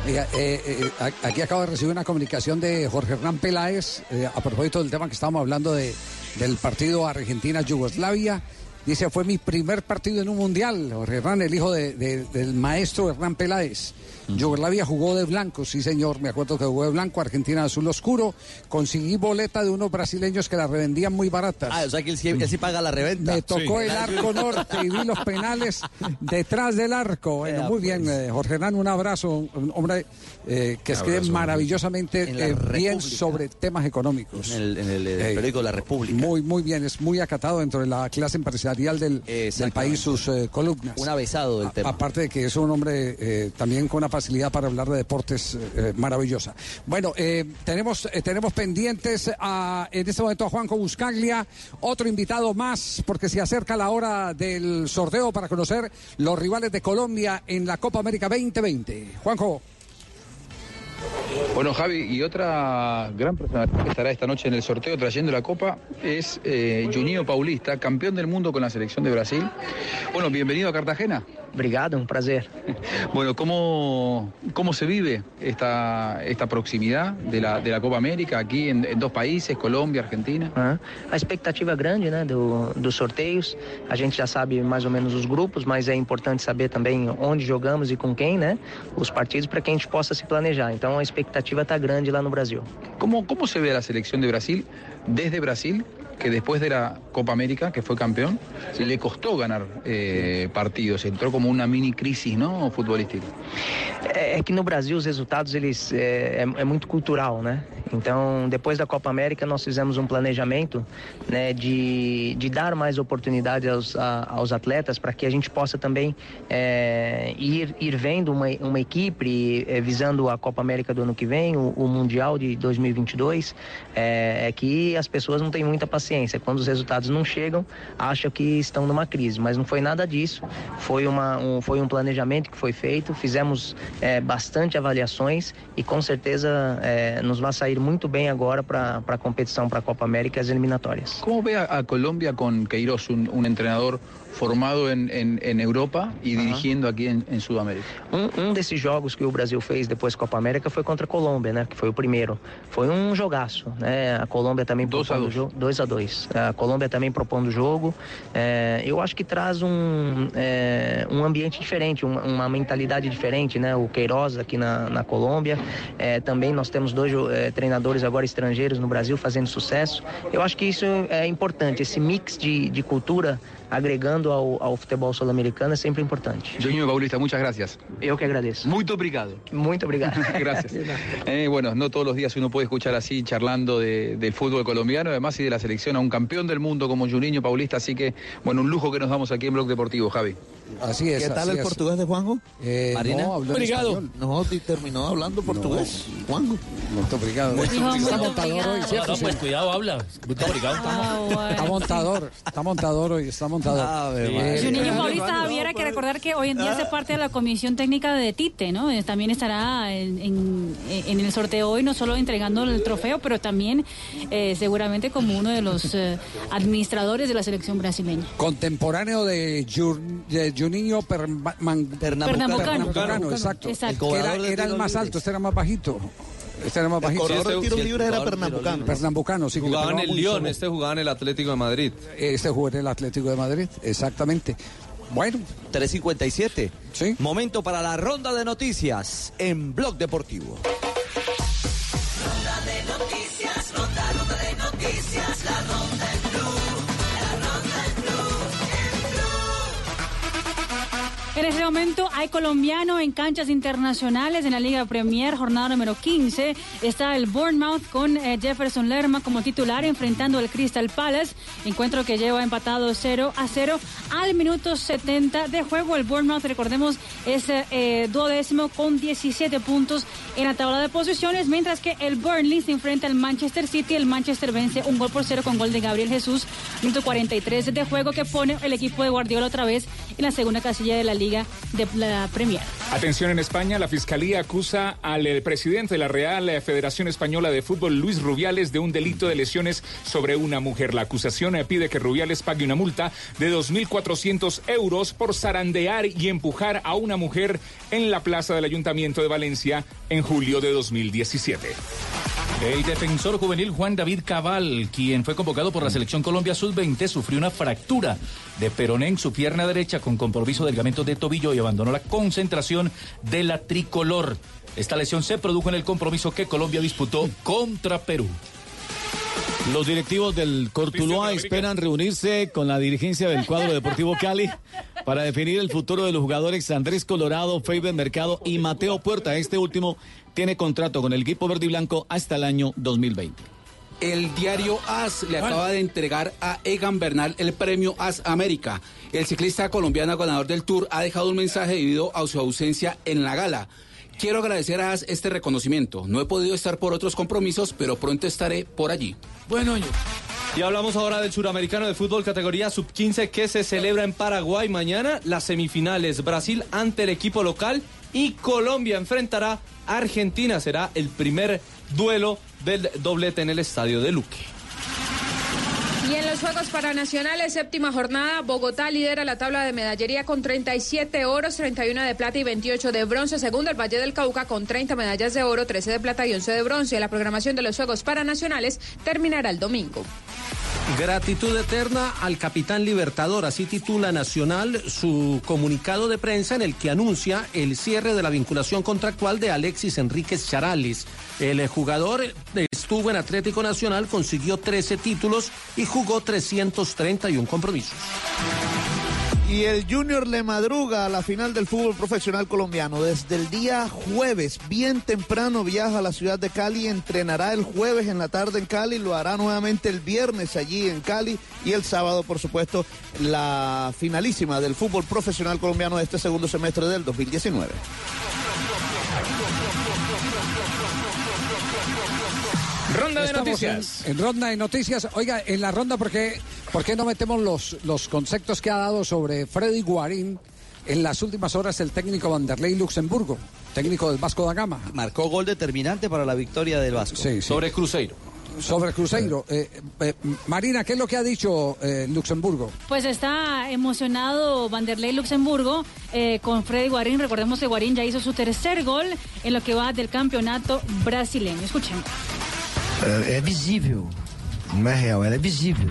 Eh, eh, aquí acabo de recibir una comunicación de Jorge Hernán Peláez eh, a propósito del tema que estábamos hablando de, del partido Argentina-Yugoslavia. Dice, fue mi primer partido en un mundial. Jorge Hernán, el hijo de- de- del maestro Hernán Peláez. Yugoslavia jugó de blanco, sí señor, me acuerdo que jugó de blanco, Argentina de azul oscuro. Conseguí boleta de unos brasileños que la revendían muy baratas. Ah, o sea que él sí, él sí paga la reventa. Me tocó Sí. el arco norte y vi los penales detrás del arco. Bueno, muy bien, pues. eh, Jorge Hernán, un abrazo, un hombre eh, que escribe Abrazo. maravillosamente eh, bien sobre temas económicos. En el, en el, periódico La República. Muy, muy bien, es muy acatado dentro de la clase empresarial del, del país, sus eh, columnas. Un avesado del A- tema. Aparte de que es un hombre eh, también con una facilidad para hablar de deportes eh, maravillosa. Bueno, eh, tenemos, tenemos pendientes a- en este momento a Juanjo Buscaglia, otro invitado más, porque se acerca la hora del sorteo para conocer los rivales de Colombia en la Copa América 2020. Juanjo. Bueno, Javi, y otra gran personalidad que estará esta noche en el sorteo trayendo la copa es eh, Juninho Paulista, campeón del mundo con la selección de Brasil. Bueno, bienvenido a Cartagena. Obrigado, un placer. Bueno, ¿cómo, cómo se vive esta, esta proximidad de la, de la Copa América aquí en, en dos países, Colombia, Argentina? Aham. A expectativa é grande né, do, dos sorteios. A gente já sabe mais ou menos os grupos, mas é importante saber também onde jogamos e com quem, né? Os partidos para que a gente possa se planejar. Então a expectativa está grande lá no Brasil. ¿Cómo, ¿Cómo se ve la selección de Brasil desde Brasil, que después de la Copa América, que fue campeón, le costó ganar eh, partidos? Entró como una mini crisis ¿no? futbolística. É, é que no Brasil os resultados eles é, é muito cultural, né? Então, depois da Copa América, nós fizemos um planejamento né, de, de dar mais oportunidade aos, a- aos atletas para que a gente possa também é, ir, ir vendo uma, uma equipe visando a Copa América do ano que vem, o, o Mundial de 2022. É, é as pessoas não têm muita paciência. Quando os resultados não chegam, acham que estão numa crise. Mas não foi nada disso. Foi, uma, um, foi um planejamento que foi feito. Fizemos é, bastante avaliações e com certeza é, nos vai sair muito bem agora para a competição para a Copa América e as eliminatórias. ¿Cómo ve a, a Colombia con Queiroz, un, un entrenador formado en, en- en Europa y dirigiendo aquí en, en Sudamérica? Um, um desses jogos que o Brasil fez depois da Copa América foi contra a Colômbia, né? Que foi o primeiro. Foi um jogaço, né? A Colômbia também propondo o jogo. 2 a 2 A Colômbia também propondo o jogo. É, eu acho que traz um, é, um ambiente diferente, uma, uma mentalidade diferente, né? O Queiroz aqui na, na Colômbia. É, também nós temos dois é, treinadores agora estrangeiros no Brasil fazendo sucesso. Eu acho que isso é importante, esse mix de, de cultura agregando ao, ao futebol sul-americano é sempre importante. Juninho Paulista, muchas gracias. Eu que agradeço. Muito obrigado. Muito obrigado. Gracias. Eh, bueno, no todos los días uno puede escuchar así charlando de- del fútbol colombiano, además y de la selección a un campeón del mundo como Juninho Paulista, así que bueno, un lujo que nos damos aquí en Blog Deportivo, Javi. Así es. ¿Qué tal el es. portugués de Juanjo? Eh, Marina. no, Obrigado. No, y terminó hablando portugués. Juanjo. Muy obrigado. Muy está obrigado. montador hoy, ¿cierto? No, pues cuidado, habla. Muy obrigado. Está montador, está montador hoy, está montador. Eh, Juninho eh, Paulista Javier, hay que recordar que hoy en día hace parte de la comisión técnica de Tite, ¿no? Eh, También estará en, en- en el sorteo hoy, no solo entregando el trofeo, pero también eh, seguramente como uno de los eh, administradores de la selección brasileña. Contemporáneo de, Jur- de Juninho Pernambucano. Pernambucano, exacto. Era, El era el más alto, este era más bajito. Este era más El bajito. corredor de tiros libres era pernambucano. Pernambucano, sí. Jugaba en el Lyon, este jugaba en el Atlético de Madrid. Este jugó en el Atlético de Madrid, exactamente. Bueno. 3.57. Momento para la ronda de noticias en Blog Deportivo. Ronda de noticias, ronda, ronda de noticias, En este momento hay colombiano en canchas internacionales en la Liga Premier, jornada número 15. Está el Bournemouth con eh, Jefferson Lerma como titular enfrentando al Crystal Palace. Encuentro que lleva empatado 0 a 0 al minuto 70 de juego. El Bournemouth, recordemos, es eh, duodécimo con 17 puntos en la tabla de posiciones, mientras que el Burnley se enfrenta al Manchester City. El Manchester vence un gol por cero con gol de Gabriel Jesús, minuto 43 de juego que pone el equipo de Guardiola otra vez en la segunda casilla de la Liga de la Premier. Atención en España, la Fiscalía acusa al eh, presidente de la Real Federación Española de Fútbol, Luis Rubiales, de un delito de lesiones sobre una mujer. La acusación eh, pide que Rubiales pague una multa de 2.400 euros por zarandear y empujar a una mujer en la plaza del Ayuntamiento de Valencia en julio de 2017. El defensor juvenil Juan David Cabal, quien fue convocado por la selección Colombia Sub-20, sufrió una fractura de peroné en su pierna derecha con compromiso de ligamento de tobillo y abandonó la concentración de la tricolor. Esta lesión se produjo en el compromiso que Colombia disputó contra Perú. Los directivos del Cortuluá esperan reunirse con la dirigencia del cuadro deportivo Cali para definir el futuro de los jugadores Andrés Colorado, Faber Mercado y Mateo Puerta. Este último tiene contrato con el equipo verde y blanco hasta el año 2020. El diario AS le acaba de entregar a Egan Bernal el premio AS América. El ciclista colombiano ganador del Tour ha dejado un mensaje debido a su ausencia en la gala. Quiero agradecer a AS este reconocimiento. No he podido estar por otros compromisos, pero pronto estaré por allí. Bueno, y hablamos ahora del suramericano de fútbol categoría sub-15 que se celebra en Paraguay mañana. Las semifinales, Brasil ante el equipo local y Colombia enfrentará a Argentina. Será el primer duelo del doblete en el estadio de Luque. Los Juegos Paranacionales, séptima jornada, Bogotá lidera la tabla de medallería con 37 oros, 31 de plata y 28 de bronce. Segundo, el Valle del Cauca con 30 medallas de oro, 13 de plata y 11 de bronce. La programación de los Juegos Paranacionales terminará el domingo. Gratitud eterna al capitán Libertador, así titula Nacional su comunicado de prensa en el que anuncia el cierre de la vinculación contractual de Alexis Enríquez Charales. El jugador estuvo en Atlético Nacional, consiguió 13 títulos y jugó 331 compromisos. Y el Junior le madruga a la final del fútbol profesional colombiano. Desde el día jueves, bien temprano, viaja a la ciudad de Cali, entrenará el jueves en la tarde en Cali, lo hará nuevamente el viernes allí en Cali y el sábado, por supuesto, la finalísima del fútbol profesional colombiano de este segundo semestre del 2019. Ronda de noticias. En, en ronda de noticias. Oiga, en la ronda, ¿por qué, por qué no metemos los, los conceptos que ha dado sobre Freddy Guarín en las últimas horas el técnico Vanderlei Luxemburgo, técnico del Vasco da Gama? Marcó gol determinante para la victoria del Vasco. Sobre Cruzeiro. Sobre Cruzeiro. Eh, eh, Marina, ¿qué es lo que ha dicho eh, Luxemburgo? Pues está emocionado Vanderlei Luxemburgo eh, con Freddy Guarín. Recordemos que Guarín ya hizo su tercer gol en lo que va del campeonato brasileño. Escuchen. É, é visível, não é real, ela é visível.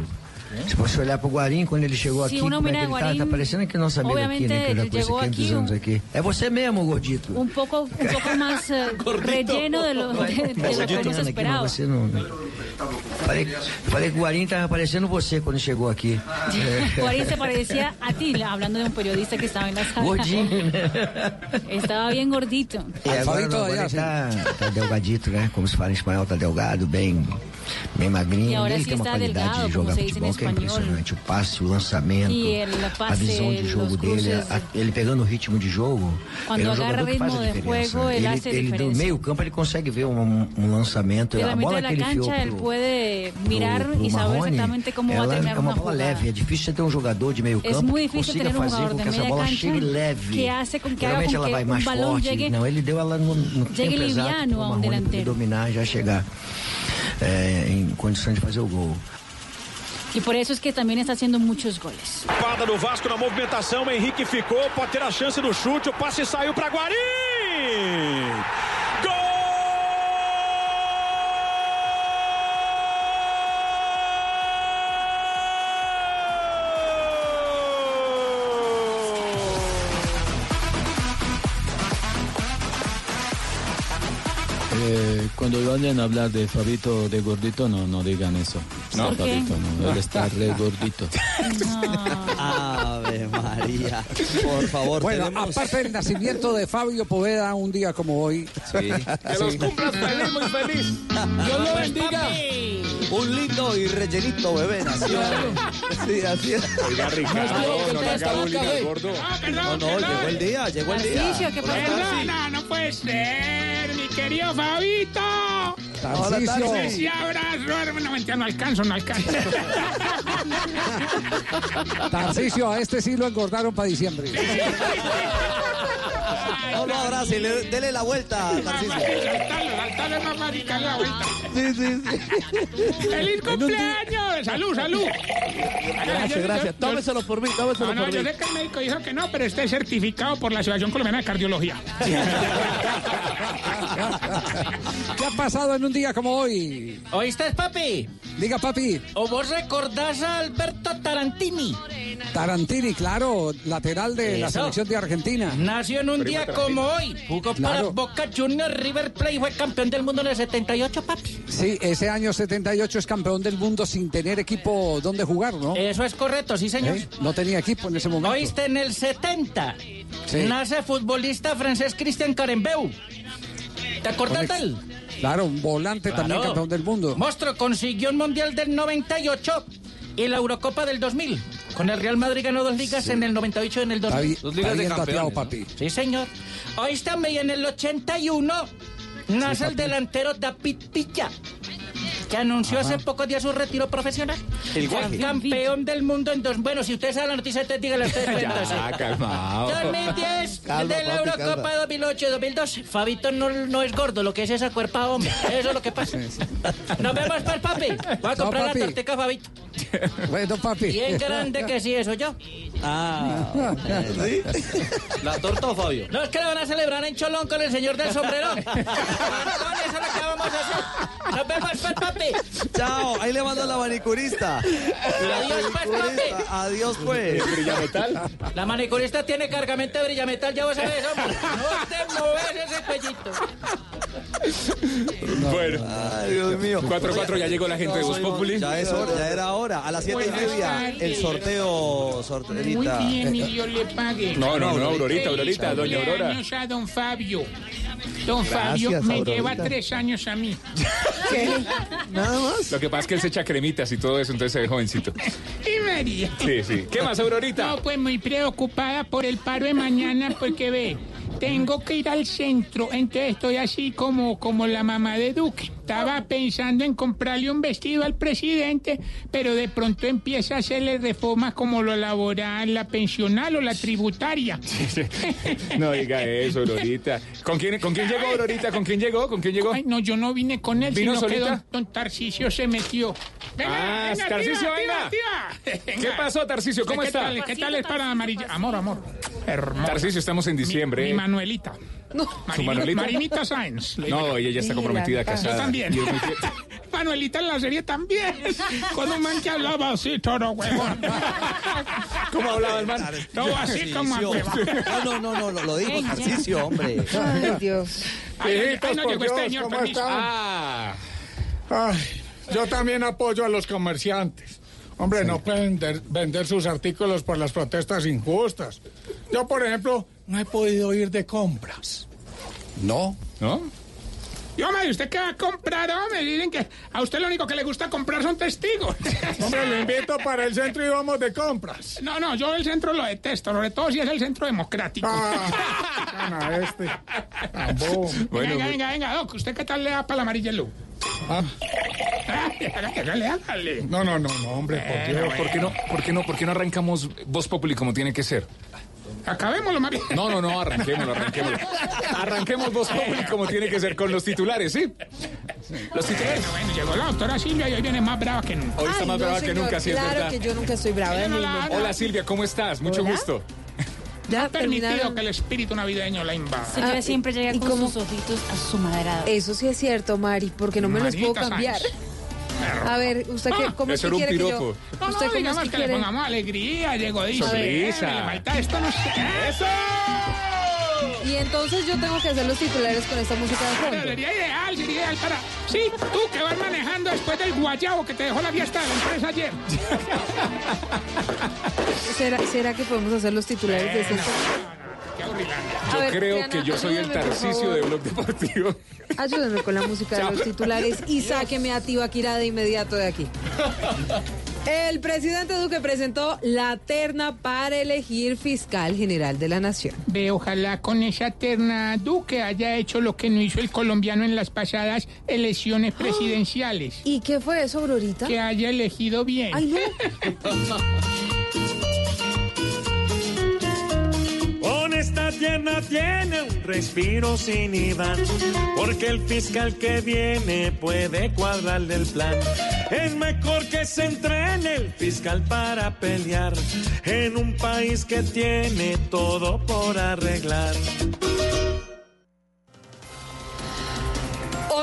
Se você olhar pro Guarim, quando ele chegou Se aqui, como é que ele tá? Guarín, Tá parecendo aqui nosso amigo aqui, né? Que eu já aqui aqui, muitos anos um- aqui. É você mesmo, gordito. Poco, un poco más eh, relleno de lo, de, de lo que hemos Aqui, mas esperado. você não... Falei, falei que o Guarim tava parecendo você quando chegou aqui. É. Guarín se parecía a ti, hablando de un periodista que estaba en la sala. Gordinho, né? Estaba bien gordito. E agora, não, agora ele tá, tá delgadito, né? Como se fala em espanhol, tá delgado, bem, bem magrinho. E agora ele tem uma está qualidade delgado, de jogar futebol que é impressionante. O passe, o lançamento, a visão de jogo dele, a- ele pegando o ritmo de jogo. Quando ele é um jogador que faz a diferença. juego, ele ele, hace ele do meio campo ele consegue ver um, um lançamento, Desde a bola que ele cancha él pro, puede de mirar pro y saber Marrone, va a ela terminar é uma bola leve. É difícil você ter um jogador de meio campo que consiga fazer com que essa bola chegue leve. que hace con que ela vai mais forte. Não, ele deu ela no, tempo exato pro Marrone dominar e já chegar é, em condições de fazer o gol. Y por eso es que también está haciendo muchos goles. Espada do Vasco na movimentação, Henrique ficou, pode ter a chance do chute, o passe saiu para Guarim! Eh, cuando vayan a hablar de Fabito de gordito, no, no digan eso. No. No. Fabito, no, él está re gordito. Ave María. Por favor, Bueno, tenemos- aparte del nacimiento de Fabio Poveda, un día como hoy. Sí. Que los cumplas feliz, muy feliz. Dios lo bendiga. Un lindo y rellenito bebé nació. Sí, así es. Oiga, Ricardo, no le haga bullying al gordo. No, no, llegó el día, llegó el día. ¿qué pasó? Perdona, no puede ser, querido Fabito. Tarcisio. Sí, abrazo, hermano. Mentira, no alcanzo, no alcanzo. Tarcisio, a este sí lo engordaron para diciembre. No lo abrace, le- dele la vuelta, Tarcisio. Es más la vuelta. Sí, sí, sí. ¡Feliz cumpleaños! ¡Salud, salud! Gracias, gracias. Tómeselo por mí, tómeselo No, no, por yo mí. sé que el médico dijo que no, pero este es certificado por la Asociación Colombiana de Cardiología. ¿Qué ha pasado en un día como hoy? ¿Oíste, papi? Diga, papi. ¿O vos recordás a Alberto Tarantini? Tarantini, claro, lateral de la selección de Argentina. Nació en un día como hoy. Jugó para. Boca Juniors, River Plate y fue campeón del mundo en el 78, papi. Sí, ese año 78 es campeón del mundo sin tener equipo donde jugar, ¿no? Eso es correcto, sí, señor. ¿Eh? No tenía equipo en ese momento. Oíste, en el 70 Sí. nace futbolista francés Christian Carembeu. ¿Te acordás de él? Claro, un volante también campeón del mundo. Monstruo consiguió un mundial del 98 y la Eurocopa del 2000. Con el Real Madrid ganó dos ligas en el 98 y en el 2000. Está bi- está bien dateado, papi. Sí, señor. Hoy también en el 81 nace el delantero David Villa. Que anunció hace pocos días su retiro profesional. El guaje. campeón del mundo en dos. Bueno, si usted sabe la noticia, usted dígale a usted. Ya, calmado. 2010 Calma, de la papi, Eurocopa calma. 2008 2012. Fabito no, no es gordo, lo que es esa cuerpa hombre. Eso es lo que pasa. Nos vemos, pues, papi. Voy a comprar la tortica, Fabito. Bueno, papi. Bien grande que sí, eso yo. Ah, ¿sí? ¿La torta o Fabio? No es que la van a celebrar en Cholón con el señor del sombrero. Antonio, eso es lo que vamos a hacer. Nos vemos, pues, papi. Chao, ahí le mando la manicurista. La Adiós, pues, manicurista. papi. Adiós, pues. ¿Brillametal? La manicurista tiene cargamento de brillametal, ya vos sabés, hombre. No te mueves ese cuellito. Bueno. Ay, Dios mío. 4-4 ya llegó la gente de Voz Populi. Ya es hora, ya era hora. A las siete y Buenas media, el sorteo, Muy sorteadita. bien, y Dios le pague. No, no, no, Aurorita, Aurorita, doña Aurora. a don Fabio. Don Gracias, Fabio me Aurorita. lleva tres años a mí. Nada más. Lo que pasa es que él se echa cremitas y todo eso, entonces se ve jovencito. Y María. Sí, sí. ¿Qué más, Aurorita? No, pues muy preocupada por el paro de mañana porque ve, tengo que ir al centro, entonces estoy así como, como la mamá de Duque. Estaba pensando en comprarle un vestido al presidente, pero de pronto empieza a hacerle reformas como lo laboral, la pensional o la tributaria. No diga eso, Aurorita. ¿Con quién, ¿Con quién llegó, Aurorita? ¿Con quién llegó? ¿Con quién llegó? Ay, no, yo no vine con él, ¿Vino sino que don, don Tarcisio se metió. Ah, Tarcisio, venga. ¿Qué pasó, Tarcisio? ¿Cómo ¿Qué está? Tal, ¿Qué tal es para amarilla? Amor, amor. Hermoso. Tarcisio, estamos en diciembre. Mi ¿eh? Manuelita. ¿Su Manuelita? Marinita Sáenz. le No, ella ya está comprometida, casada. Yo también. Manuelita en la serie también. Con un man que hablaba así, toro huevón. ¿Cómo hablaba el man? Todo así como. No, no, no, no, lo, lo dijo Tarcicio, hombre. Ay, Dios. Ay, ay, ay, no por llegó este Dios, señor, ¿cómo están? Ah, Ay, yo también apoyo a los comerciantes. Hombre, no pueden vender sus artículos por las protestas injustas. Yo, por ejemplo, no he podido ir de compras. No. ¿no? Y hombre, ¿y usted qué va a comprar? Hombre, dicen que a usted lo único que le gusta comprar son testigos. Hombre, lo invito para el centro y vamos de compras. No, no, yo el centro lo detesto, sobre todo si es el centro democrático. Ah, gana este. Tan bobo. venga, venga, venga, Doc, ¿usted qué tal le da para la amarilla luz? Ah, Hágale, hágale. No, no, no, no, hombre, por Dios. ¿Por qué no, por qué no, por qué no arrancamos Voz Populi como tiene que ser? Acabémoslo más bien. No, no, no, arranquémoslo, arranquémoslo. Arranquemos Populi como tiene que ser con los titulares, ¿sí? Los titulares. Bueno, bueno, llegó la doctora Silvia y hoy viene más brava que nunca. Hoy está Ay, más no, brava que señor, nunca, sí es Claro verdad. que yo nunca estoy brava. No. Hola Silvia, ¿cómo estás? Mucho Hola. gusto. Ya Ha permitido terminaron. que el espíritu navideño la invada. Señora Ah, siempre llega ¿y con cómo? sus ojitos a su madera. Eso sí es cierto, Mari, porque no me los puedo Marita cambiar. Sáenz. A ver, usted qué, ¿cómo es que era un quiere que yo? No, ¿Usted no, cómo digamos es que que le quiere? pongamos alegría, llegó dice. Sonrisa. Falta esto, no sé. ¡Eso! Y entonces yo tengo que hacer los titulares con esta música de Pero fondo. Sería ideal, sería ideal para... Sí, tú que vas manejando después del guayabo que te dejó la fiesta de la empresa ayer. ¿Será, será que podemos hacer los titulares de este? Yo ver, creo Diana, que yo soy el Tarcicio de Blog Deportivo. Ayúdenme con la música de los titulares y sáqueme a Tibaquirá de inmediato de aquí. El presidente Duque presentó la terna para elegir fiscal general de la nación. Ve, ojalá con esa terna Duque haya hecho lo que no hizo el colombiano en las pasadas elecciones presidenciales. ¿Y qué fue eso, Aurorita? Que haya elegido bien. Ay, no. Con esta tierna tiene un respiro sin Iván, porque el fiscal que viene puede cuadrarle el plan. Es mejor que se entrene el fiscal para pelear en un país que tiene todo por arreglar.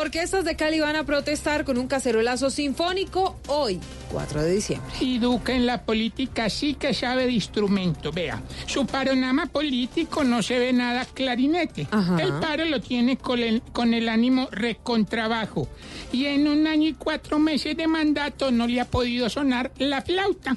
Orquestas de Cali van a protestar con un cacerolazo sinfónico hoy, 4 de diciembre. Y Duque en la política sí que sabe de instrumento. Vea, su panorama político no se ve nada clarinete. El paro lo tiene con el, con el ánimo recontrabajo. Y en un año y cuatro meses de mandato no le ha podido sonar la flauta.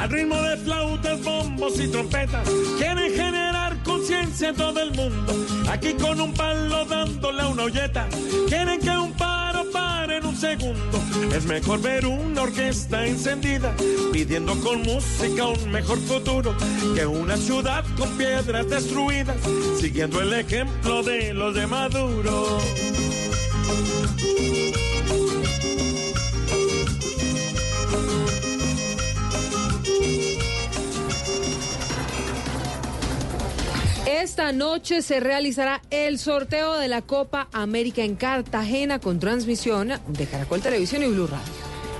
Al ritmo de flautas, bombos y trompetas, quieren generar conciencia en todo el mundo. Aquí con un palo dándole una olleta, quieren que un paro pare en un segundo. Es mejor ver una orquesta encendida, pidiendo con música un mejor futuro, que una ciudad con piedras destruidas, siguiendo el ejemplo de los de Maduro. Esta noche se realizará el sorteo de la Copa América en Cartagena con transmisión de Caracol Televisión y Blue Radio.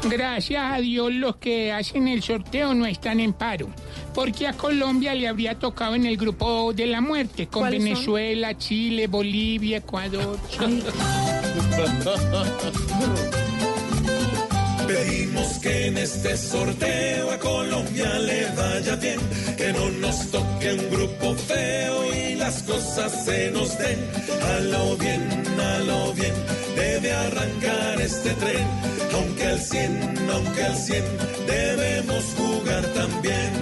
Gracias a Dios los que hacen el sorteo no están en paro, porque a Colombia le habría tocado en el grupo de la muerte, con. Venezuela, Chile, Bolivia, Ecuador. Pedimos que en este sorteo a Colombia le vaya bien, que no nos toque un grupo feo y las cosas se nos den. A lo bien, a lo bien, debe arrancar este tren, aunque al 100, aunque al 100, debemos jugar también.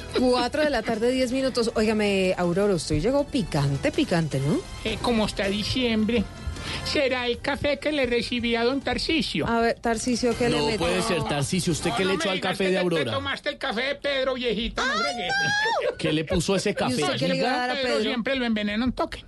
4 de la tarde, 10 minutos. Óigame, Aurora, usted llegó picante, picante, ¿no? Eh, como está diciembre, será el café que le recibí a don Tarcisio. A ver, Tarcicio, ¿qué le No metió? puede ser, Tarcicio. ¿Usted qué No, le no echó al café que de Aurora? tomaste el café de Pedro, viejito, no fregué. ¿Qué le puso ese café? usted qué le iba a dar a Pedro? siempre lo envenena un toque.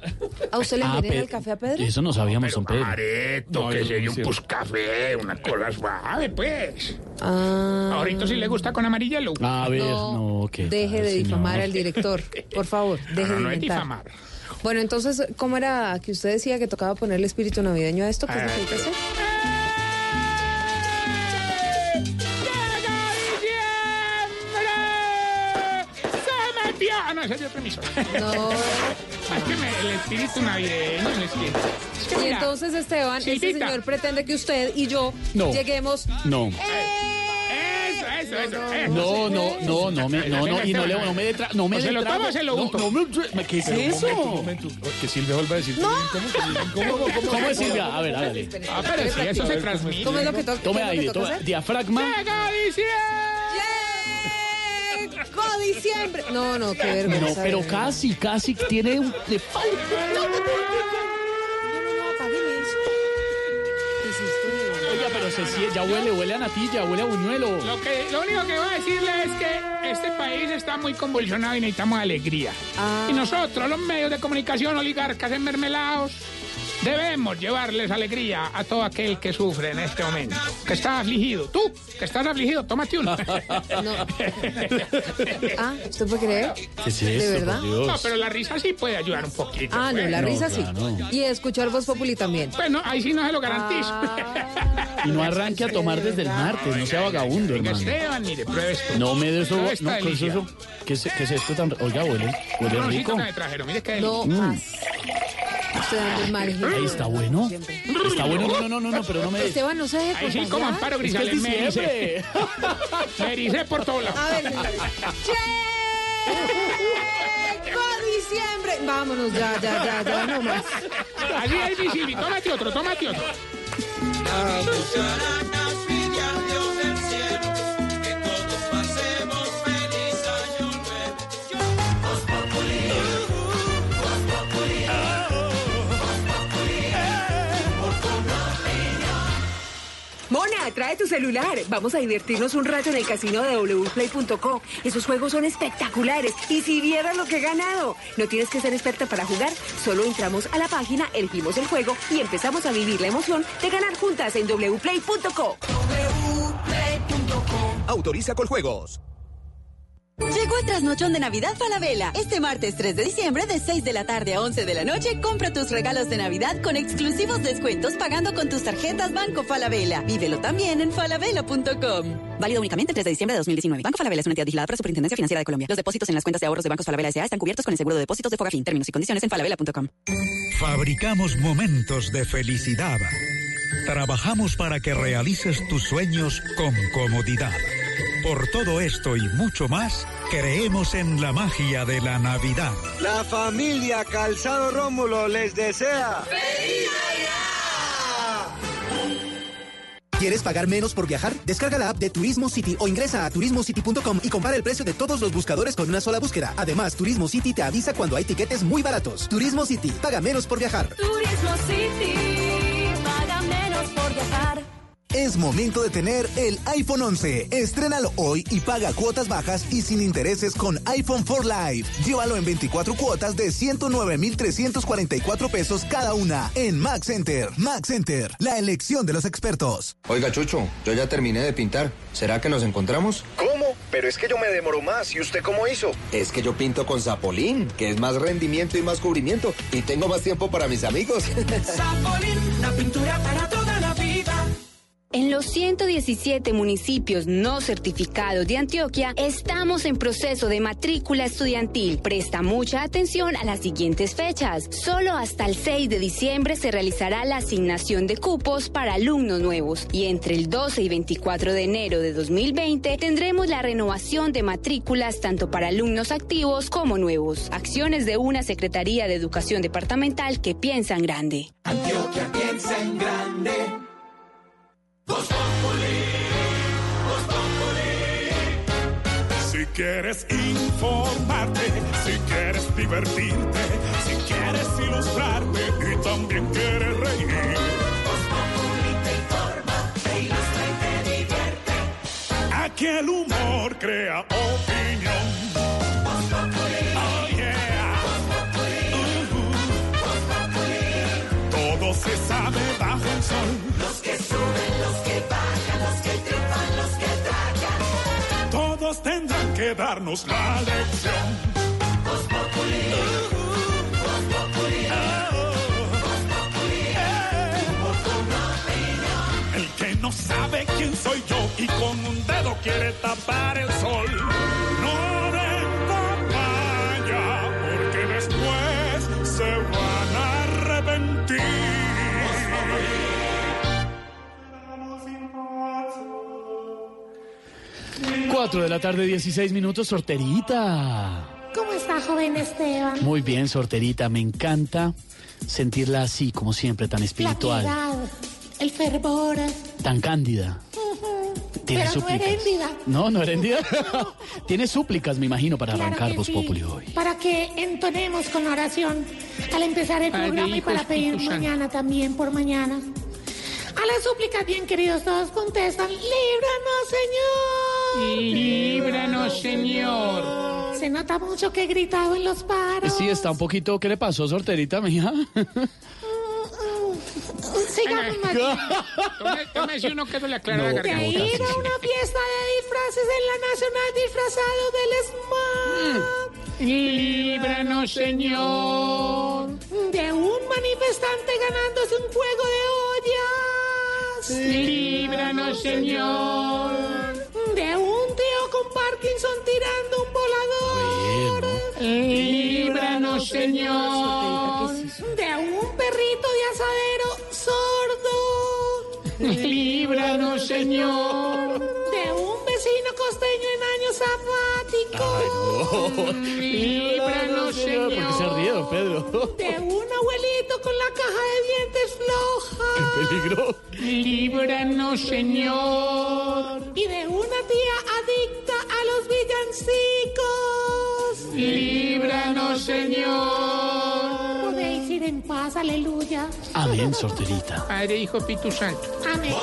¿A usted le Ah, envenena el café a Pedro? Eso no sabíamos, don Pedro. Mareto, que sería un café, una cosa suave, pues. Ah. Ahorita sí le gusta con amarillelo. A ver, no, qué Deje tal, de señor. difamar al director, por favor, deje No, de no es inventar. difamar. Bueno, entonces, ¿cómo era que usted decía que tocaba ponerle espíritu navideño a esto? ¿Qué es lo que hay que hacer? ¡Se metió! Ah, no, es de otra emisora. No. Es que me- el espíritu navideño, el espíritu. Es que Y mira, entonces, Esteban, este Silvita. señor pretende que usted y yo No. lleguemos... No. No, no, no, no, me, no, no, y no le, no me detra, no me se lo toma se lo no, unto. no me, ¿qué es Pero un eso? momento, un momento. Que Silvia vuelva a decir. ¡No! ¿Cómo, cómo, ¿Cómo es Silvia? A ver, hágale. Ah, pero si eso se transmite. ¿Cómo es lo que toca? Tome aire, hacer? diafragma. ¡Llega diciembre! ¡Llegó diciembre! No, no, qué No, vergüenza. pero de verdad. casi, casi tiene un... Le falta. Apágueme eso. ¿Qué hiciste? Oiga, pero se sie- ya huele, huele a natilla, huele a buñuelo. Lo, que, lo único que voy a decirle es que este país está muy convulsionado y necesitamos alegría. Y nosotros, los medios de comunicación oligarcas enmermelados, debemos llevarles alegría a todo aquel que sufre en este momento. Que está afligido. Tú, que estás afligido, tómate uno. Ah, ¿usted puede creer? ¿Qué es ¿De esto, verdad? por Dios? No, pero la risa sí puede ayudar un poquito. Ah, no, pues. la risa sí. Y escuchar Voz Populi también. Bueno, ahí sí no se lo garantizo. Y no arranque a tomar desde el martes, no sea vagabundo, hermano. Esteban, mire, pruebe esto. No me des eso. No, ¿qué es eso? ¿Qué es, qué es esto tan.? Oiga, huele, huele rico. que me trajeron, mire qué No delicia. Mm. Usted dando el mal ejemplo. Ahí está bueno. Está bueno. No, no, no, no, pero no me des. Esteban, no se deje Ahí sí, como Amparo Es que es me ericé. Me ericé por todos lados. A ver. ¡Llegó diciembre! Vámonos, ya, ya, ya, ya, no más. Así es, Visimi. Tómate otro, tómate otro. Mona, trae tu celular. Vamos a divertirnos un rato en el casino de wplay.co. Esos juegos son espectaculares. Y si vieras lo que he ganado. No tienes que ser experta para jugar. Solo entramos a la página, elegimos el juego y empezamos a vivir la emoción de ganar juntas en wplay.co. Autoriza con juegos. Llegó el trasnochón de Navidad Falabella. Este martes 3 de diciembre, de 6 de la tarde a 11 de la noche, compra tus regalos de Navidad con exclusivos descuentos pagando con tus tarjetas Banco Falabella. Vívelo también en falabella.com. Válido únicamente el 3 de diciembre de 2019. Banco Falabella es una entidad vigilada por la Superintendencia Financiera de Colombia. Los depósitos en las cuentas de ahorros de Bancos Falabella S.A. están cubiertos con el seguro de depósitos de Fogafín. Términos y condiciones en falabella.com. Fabricamos momentos de felicidad. Trabajamos para que realices tus sueños con comodidad. Por todo esto y mucho más, creemos en la magia de la Navidad. La familia Calzado Rómulo les desea. ¿Quieres pagar menos por viajar? Descarga la app de Turismo City o ingresa a turismocity.com y compara el precio de todos los buscadores con una sola búsqueda. Además, Turismo City te avisa cuando hay tiquetes muy baratos. Turismo City, paga menos por viajar. Turismo City, Es momento de tener el iPhone 11. Estrénalo hoy y paga cuotas bajas y sin intereses con iPhone for Life. Llévalo en 24 cuotas de 109,344 pesos cada una en Max Center. Max Center, la elección de los expertos. Oiga, Chucho, yo ya terminé de pintar. ¿Será que nos encontramos? ¿Cómo? Pero es que yo me demoro más. ¿Y usted cómo hizo? Es que yo pinto con Zapolín, que es más rendimiento y más cubrimiento. Y tengo más tiempo para mis amigos. Zapolín, la pintura para vida. En los 117 municipios no certificados de Antioquia, estamos en proceso de matrícula estudiantil. Presta mucha atención a las siguientes fechas. Solo hasta el 6 de diciembre se realizará la asignación de cupos para alumnos nuevos y entre el 12 y 24 de enero de 2020 tendremos la renovación de matrículas tanto para alumnos activos como nuevos. Acciones de una Secretaría de Educación Departamental que piensa en grande. Antioquia piensa en grande. Voz Populi, Populi. Si quieres informarte, si quieres divertirte, si quieres ilustrarte y también quieres reír. Voz Populi te informa, te ilustra y te divierte. Aquí el humor crea opinión. Voz. Oh yeah. Voz. Voz Populi. Todo se sabe bajo el sol. Darnos la lección. El que no sabe quién soy yo y con un dedo quiere tapar el sol. No 4 de la tarde, 16 minutos, sorterita. ¿Cómo está, joven Esteban? Muy bien, sorterita. Me encanta sentirla así, como siempre, tan La espiritual, piedad, el fervor. tan cándida. Tiene Pero no súplicas. heréndida. No, no heréndida. Tiene súplicas, me imagino, para Claro arrancar Voz sí. Populi hoy. Para que entonemos con la oración al empezar el Padre, programa y Hijo, para pedir Espíritu mañana también por mañana. A las súplicas, bien queridos, todos contestan: ¡Líbranos, Señor! Líbranos, señor. Se nota mucho que he gritado en los paros. Sí, está un poquito. ¿Qué le pasó, sorterita, mija? Sigamos, María. Tómese uno que no le aclara la No, De garganta. ir a una fiesta de disfraces en la Nacional disfrazado del SMAT. Líbranos, señor. De un manifestante ganándose un juego de ollas. Líbranos, señor. De un tío con Parkinson tirando un volador. Líbranos, señor. De un perrito de asadero sordo. Líbranos, señor. De un vecino costeño en años sabáticos. Líbranos, señor. ¿Por qué se ríe, don Pedro? De un abuelito con la caja de dientes floja. Peligro. Líbranos, señor. Y de una tía adicta a los villancicos. Líbranos, señor. Podéis ir en paz, aleluya. Amén, sorterita. Padre, Hijo, Espíritu Santo. Amén.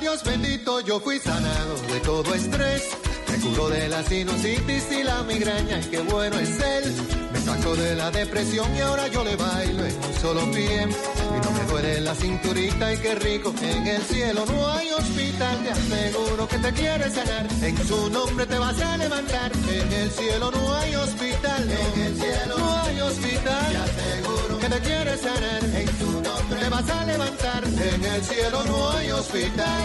Dios bendito yo fui sanado de todo estrés. Me curó de la sinusitis y la migraña y qué bueno es él. Sacó de la depresión y ahora yo le bailo en un solo pie. Y no me duele la cinturita y qué rico. En el cielo no hay hospital, te aseguro que te quiere sanar. En su nombre te vas a levantar. En el cielo no hay hospital, en el cielo no hay hospital. Te aseguro que te quiere sanar. En su nombre te vas a levantar. En el cielo no hay hospital.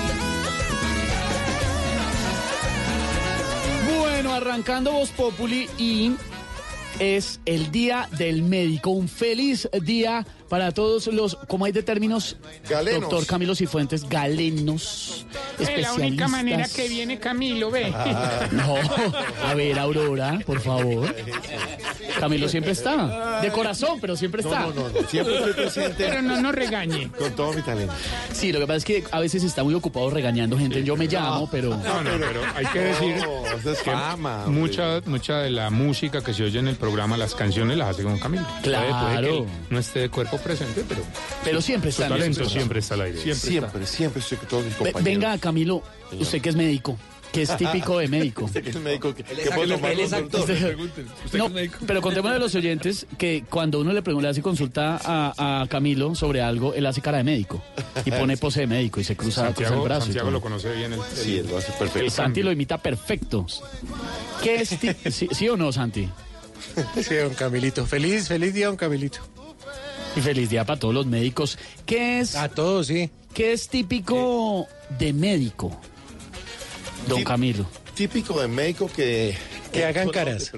Bueno, arrancando Voz Populi y es el Día del Médico. Un feliz día para todos los, ¿cómo hay de términos? Galenos. Doctor Camilo Cifuentes, galenos, Es la única manera que viene Camilo, ve. No, a ver, Aurora, por favor. Camilo siempre está. De corazón, pero siempre está. No, no, no, siempre estoy presente. Pero no nos regañe. Con todo mi talento. Sí, lo que pasa es que a veces está muy ocupado regañando gente. Yo me llamo, pero. No, no, pero hay que decir es que fama, mucha, mucha de la música que se oye en el programa, las canciones las hace con Camilo. Puede- puede que Claro. él no esté de cuerpo presente, pero, Pero siempre está talento programas. siempre está al aire. Siempre, siempre, siempre estoy con todos mis compañeros. Venga, Camilo, usted que es médico, que es típico de médico. Usted que es médico, que, que es puede actor, tomar él es los- actor. Pregúntenle, ¿usted No, que es médico? pero contémosle a los oyentes que cuando uno le pregunta, le hace consulta a, a Camilo sobre algo, él hace cara de médico y pone pose de médico y se cruza, cruza el Santiago, brazo. Santiago lo conoce bien. El, Sí, él lo hace perfecto. Santi lo imita perfecto. ¿Qué es ti- sí, sí o no, Santi? Sí, don Camilito. Feliz, feliz día, don Camilito. Y feliz día para todos los médicos. ¿Qué es, A todos, sí. qué es típico de médico? Don Camilo. Típico de médico que... Que hagan caras.